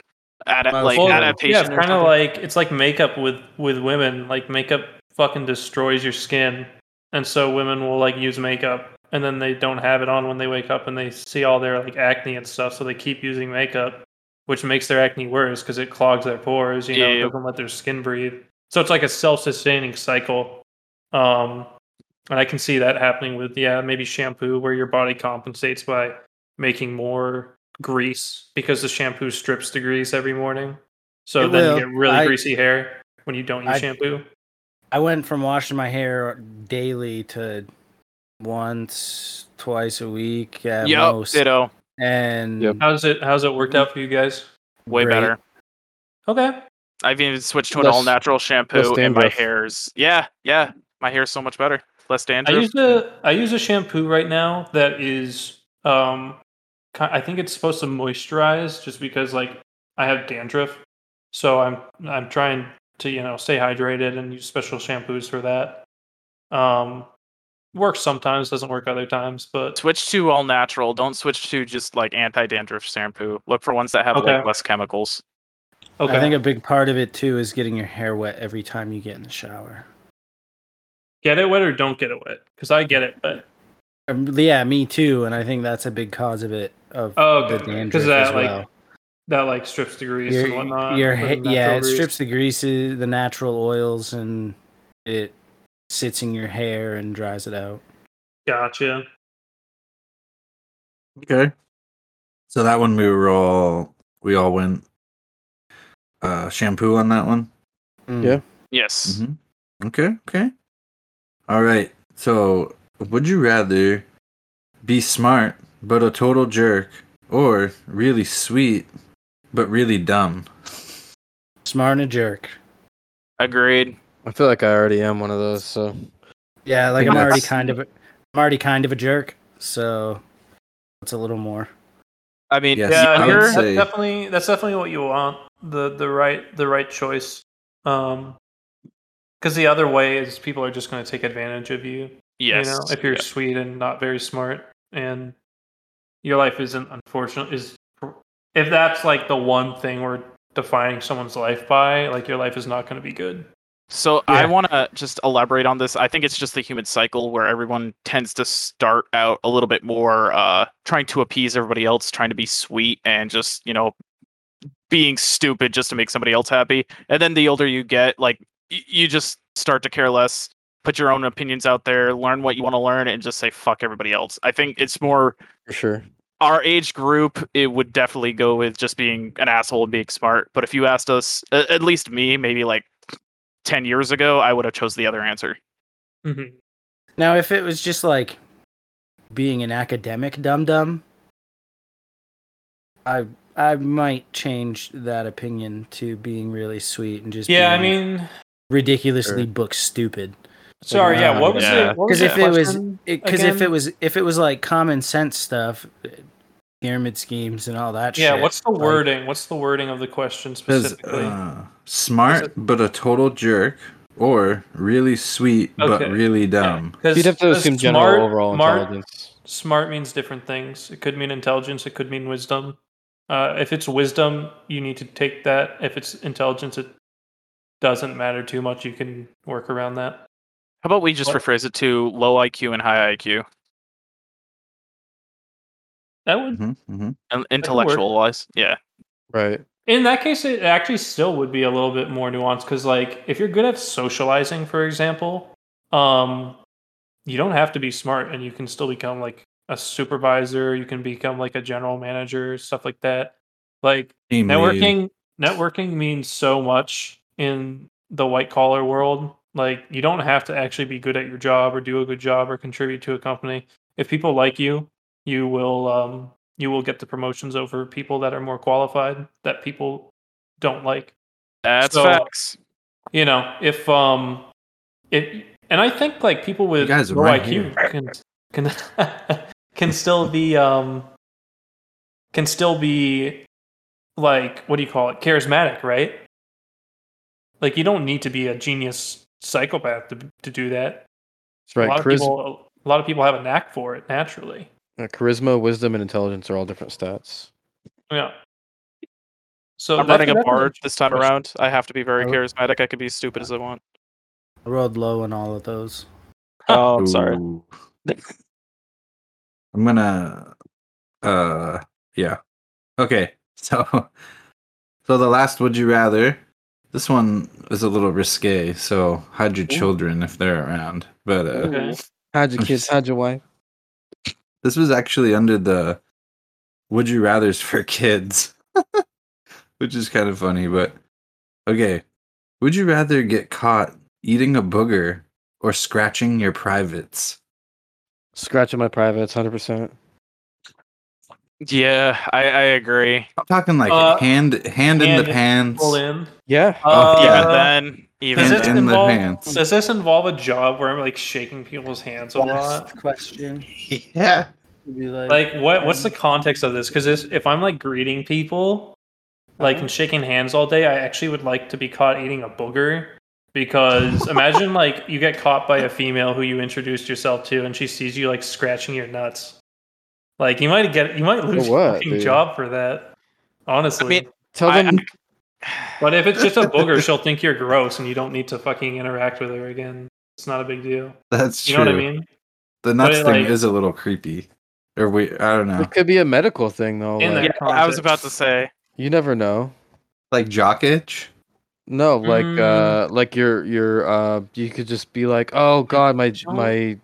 ad- Well, like well, adaptation. yeah it's kind of like it's like makeup with with women like makeup fucking destroys your skin and so women will like use makeup and then they don't have it on when they wake up and they see all their like acne and stuff so they keep using makeup which makes their acne worse because it clogs their pores you know it Yeah. doesn't let their skin breathe so it's like a self-sustaining cycle um and i can see that happening with yeah maybe shampoo where your body compensates by making more grease because the shampoo strips the grease every morning so It then will. you get really I- greasy hair when you don't use I- shampoo I went from washing my hair daily to once, twice a week at Yep, most. ditto. And Yep. how's it how's it worked out for you guys Way Great. better. okay I've even switched to an all natural shampoo, and my hair's yeah, yeah, my hair's so much better. Less dandruff. I use a I use a shampoo right now that is um ki- I think it's supposed to moisturize just because like I have dandruff. So I'm I'm trying to, you know, stay hydrated and use special shampoos for that. Um works sometimes, doesn't work other times, but Switch to all natural. Don't switch to just like anti dandruff shampoo. Look for ones that have Okay. like less chemicals. okay. I think a big part of it too is getting your hair wet every time you get in the shower. get it wet or don't get it wet cuz I get it wet. Um, yeah, me too, and I think that's a big cause of it of Oh, the good. dandruff Cuz that as like well. that like strips the grease and whatnot. your ha- the yeah, natural it grease. strips the greases, the natural oils, and it sits in your hair and dries it out. Gotcha. Okay. So that one we were all we all went uh shampoo on that one. Mm. Yeah. Yes. hmm Okay, okay. All right. So, would you rather be smart but a total jerk or really sweet but really dumb? Smart and a jerk. Agreed. I feel like I already am one of those. So Yeah, like I'm already kind of, a, I'm already kind of a jerk, so it's a little more. I mean, Yes, yeah, I would here that's say- definitely that's definitely what you want. The the right the right choice. Um because the other way is people are just going to take advantage of you. Yes. You know, if you're yeah. sweet and not very smart, and your life isn't unfortunate is if that's like the one thing we're defining someone's life by, like your life is not going to be good. So I want to just elaborate on this. I think it's just the human cycle where everyone tends to start out a little bit more uh, trying to appease everybody else, trying to be sweet, and just you know being stupid just to make somebody else happy. And then the older you get, like y- you just start to care less, put your own opinions out there, learn what you want to learn, and just say fuck everybody else. I think it's more for sure. our age group, it would definitely go with just being an asshole and being smart. But if you asked us, at least me, maybe like ten years ago, I would have chose the other answer. Mm-hmm. Now, if it was just like being an academic dum dum, I I might change that opinion to being really sweet and just Yeah, I mean, ridiculously Sure. book stupid. Sorry. Yeah, what was Yeah. it? Because if the it was because if it was if it was like common sense stuff, pyramid schemes and all that yeah, shit. what's the like- wording? What's the wording of the question specifically? uh, smart but a total jerk or really sweet but really dumb. Because You'd have to assume general overall smart, intelligence. Smart means different things. It could mean intelligence. It could mean wisdom. Uh, if it's wisdom, you need to take that. If it's intelligence, it doesn't matter too much. You can work around that. How about we just What? rephrase it to low IQ and high IQ, That would, hmm and intellectual wise? Yeah. Right. in that case, it actually still would be a little bit more nuanced because, like, if you're good at socializing, for example, um, you don't have to be smart, and you can still become like a supervisor. You can become like a general manager, stuff like that. Like, Team lead. networking networking means so much in the white collar world like you don't have to actually be good at your job or do a good job or contribute to a company if people like you you will um you will get the promotions over people that are more qualified that people don't like That's So- facts. you know if um it and i think like people with guys low right iq here. can can [LAUGHS] can still be um can still be like what do you call it charismatic right like you don't need to be a genius psychopath to, to do that That's right. a lot of people a lot of people have a knack for it naturally charisma, wisdom, and intelligence are all different stats. yeah so I'm running a that's bar this time question. around. I have to be very charismatic. I can be as stupid as I want. I rolled low on all of those. [LAUGHS] Oh, I'm sorry. [LAUGHS] I'm gonna uh yeah. Okay. [LAUGHS] So so the last would you rather this one is a little risque, so hide your children if they're around. But uh okay How'd your kids? [LAUGHS] How'd your wife? this was actually under the would you rather's for kids. [LAUGHS] Which is kind of funny, but okay. Would you rather get caught eating a booger or scratching your privates? Scratching my privates, hundred percent. Yeah, I, I agree. I'm talking like Uh, hand hand in the pants. Pull in. Yeah. Uh, Oh, even then, even Does this then. in the involve? pants. Does this involve a job where I'm like shaking people's hands a lot? Question. [LAUGHS] Yeah. Like, Like, what? What's the context of this? Because if I'm like greeting people, like and shaking hands all day, I actually would like to be caught eating a booger. Because [LAUGHS] imagine like you get caught by a female who you introduced yourself to, and she sees you like scratching your nuts. Like you might get, you might lose what, your fucking job for that. Honestly, mean, Tell I- them. but if it's just a booger, she'll think you're gross, and you don't need to fucking interact with her again. It's not a big deal. That's You true. know what I mean? The nuts it, thing like- is a little creepy. Or we I don't know. It could be a medical thing though. In like, Yeah, I was about to say. you never know. Like jock itch? No, like Mm. uh like your your uh you could just be like, "Oh god, my my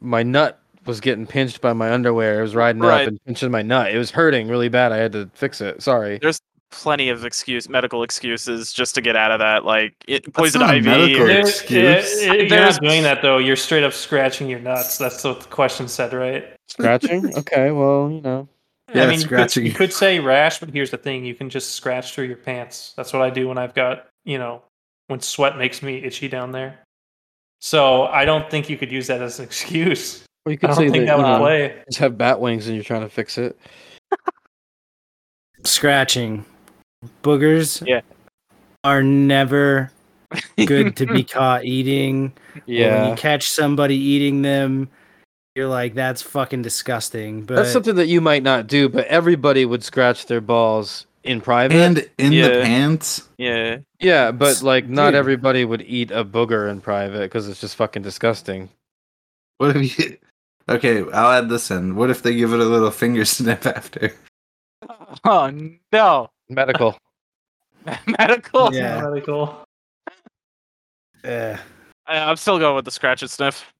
my nut was getting pinched by my underwear. It was riding Right. up and pinching my nut. It was hurting really bad. I had to fix it. Sorry." There's plenty of excuse, medical excuses, just to get out of that. Like it, That's poison not a ivy. medical or- Yeah, excuse. yeah, yeah, you're not doing that though. You're straight up scratching your nuts. That's what the question said, right? Scratching? okay, well, you know. Yeah, I mean, you could, scratching. you could say rash, but here's the thing: you can just scratch through your pants. That's what I do when I've got, you know, when sweat makes me itchy down there. So I don't think you could use that as an [LAUGHS] excuse. Or you I could don't say think that, that you would know, play. just have bat wings and you're trying to fix it. scratching. Boogers Yeah. are never [LAUGHS] good to be caught eating. Or when Yeah. you catch somebody eating them, you're like, that's fucking disgusting. But That's something that you might not do, but everybody would scratch their balls in private. And in the pants? yeah, yeah, but like not Dude. everybody would eat a booger in private because it's just fucking disgusting. What have you Okay, I'll add this in. What if they give it a little finger [LAUGHS] snip after? Oh no, Medical. [LAUGHS] medical. Yeah. Really cool. uh, I, I'm still going with the scratch and sniff.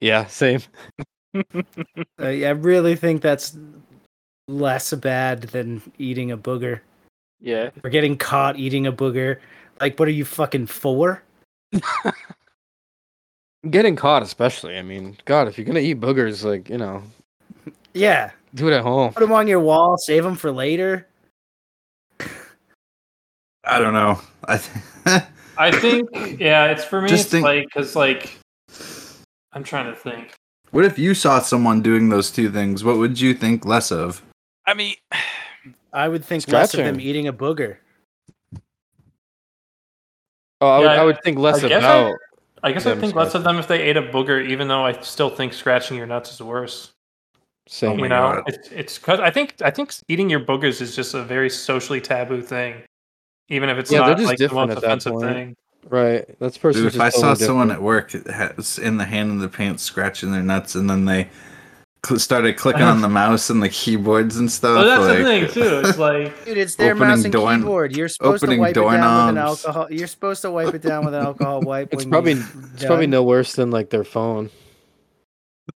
yeah, same. [LAUGHS] I I really think that's less bad than eating a booger Yeah, or getting caught eating a booger. Like, what are you fucking for? Getting caught, especially. I mean, God, if you're gonna eat boogers, like you know, Yeah, do it at home. put them on your wall, save them for later. I don't know. I th- I [LAUGHS] think, yeah, it's for me. Just it's think- like because like I'm trying to think. What if you saw someone doing those two things? What would you think less of? I mean, [SIGHS] I would think less of them eating a booger. Oh, I would, Yeah, I would think less I guess I- about. I guess I think less of them if they ate a booger, even though I still think scratching your nuts is worse. Same. You know, God. it's it's because I think I think eating your boogers is just a very socially taboo thing, even if it's Yeah, not just like the different most offensive point. thing. Right. That's person. Dude, if I saw someone at work that has in the hand in the pants scratching their nuts and then they cl- started clicking on the [LAUGHS] mouse and the keyboards and stuff. Well, that's like, the thing too. It's [LAUGHS] like Dude, it's their mouse and door- keyboard. You're supposed to wipe it down with an alcohol. You're supposed to wipe it down with an alcohol [LAUGHS] wipe. It's probably it's probably no worse than like their phone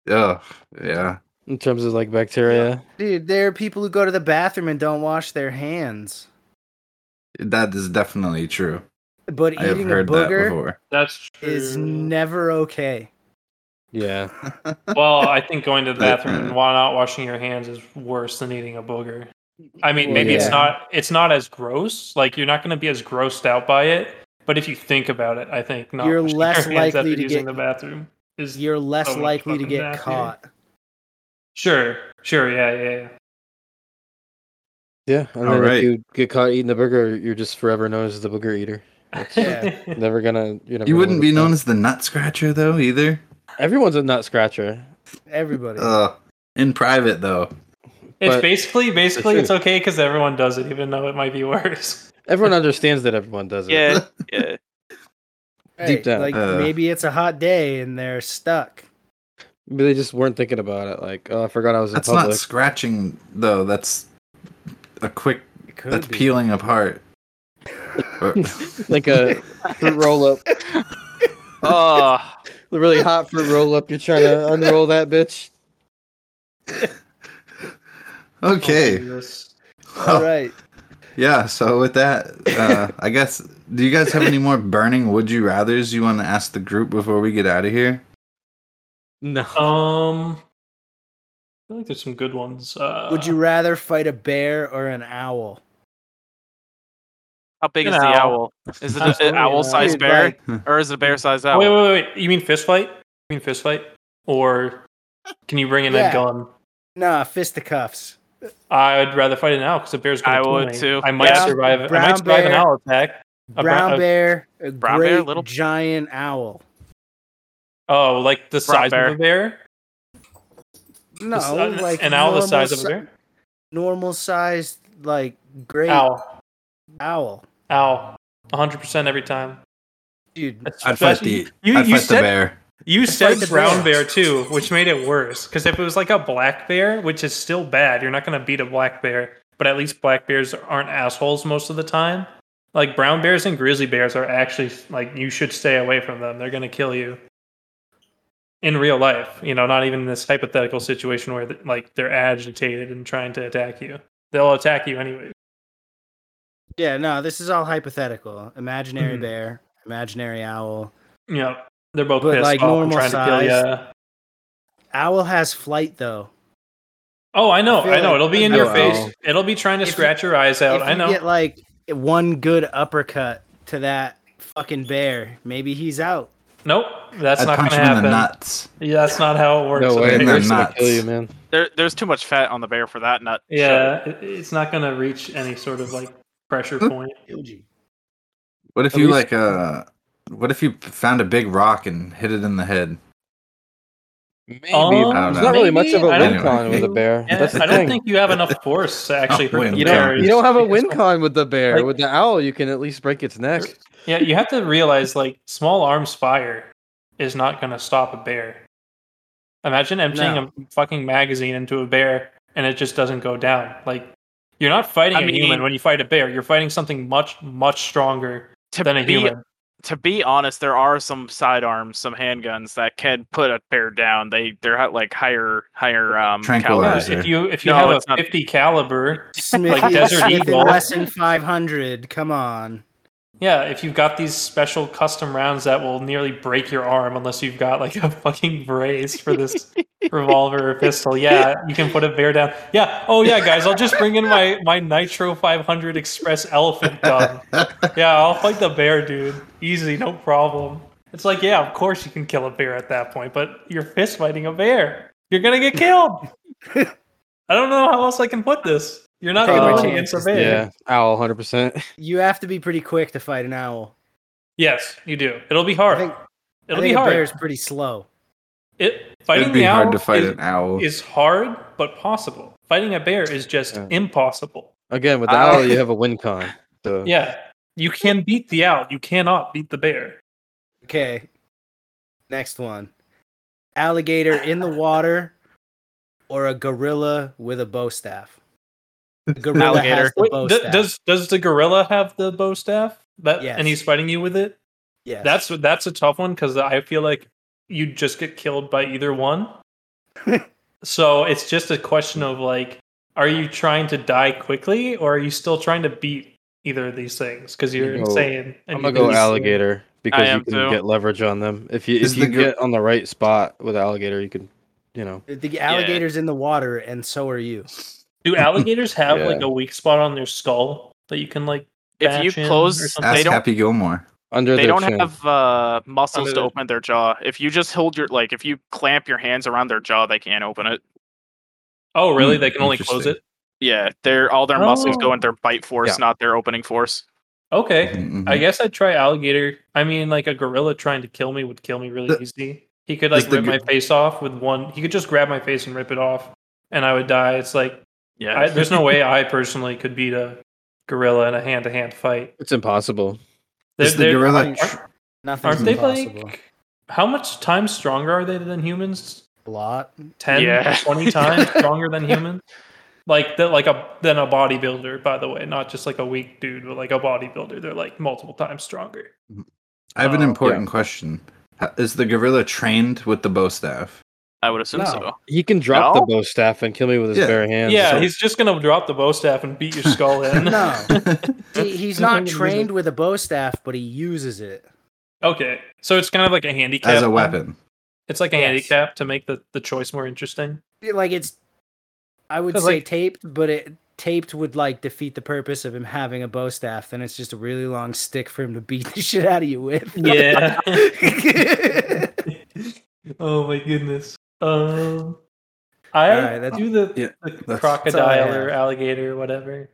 Ugh, yeah. in terms of like bacteria. Dude, there are people who go to the bathroom and don't wash their hands. That is definitely true. But eating a heard that booger before. that's true. is never okay. Yeah. [LAUGHS] well, I think going to the bathroom and while not washing your hands is worse than eating a booger. I mean, maybe yeah. it's not it's not as gross. Like you're not going to be as grossed out by it. But if you think about it, I think not You're less your hands likely after to using get- the bathroom is You're less so likely to get nastier. caught. sure, sure, yeah, yeah. yeah. Yeah. And All then right. if you get caught eating the burger, you're just forever known as the booger eater. [LAUGHS] Yeah. Never gonna. You're never You wouldn't be known as the nut scratcher though either. Everyone's a nut scratcher. Everybody. Ugh. In private though. It's But- basically basically true. it's okay because everyone does it, even though it might be worse. [LAUGHS] Everyone understands that everyone does it. yeah, [LAUGHS] yeah. Hey, deep down. Like Uh. maybe it's a hot day and they're stuck. Maybe they just weren't thinking about it. Like, oh, I forgot I was in That's public. not scratching though. That's a quick. That's be. peeling apart. [LAUGHS] Like a fruit roll up, Oh, the really hot fruit roll up. You're trying to unroll that bitch. [LAUGHS] okay. Jesus. All right. Yeah. So with that, uh, I guess. Do you guys have any more burning would you rather's you want to ask the group before we get out of here? No. Um, I feel like there's some good ones. Uh, Would you rather fight a bear or an owl? How big An is the owl. owl? Is it an owl sized bear like- or is it a bear mm-hmm. sized owl? wait, wait, wait. You mean fist fight? You mean fist fight? Or can you bring in Yeah. a gun? Nah, fisticuffs. I'd rather fight an owl because a bear's gonna I would too. I might Yeah. survive. I might survive an owl attack. A Brown brown- bear, a brown great bear, little- giant owl. Oh, like the Brown size bear. of a bear? No, The like an owl the normal size of a bear. Normal sized, like great Owl, owl. Owl, hundred percent every time. Dude, I'd fight the You- I'd you fight the said- bear. You fight said the brown bear. bear too, which made it worse. Because if it was like a black bear, which is still bad, you're not going to beat a black bear. But at least black bears aren't assholes most of the time. Like brown bears and grizzly bears are actually like you should stay away from them. They're going to kill you in real life. You know, not even in this hypothetical situation where like they're agitated and trying to attack you. They'll attack you anyway. Yeah, no, this is all hypothetical. Imaginary Mhm. bear, imaginary owl. You know, they're both But, pissed like, off normal trying to kill size. you. Owl has flight though. Oh, I know, I I know. like- It'll be in I your know. face. It'll be trying to If you- scratch your eyes out. if I you know. get like one good uppercut to that fucking bear, maybe he's out. Nope, that's I'd not going to him in happen. the nuts. Yeah, that's not how it works. No way. in okay? the Bear's gonna nuts. kill you, man. There, there's too much fat on the bear for that nut. Yeah, it, it's not going to reach any sort of like pressure point. What if At you least- like uh what if you found a big rock and hit it in the head? Maybe. Um, I don't There's know. not really much of a maybe, I win don't- con with a [LAUGHS] bear. Yeah, That's the I don't thing. think you have enough force to [LAUGHS] actually hurt win the you con. don't. bear. You don't have a Because- win con with the bear. Like- with the owl, you can at least break its neck. Yeah, you have to realize like small arms fire is not going to stop a bear. Imagine emptying No. a fucking magazine into a bear and it just doesn't go down. Like you're not fighting I a human when you fight a bear. You're fighting something much much stronger To than a be, human. to be honest, there are some sidearms, some handguns that can put a bear down. They they're at, like higher higher um Yeah, Tranquilizer. if you if you No, have a not. 50 caliber, Smith, Desert Smith Eagle. and Wesson 500. Come on. Yeah, if you've got these special custom rounds that will nearly break your arm unless you've got like a fucking brace for this [LAUGHS] revolver or pistol, yeah, you can put a bear down. Yeah, oh yeah, guys, I'll just bring in my my Nitro 500 Express Elephant gun. Yeah, I'll fight the bear, dude. Easy, no problem. It's like, yeah, of course you can kill a bear at that point, but you're fist fighting a bear. You're gonna get killed. [LAUGHS] I don't know how else I can put this. You're not Take gonna my win against a bear. Yeah, owl, hundred percent. You have to be pretty quick to fight an owl. Yes, you do. It'll be I hard. think, It'll I be think a hard. bear is pretty slow. It fighting It'd be the hard owl to fight is, an owl. is hard but possible. Fighting a bear is just Yeah. impossible. Again, with the Owl. owl, you have a win con. So [LAUGHS] Yeah, you can beat the owl. You cannot beat the bear. Okay. Next one. Alligator in the water or a gorilla with a bow staff? The gorilla Alligator. has the Wait, bow d- staff. does does the gorilla have the bow staff? That Yes. and he's fighting you with it. Yeah, That's that's a tough one because I feel like you just get killed by either one. [LAUGHS] so it's just a question of like, are you trying to die quickly or are you still trying to beat either of these things? Because you're I'm go- insane. and I'm gonna go can- alligator because you can too. get leverage on them. If you if you the gor- get on the right spot with alligator, you can, you know. the alligator's in the water and so are you. Do alligators [LAUGHS] have Yeah. like a weak spot on their skull that you can like? if you bash in or close, something? they Ask don't Happy Gilmore. Under they don't chin. have uh, muscles Under to the- open their jaw. If you just hold your like, if you clamp your hands around their jaw, they can't open it. Oh, really? Hmm, They can only close it. Yeah, their all their muscles go Oh. into their bite force, Yeah. not their opening force. Okay, Mhm, I guess I'd try alligator. I mean, like a gorilla trying to kill me would kill me really The- easy. He could Does like the rip my face off with one. He could just grab my face and rip it off, and I would die. It's like Yeah, I, there's no way I personally could beat a gorilla in a hand-to-hand fight. It's impossible. Is the They're- gorilla aren't- tr- Nothing's Aren't they impossible. like? How much times stronger are they than humans? a lot? 10, Yeah. 20 [LAUGHS] times stronger than humans? Like the, like a than a bodybuilder, by the way, not just like a weak dude, but like a bodybuilder. They're like multiple times stronger. I have an Oh, important question. Is the gorilla trained with the bow staff? I would assume No. so. He can drop No? the bow staff and kill me with his Yeah. bare hands. yeah, so- he's just gonna drop the bow staff and beat your skull [LAUGHS] in. No. [LAUGHS] [LAUGHS] He, he's not trained with a bow staff, but he uses it. Okay, so it's kind of like a handicap. As a then? weapon. It's like a Yes. handicap to make the, the choice more interesting. Like it's I would say like- taped, but it taped would like defeat the purpose of him having a bow staff. Then it's just a really long stick for him to beat the shit out of you with. Yeah. oh my goodness. Um, I that's- do the, yeah, the crocodile that's all I or alligator or whatever.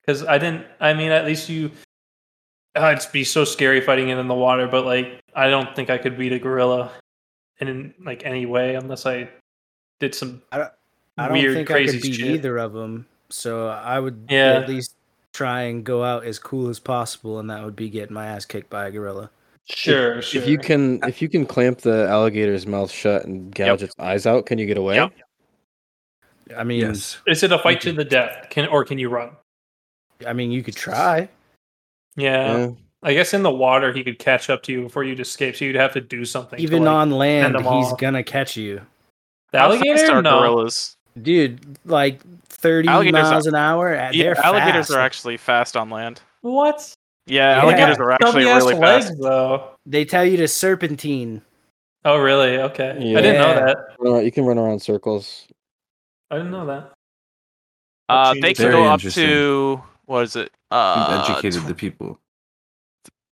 Because I didn't. I mean, at least you. Uh, it'd be so scary fighting it in the water, but like, I don't think I could beat a gorilla in like any way unless I did some I don't I don't weird, think I could beat shit. either of them. So I would Yeah. at least try and go out as cool as possible, and that would be getting my ass kicked by a gorilla. Sure, sure. If you can, if you can clamp the alligator's mouth shut and gouge its eyes out, can you get away? Yep. I mean, Yes. Is it a fight to the death? Can or can you run? I mean, you could try. Yeah. Yeah. I guess in the water he could catch up to you before you'd escape, so you'd have to do something. to, Even like- on land, he's all. gonna catch you, the alligator. are No. gorillas? dude. Like thirty Alligators miles are- an hour. Yeah, They're alligators fast. are actually fast on land. What? Yeah, Yeah. alligators are actually Stubby-ass really legs, fast. though. They tell you to serpentine. Oh, really? Okay. I didn't know that. You can run around circles. I didn't know that. Uh, they can Very go up to what is it? You've Uh, educated tw- the people.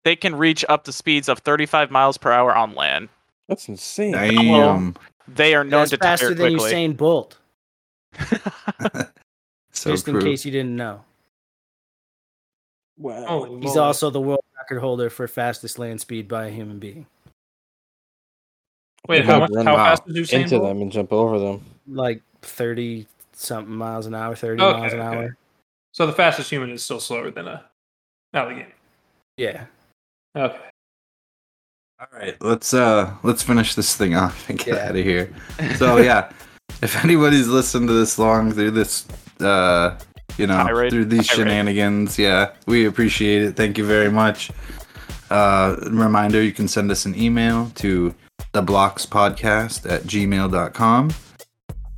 they can reach up to speeds of 35 miles per hour on land. That's insane. Damn. They are known That's to faster tire than quickly. Usain Bolt. [LAUGHS] so just in true. case you didn't know, Wow. Holy he's moly. also the world record holder for fastest land speed by a human being. Wait, how gotta much? run How wow. fast is Usain into Bolt? them and jump over them. Like thirty something miles an hour, thirty Okay, miles an okay. hour. So the fastest human is still slower than a alligator. Yeah. Okay. All right, let's uh let's finish this thing off and get Yeah. out of here. [LAUGHS] So yeah, if anybody's listened to this long through this uh you know Tirade. through these Tirade. shenanigans, yeah, we appreciate it. Thank you very much. Uh reminder you can send us an email to the blocks podcast at gmail.com.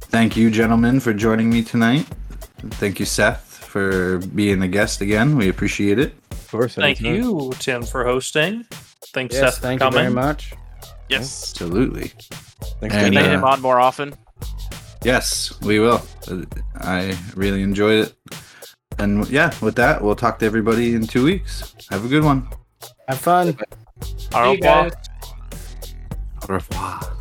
Thank you, gentlemen, for joining me tonight. Thank you, Seth, for being a guest again. We appreciate it. Of course. Thank anytime. you, Tim, for hosting. Thanks, Yes. Seth, Thank for you very much. yes. Absolutely. Thanks And, We for need uh, him on more often. Yes, we will. I really enjoyed it. And yeah, with that, we'll talk to everybody in two weeks. Have a good one. Have fun. Au revoir. Au revoir.